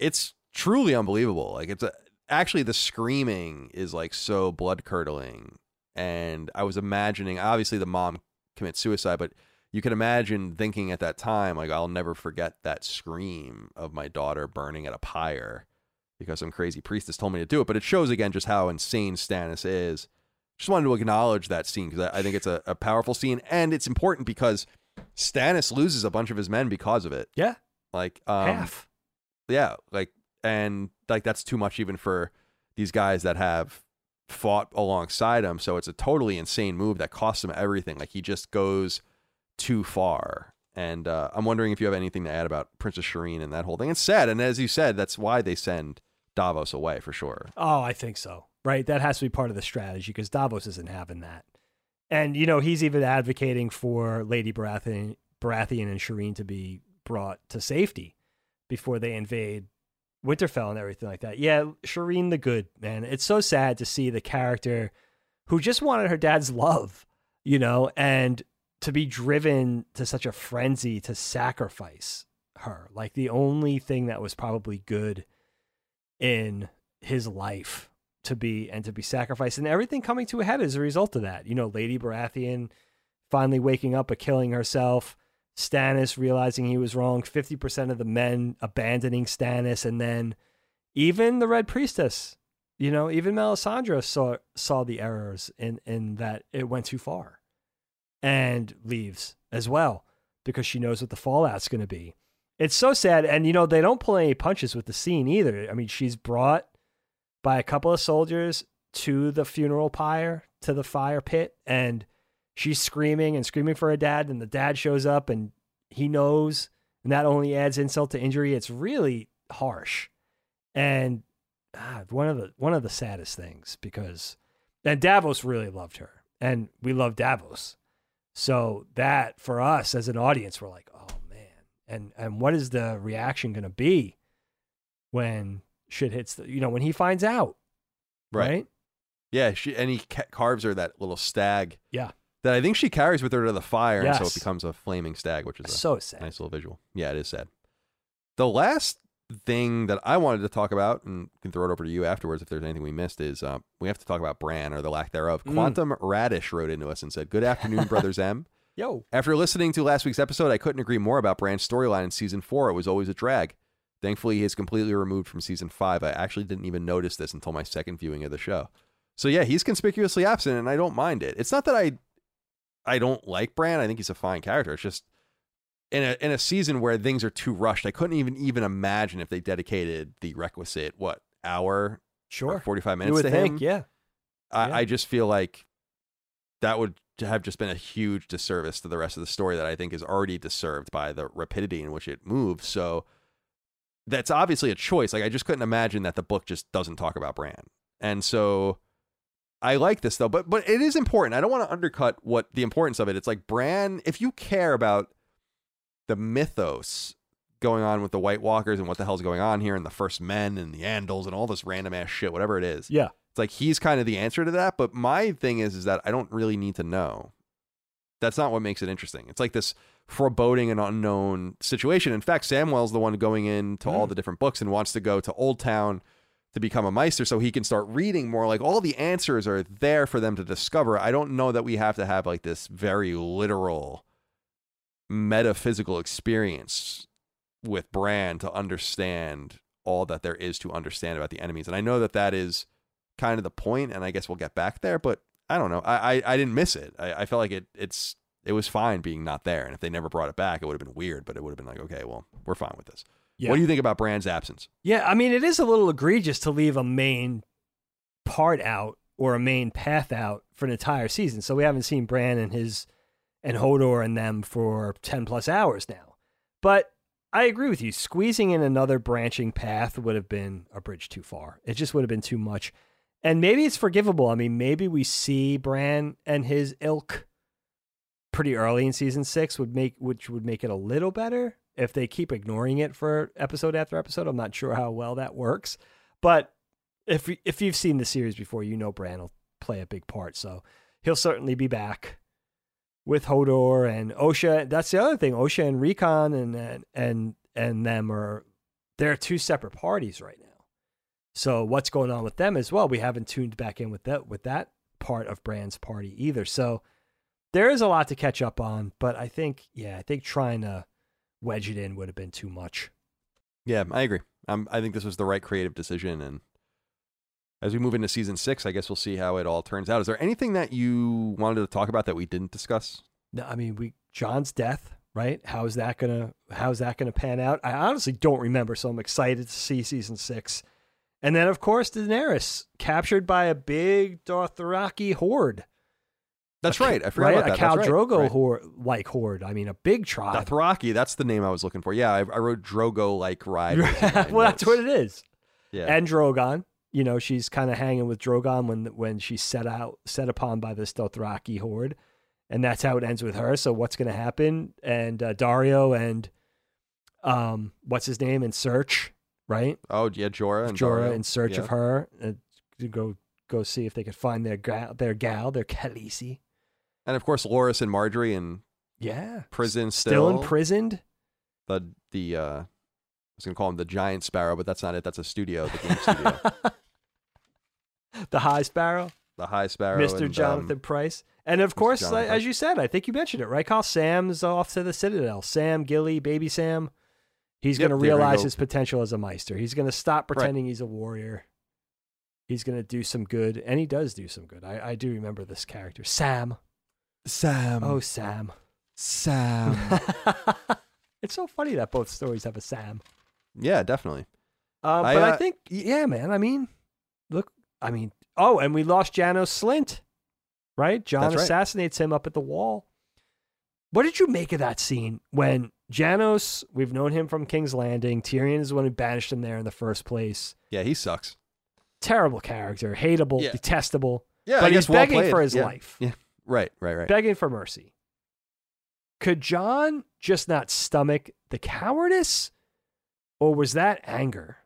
It's truly unbelievable. Like it's a, actually the screaming is like so blood curdling and I was imagining obviously the mom commits suicide, but you can imagine thinking at that time, like, I'll never forget that scream of my daughter burning at a pyre because some crazy priestess told me to do it. But it shows again just how insane Stannis is. Just wanted to acknowledge that scene because I, I think it's a, a powerful scene and it's important because Stannis loses a bunch of his men because of it. Yeah, Like um, half. yeah, like and like that's too much even for these guys that have fought alongside him. So it's a totally insane move that costs him everything. Like he just goes too far. And uh, I'm wondering if you have anything to add about Princess Shireen and that whole thing. It's sad, and as you said, that's why they send Davos away for sure. Oh, I think so. Right. That has to be part of the strategy because Davos isn't having that. And, you know, he's even advocating for Lady Baratheon, Baratheon and Shireen to be brought to safety before they invade Winterfell and everything like that. Yeah, Shireen the good, man. It's so sad to see the character who just wanted her dad's love, you know, and to be driven to such a frenzy to sacrifice her. Like the only thing that was probably good in his life to be and to be sacrificed and everything coming to a head as a result of that. You know, Lady Baratheon finally waking up but killing herself, Stannis realizing he was wrong, 50% of the men abandoning Stannis and then even the Red Priestess, you know, even Melisandre saw saw the errors in in that it went too far and leaves as well because she knows what the fallout's going to be. It's so sad and you know, they don't pull any punches with the scene either. I mean, she's brought by a couple of soldiers to the funeral pyre, to the fire pit, and she's screaming and screaming for her dad. And the dad shows up and he knows, and that only adds insult to injury. It's really harsh, and ah, one of the one of the saddest things because and Davos really loved her, and we love Davos. So that for us as an audience, we're like, oh and and what is the reaction going to be when shit hits the, you know, when he finds out, right? Yeah, she and he ca- carves her that little stag Yeah, that I think she carries with her to the fire, and so it becomes a flaming stag, which is a so sad. nice little visual. Yeah, it is sad. The last thing that I wanted to talk about, and can throw it over to you afterwards if there's anything we missed, is uh, we have to talk about Bran or the lack thereof. Mm. Quantum Radish wrote into us and said, "Good afternoon, brothers M." Yo, After listening to last week's episode, I couldn't agree more about Bran's storyline in season four. It was always a drag. Thankfully, he is completely removed from season five. I actually didn't even notice this until my second viewing of the show. So yeah, he's conspicuously absent, and I don't mind it. It's not that I, I don't like Bran. I think he's a fine character. It's just in a in a season where things are too rushed. I couldn't even even imagine if they dedicated the requisite what hour, sure. forty five minutes to think, him. yeah. I, Yeah. I just feel like that would have just been a huge disservice to the rest of the story that I think is already disturbed by the rapidity in which it moves. So that's obviously a choice. Like I just couldn't imagine that the book just doesn't talk about Bran. And so I like this though, but but it is important. I don't want to undercut what the importance of it. It's like Bran, if you care about the mythos going on with the White Walkers and what the hell's going on here and the First Men and the Andals and all this random ass shit, whatever it is. Yeah. It's like he's kind of the answer to that. But my thing is, is that I don't really need to know. That's not what makes it interesting. It's like this foreboding and unknown situation. In fact, Samwell's the one going into all mm. the different books and wants to go to Old Town to become a maester so he can start reading more. Like all the answers are there for them to discover. I don't know that we have to have like this very literal metaphysical experience with Bran to understand all that there is to understand about the enemies. And I know that that is kind of the point, and I guess we'll get back there. But I don't know. I I, I didn't miss it. I, I felt like it. It's it was fine being not there, and if they never brought it back, it would have been weird. But it would have been like, okay, well, we're fine with this. Yeah. What do you think about Bran's absence? Yeah, I mean, it is a little egregious to leave a main part out or a main path out for an entire season. So we haven't seen Brand and his and Hodor and them for 10 plus hours now. But I agree with you. Squeezing in another branching path would have been a bridge too far. It just would have been too much. And maybe it's forgivable. I mean, maybe we see Bran and his ilk pretty early in season six would make which would make it a little better if they keep ignoring it for episode after episode. I'm not sure how well that works, but if if you've seen the series before, you know Bran will play a big part. So he'll certainly be back with Hodor and Osha. That's the other thing. Osha and Rickon and and and, and them are they're two separate parties right. So what's going on with them as well? We haven't tuned back in with that with that part of Bran's party either. So there is a lot to catch up on, but I think yeah, I think trying to wedge it in would have been too much. Yeah, I agree. Um, I think this was the right creative decision, and as we move into season six, I guess we'll see how it all turns out. Is there anything that you wanted to talk about that we didn't discuss? No, I mean we Jon's death right? How's that gonna How's that gonna pan out? I honestly don't remember, so I'm excited to see season six. And then, of course, Daenerys captured by a big Dothraki horde. That's A- right. I forgot right? about a that. Khal That's. Drogo Right. horde, like horde. I mean, a big tribe. Dothraki, that's the name I was looking for. Yeah, I, I wrote Drogo like ride. well, that's what it is. Yeah. And Drogon. You know, she's kind of hanging with Drogon when when she's set out set upon by this Dothraki horde, and that's how it ends with her. So what's going to happen? And uh, Daario and um, what's his name in search, right? oh yeah, Jorah and Jorah Daario. in search Yeah. of her uh, to go go see if they could find their gal, their gal, their Khaleesi. and of course Loras and Margaery in Yeah, prison still still. imprisoned. the the uh, I was gonna call him the Giant Sparrow, but that's not it. That's a studio, the game studio, the High Sparrow. the High Sparrow, Mr. and, Jonathan um, Pryce. And of course, Jonathan as you said, I think you mentioned it, right, Kyle? Sam's off to the Citadel. Sam, Gilly, baby Sam. He's Yep, going to realize his potential as a maester. He's going to stop Right. pretending he's a warrior. He's going to do some good, and he does do some good. I, I do remember this character, Sam. Sam. Oh, Sam. Sam. it's so funny that both stories have a Sam. yeah, definitely. Um, I, but I uh, think, yeah, man. I mean, look, I mean, oh, and we lost Janos Slynt, right? Jon That's right. assassinates him up at the wall. What did you make of that scene when Janos, we've known him from King's Landing, Tyrion is the one who banished him there in the first place. Yeah, he sucks. Terrible character, hateable, Yeah. detestable, Yeah, but he's well begging played. for his Yeah. life, Yeah. Right, right, right. begging for mercy. Could Jon just not stomach the cowardice, or was that anger?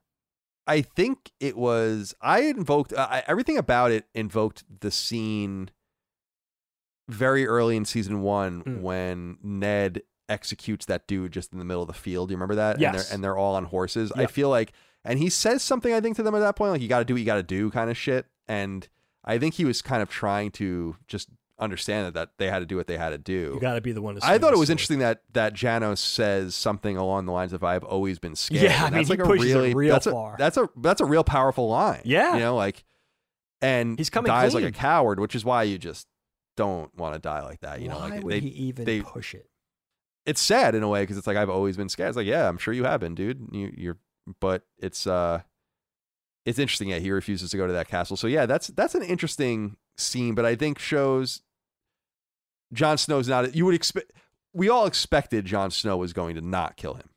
I think it was. I invoked uh, everything about it. Invoked the scene very early in season one Mm. when Ned executes that dude just in the middle of the field. You remember that? And Yes. they're, and they're all on horses. I feel like, and he says something. I think to them at that point, like you got to do what you got to do, kind of shit. And I think he was kind of trying to just understand that, that they had to do what they had to do. You got to be the one to. I thought it was interesting that that Janos says something along the lines of "I've always been scared." Yeah, I mean, that's he like a pushes it really real that's far. A, that's a that's a real powerful line. Yeah. you know, like, and He's coming dies clean. like a coward, which is why you just don't want to die like that. You know, Why like would they, he even they- push it? It's sad in a way because it's like I've always been scared. It's like, yeah, I'm sure you have been, dude. You, you're, but it's uh, it's interesting. Yeah, he refuses to go to that castle. So yeah, that's that's an interesting scene. But I think shows Jon Snow's not. You would expect. We all expected Jon Snow was going to not kill him.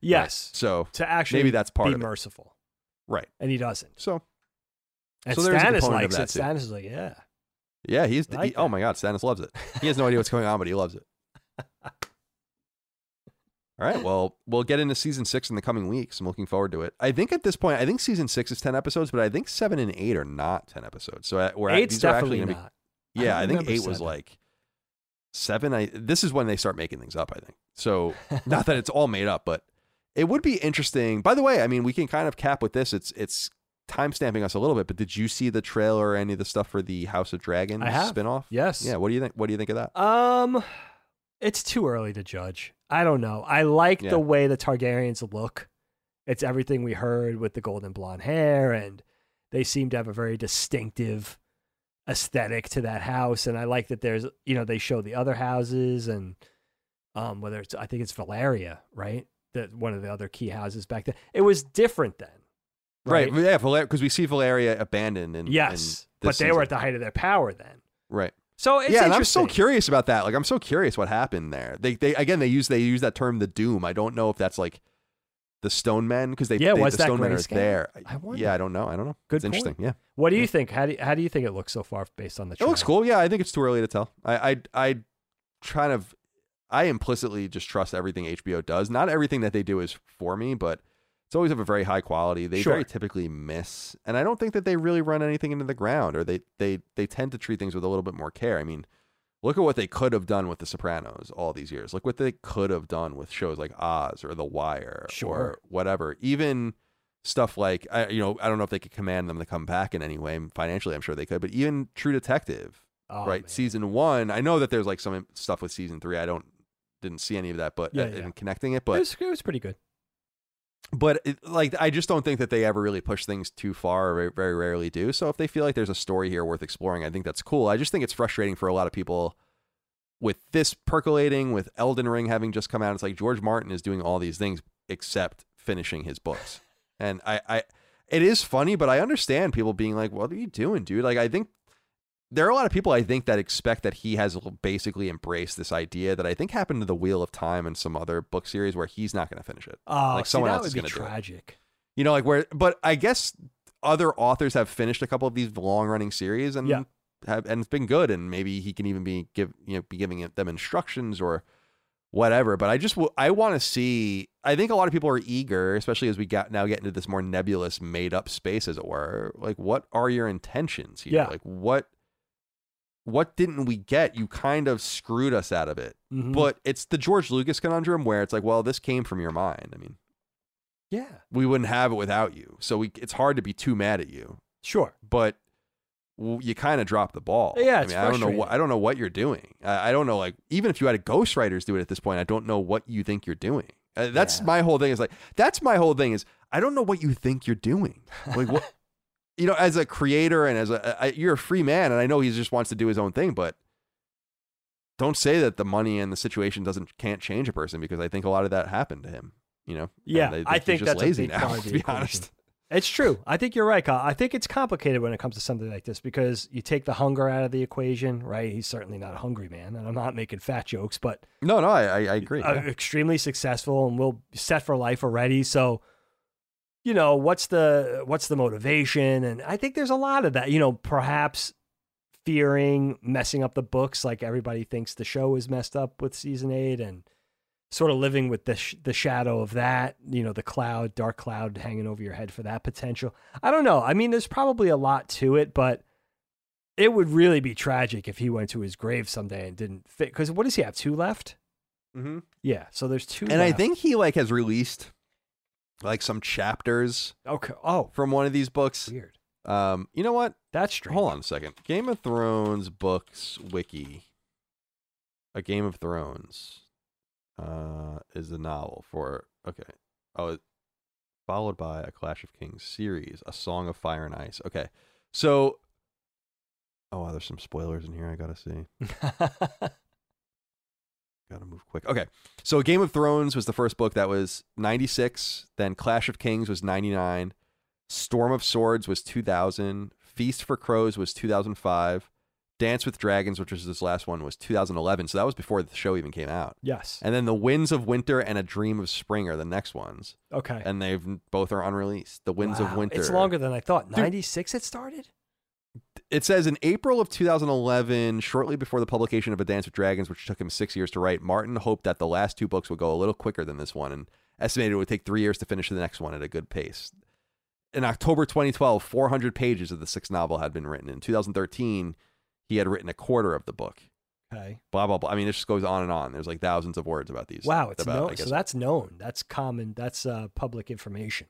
Yes, So to actually maybe that's part be of it. merciful, right. and he doesn't. So And So Stannis likes it. too. Stannis is like, yeah, yeah, he's. Like he- oh my God, Stannis loves it. He has no idea what's going on, but he loves it. All right. Well, we'll get into season six in the coming weeks. I'm looking forward to it. I think at this point, I think season six is ten episodes, but I think seven and eight are not ten episodes. So uh, we're at- these are definitely actually gonna not. Be, yeah, don't I, think eight was like seven. I this is when they start making things up. I think so. not that it's all made up, but it would be interesting. By the way, I mean we can kind of cap with this. It's it's time stamping us a little bit. But did you see the trailer or any of the stuff for the House of Dragons I have. spinoff? Yes. Yeah. What do you think? What do you think of that? Um, it's too early to judge. I don't know. I like Yeah. the way the Targaryens look. It's everything we heard with the golden blonde hair, and they seem to have a very distinctive aesthetic to that house. And I like that there's, you know, they show the other houses and um, whether it's, I think it's Valyria, right? That one of the other key houses back then. It was different then, Right. Yeah. Because we see Valyria abandoned and Yes, and but they were at the height of their power then. right. So it's yeah, and I'm so curious about that. Like, I'm so curious what happened there. They, they again, they use they use that term, the Doom. I don't know if that's like the Stone Men because they, Yeah, they was the that Stone Men are there. I wonder. yeah, I don't know. I don't know. Good it's interesting. Yeah, What do you think? How do you, how do you think it looks so far based on the? it looks cool. Yeah, I think it's too early to tell. I, I, I, kind of, I implicitly just trust everything HBO does. Not everything that they do is for me, but it's always of a very high quality. They Sure. very typically miss, and I don't think that they really run anything into the ground, or they, they, they tend to treat things with a little bit more care. I mean. Look at what they could have done with The Sopranos all these years. Look what they could have done with shows like Oz or The Wire Sure. or whatever. Even stuff like I, you know, I don't know if they could command them to come back in any way. Financially, I'm sure they could. But even True Detective, Oh, right? man. Season one. I know that there's like some stuff with season three. I don't didn't see any of that, but Yeah, uh, yeah. in connecting it, it but was, it was pretty good. But it, like I just don't think that they ever really push things too far, or very, very rarely do. So if they feel like there's a story here worth exploring, I think that's cool. I just think it's frustrating for a lot of people with this percolating, with Elden Ring having just come out, it's like George Martin is doing all these things except finishing his books. And I, I, it is funny, but I understand people being like, "What are you doing, dude?" Like, I think there are a lot of people I think that expect that he has basically embraced this idea that I think happened to the Wheel of Time and some other book series where he's not going to finish it. Oh, like see, someone that else is going to do it. tragic. You know, like where, but I guess other authors have finished a couple of these long running series and Yeah. have, and it's been good. And maybe he can even be give, you know, be giving them instructions or whatever. But I just, I want to see, I think a lot of people are eager, especially as we got now get into this more nebulous made up space, as it were. Like, what are your intentions here? Yeah. Like, what, what didn't we get? You kind of screwed us out of it. Mhm. But it's the George Lucas conundrum where it's like, well, this came from your mind. I mean, yeah, we wouldn't have it without you. So we, it's hard to be too mad at you, sure. but you kind of dropped the ball. Yeah, I mean, I don't know what. I don't know what you're doing. I, I don't know. Like, even if you had a ghostwriters do it at this point, I don't know what you think you're doing. Uh, that's Yeah. my whole thing. Is like that's my whole thing. Is I don't know what you think you're doing. Like what. You know, as a creator and as a, you're a free man, and I know he just wants to do his own thing, but don't say that the money and the situation doesn't can't change a person because I think a lot of that happened to him. You know, Yeah, And I think that's a lazy big now. To be honest, It's true. I think you're right, Kyle. I think it's complicated when it comes to something like this because you take the hunger out of the equation, right? He's certainly not a hungry man, and I'm not making fat jokes, but no, no, I, I, agree. uh, extremely successful and will set for life already. So, you know, what's the what's the motivation? And I think there's a lot of that. You know, perhaps fearing messing up the books, like everybody thinks the show is messed up with season eight, and sort of living with the sh- the shadow of that. You know, the cloud, dark cloud hanging over your head for that potential. I don't know. I mean, there's probably a lot to it, but. It would really be tragic if he went to his grave someday and didn't fit. Because what does he have? Two left? mm-hmm. Yeah. So there's two. and I think he like has released like some chapters Okay. Oh, from one of these books. weird. Um, you know what? That's strange. Hold on a second. Game of Thrones books wiki. A Game of Thrones uh, is the novel for okay. Oh, it- followed by a Clash of Kings series, A Song of Fire and Ice. Okay, so oh, wow, there's some spoilers in here. I gotta see. Gotta move quick. Okay. So Game of Thrones was the first book that was 96. Then Clash of Kings was 99. Storm of Swords was 2000. Feast for Crows was 2005. Dance with Dragons, which was this last one, was 2011. So that was before the show even came out. yes. And then The Winds of Winter and A Dream of Spring are the next ones. Okay. And they've both are unreleased. The Winds of Winter. It's longer than I thought. Dude. 96 it started? It says in April of 2011, shortly before the publication of A Dance with Dragons, which took him six years to write, Martin hoped that the last two books would go a little quicker than this one and estimated it would take three years to finish the next one at a good pace. In October 2012, 400 pages of the sixth novel had been written. In 2013, he had written a quarter of the book. Okay. Blah, blah, blah. I mean, it just goes on and on. There's like thousands of words about these. Wow, it's about, known. So that's known. That's common. That's uh, public information.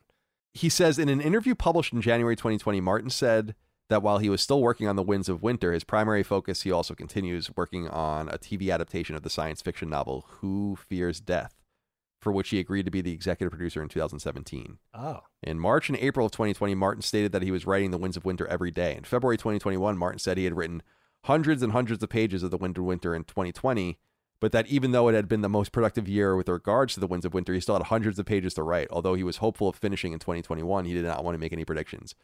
he says in an interview published in January 2020, Martin said that while he was still working on The Winds of Winter, his primary focus, he also continues working on a TV adaptation of the science fiction novel Who Fears Death, for which he agreed to be the executive producer in 2017. Oh. In March and April of 2020, Martin stated that he was writing The Winds of Winter every day. In February 2021, Martin said he had written hundreds and hundreds of pages of The Wind of Winter in 2020, but that even though it had been the most productive year with regards to The Winds of Winter, he still had hundreds of pages to write. Although he was hopeful of finishing in 2021, he did not want to make any predictions.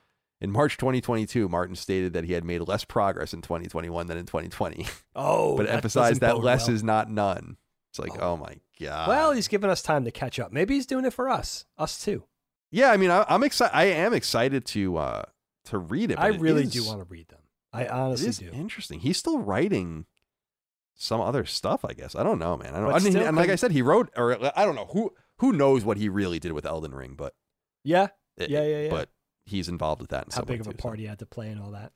In March 2022, Martin stated that he had made less progress in 2021 than in 2020, Oh. but that emphasized that less well. is not none. It's like, Oh. oh, my God. Well, he's giving us time to catch up. Maybe he's doing it for us. Us too. yeah, I mean, I, I'm excited. I am excited to uh to read it. I it really is- do want to read them. I honestly is do. interesting. He's still writing some other stuff, I guess. I don't know, man. I don't. But I mean, and like I said, he wrote, or I don't know who who knows what he really did with Elden Ring, but Yeah. it- Yeah, yeah, yeah. But he's involved with that. In How big of a too, so. part he had to play and all that.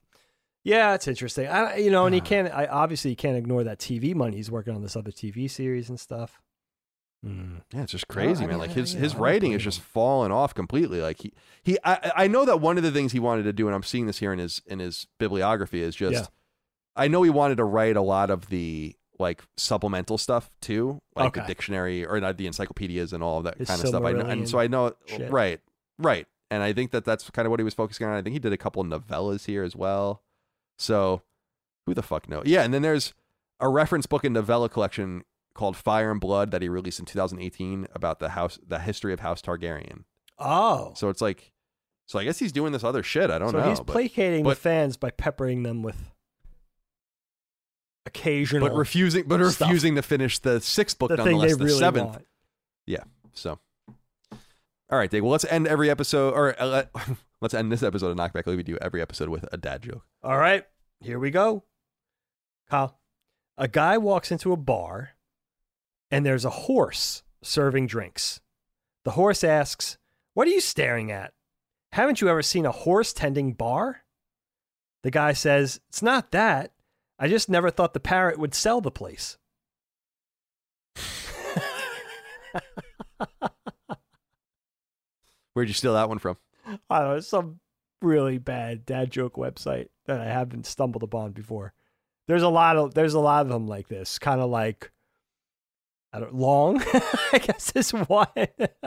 Yeah, it's interesting. I, you know, and he Ah. can't. I obviously he can't ignore that TV money. He's working on this other TV series and stuff. Hmm. Yeah, it's just crazy, man. Like I- his you his know, I writing is just fallen off completely. Like he he I I know that one of the things he wanted to do, and I'm seeing this here in his in his bibliography, is just Yeah. I know he wanted to write a lot of the like supplemental stuff too, like the dictionary or not the encyclopedias and all of that His kind of stuff. I know, and so I know shit. right, right, and I think that that's kind of what he was focusing on. I think he did a couple novellas here as well. So who the fuck knows? Yeah, and then there's a reference book and novella collection called Fire and Blood that he released in 2018 about the house, the history of House Targaryen. Oh, So it's like, so I guess he's doing this other shit. I don't so know. he's but- placating the fans by peppering them with occasional but refusing, but stuff. refusing to finish the sixth book, the thing nonetheless, they the really seventh. want. So, all right, Dave. Well, let's end every episode, or uh, let- let's end this episode of Knockback like we do every episode with a dad joke. All right, here we go. Kyle, a guy walks into a bar and there's a horse serving drinks. The horse asks, What are you staring at? Haven't you ever seen a horse tending bar? The guy says, It's not that. I just never thought the parrot would sell the place. Where'd you steal that one from? I don't know, some really bad dad joke website that I haven't stumbled upon before. There's a lot of there's a lot of them like this, kind of like I don't long. I guess is one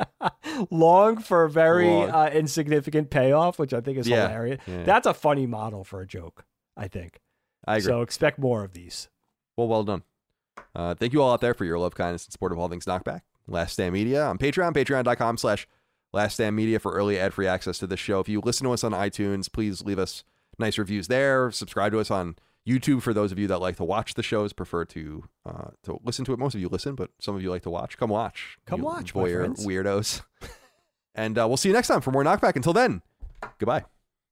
long for a very uh, insignificant payoff, which I think is Yeah. hilarious. Yeah. That's a funny model for a joke, I think. I agree. So expect more of these. Well, well done. Uh, thank you all out there for your love, kindness, and support of all things Knockback. Last Stand Media on Patreon, patreon.com slash Last Stand Media for early ad-free access to this show. If you listen to us on iTunes, please leave us nice reviews there. Subscribe to us on YouTube for those of you that like to watch the shows, prefer to uh, to listen to it. Most of you listen, but some of you like to watch. Come watch. Come watch, voyeur weirdos. and uh, we'll see you next time for more Knockback. Until then, goodbye.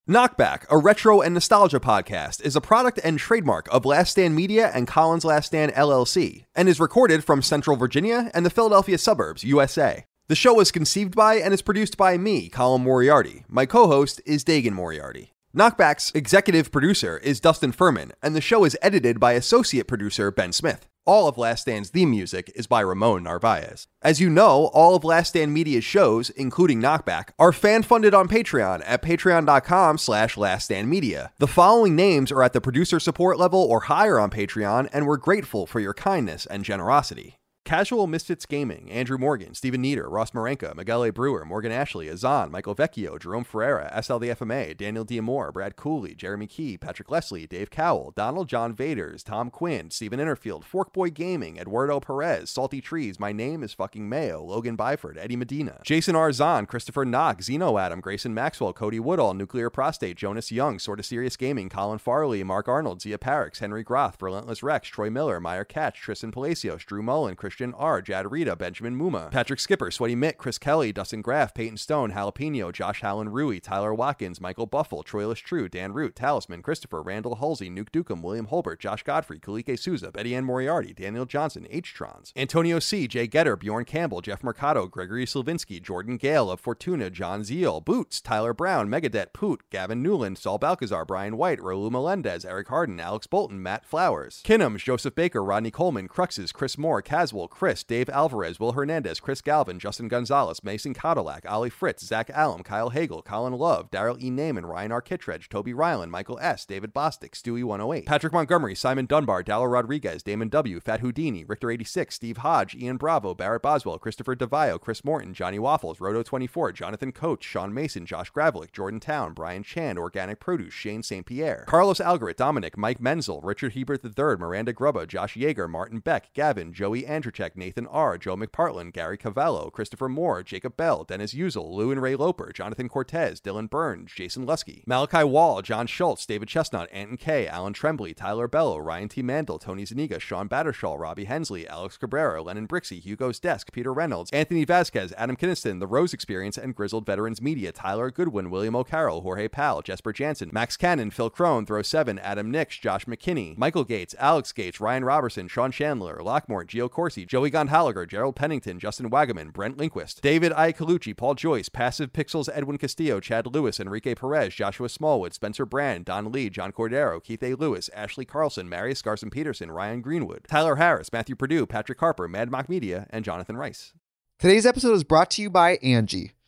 Knockback, a retro and nostalgia podcast, is a product and trademark of Last Stand Media and Colin's Last Stand LLC, and is recorded from Central Virginia and the Philadelphia suburbs, USA. The show was conceived by and is produced by me, Colin Moriarty. My co host is Dagan Moriarty. Knockback's executive producer is Dustin Furman, and the show is edited by associate producer Ben Smith. All of Last Stand's theme music is by Ramon Narvaez. As you know, all of Last Stand Media's shows, including Knockback, are fan-funded on Patreon at patreon.com slash laststandmedia. The following names are at the producer support level or higher on Patreon, and we're grateful for your kindness and generosity. Casual Misfits Gaming, Andrew Morgan, Stephen Nieder, Ross Marenka, Miguel. Brewer, Morgan Ashley, Azan, Michael Vecchio, Jerome Ferreira, SL the FMA, Daniel Diamore, Brad Cooley, Jeremy Key, Patrick Leslie, Dave Cowell, Donald John Vaders, Tom Quinn, Stephen Innerfield, Forkboy Gaming, Eduardo Perez, Salty Trees, My Name is Fucking Mayo, Logan Byford, Eddie Medina, Jason R. Zahn, Christopher Knock, Zeno Adam, Grayson Maxwell, Cody Woodall, Nuclear Prostate, Jonas Young, Sorta Serious Gaming, Colin Farley, Mark Arnold, Zia Parix, Henry Groth, Relentless Rex, Troy Miller, Meyer Catch, Tristan Palacios, Drew Mullen, Christian R., Jad Rita, Benjamin Muma, Patrick Skipper, Sweaty Mitt, Chris Kelly, Dustin Graff, Peyton Stone, Jalapeno, Josh Hallen Rui, Tyler Watkins, Michael Buffle, Troilus True, Dan Root, Talisman, Christopher, Randall Halsey, Nuke Dukem, William Holbert, Josh Godfrey, Kalike Souza, Betty Ann Moriarty, Daniel Johnson, H-Trons, Antonio C., Jay Getter, Bjorn Campbell, Jeff Mercado, Gregory Slavinsky, Jordan Gale of Fortuna, John Zeal, Boots, Tyler Brown, Megadet, Poot, Gavin Newland, Saul Balcazar, Brian White, Raul Melendez, Eric Harden, Alex Bolton, Matt Flowers, Kinnums, Joseph Baker, Rodney Coleman, Cruxes, Chris Moore, Caswell, Chris, Dave Alvarez, Will Hernandez, Chris Galvin, Justin Gonzalez, Mason Cadillac, Ali Fritz, Zach Allum, Kyle Hagel, Colin Love, Daryl E. Naiman, Ryan R. Kittredge, Toby Ryland, Michael S., David Bostic, Stewie 108, Patrick Montgomery, Simon Dunbar, Dallar Rodriguez, Damon W., Fat Houdini, Richter 86, Steve Hodge, Ian Bravo, Barrett Boswell, Christopher DeVio, Chris Morton, Johnny Waffles, Roto 24, Jonathan Coach, Sean Mason, Josh Gravelick, Jordan Town, Brian Chan, Organic Produce, Shane St. Pierre, Carlos Algarit, Dominic, Mike Menzel, Richard Hebert III, Miranda Grubba, Josh Yeager, Martin Beck, Gavin, Joey Andrzejczyk, Nathan R., Joe McPartlin, Gary Cavallo, Christopher Moore, Jacob Bell, Dennis Uzel, Lou and Ray Loper, Jonathan Cortez, Dylan Burns, Jason Lusky, Malachi Wall, John Schultz, David Chestnut, Anton K, Alan Trembley, Tyler Bello, Ryan T. Mandel, Tony Zaniga, Sean Battershall, Robbie Hensley, Alex Cabrera, Lennon Brixey, Hugo's Desk, Peter Reynolds, Anthony Vasquez, Adam Kinniston, The Rose Experience, and Grizzled Veterans Media, Tyler Goodwin, William O'Carroll, Jorge Powell, Jesper Jansen, Max Cannon, Phil Crone, Throw 7, Adam Nix, Josh McKinney, Michael Gates, Alex Gates, Ryan Robertson, Sean Chandler, Lockmore, Gio Corsi, Joey Gondhaliger, Gerald Pennington, Justin Wagaman, Brent Linquist, David I. Colucci, Paul Joyce, Passive Pixels, Edwin Castillo, Chad Lewis, Enrique Perez, Joshua Smallwood, Spencer Brand, Don Lee, John Cordero, Keith A. Lewis, Ashley Carlson, Marius Garson Peterson, Ryan Greenwood, Tyler Harris, Matthew Purdue, Patrick Harper, Mad Mock Media, and Jonathan Rice. Today's episode is brought to you by Angi.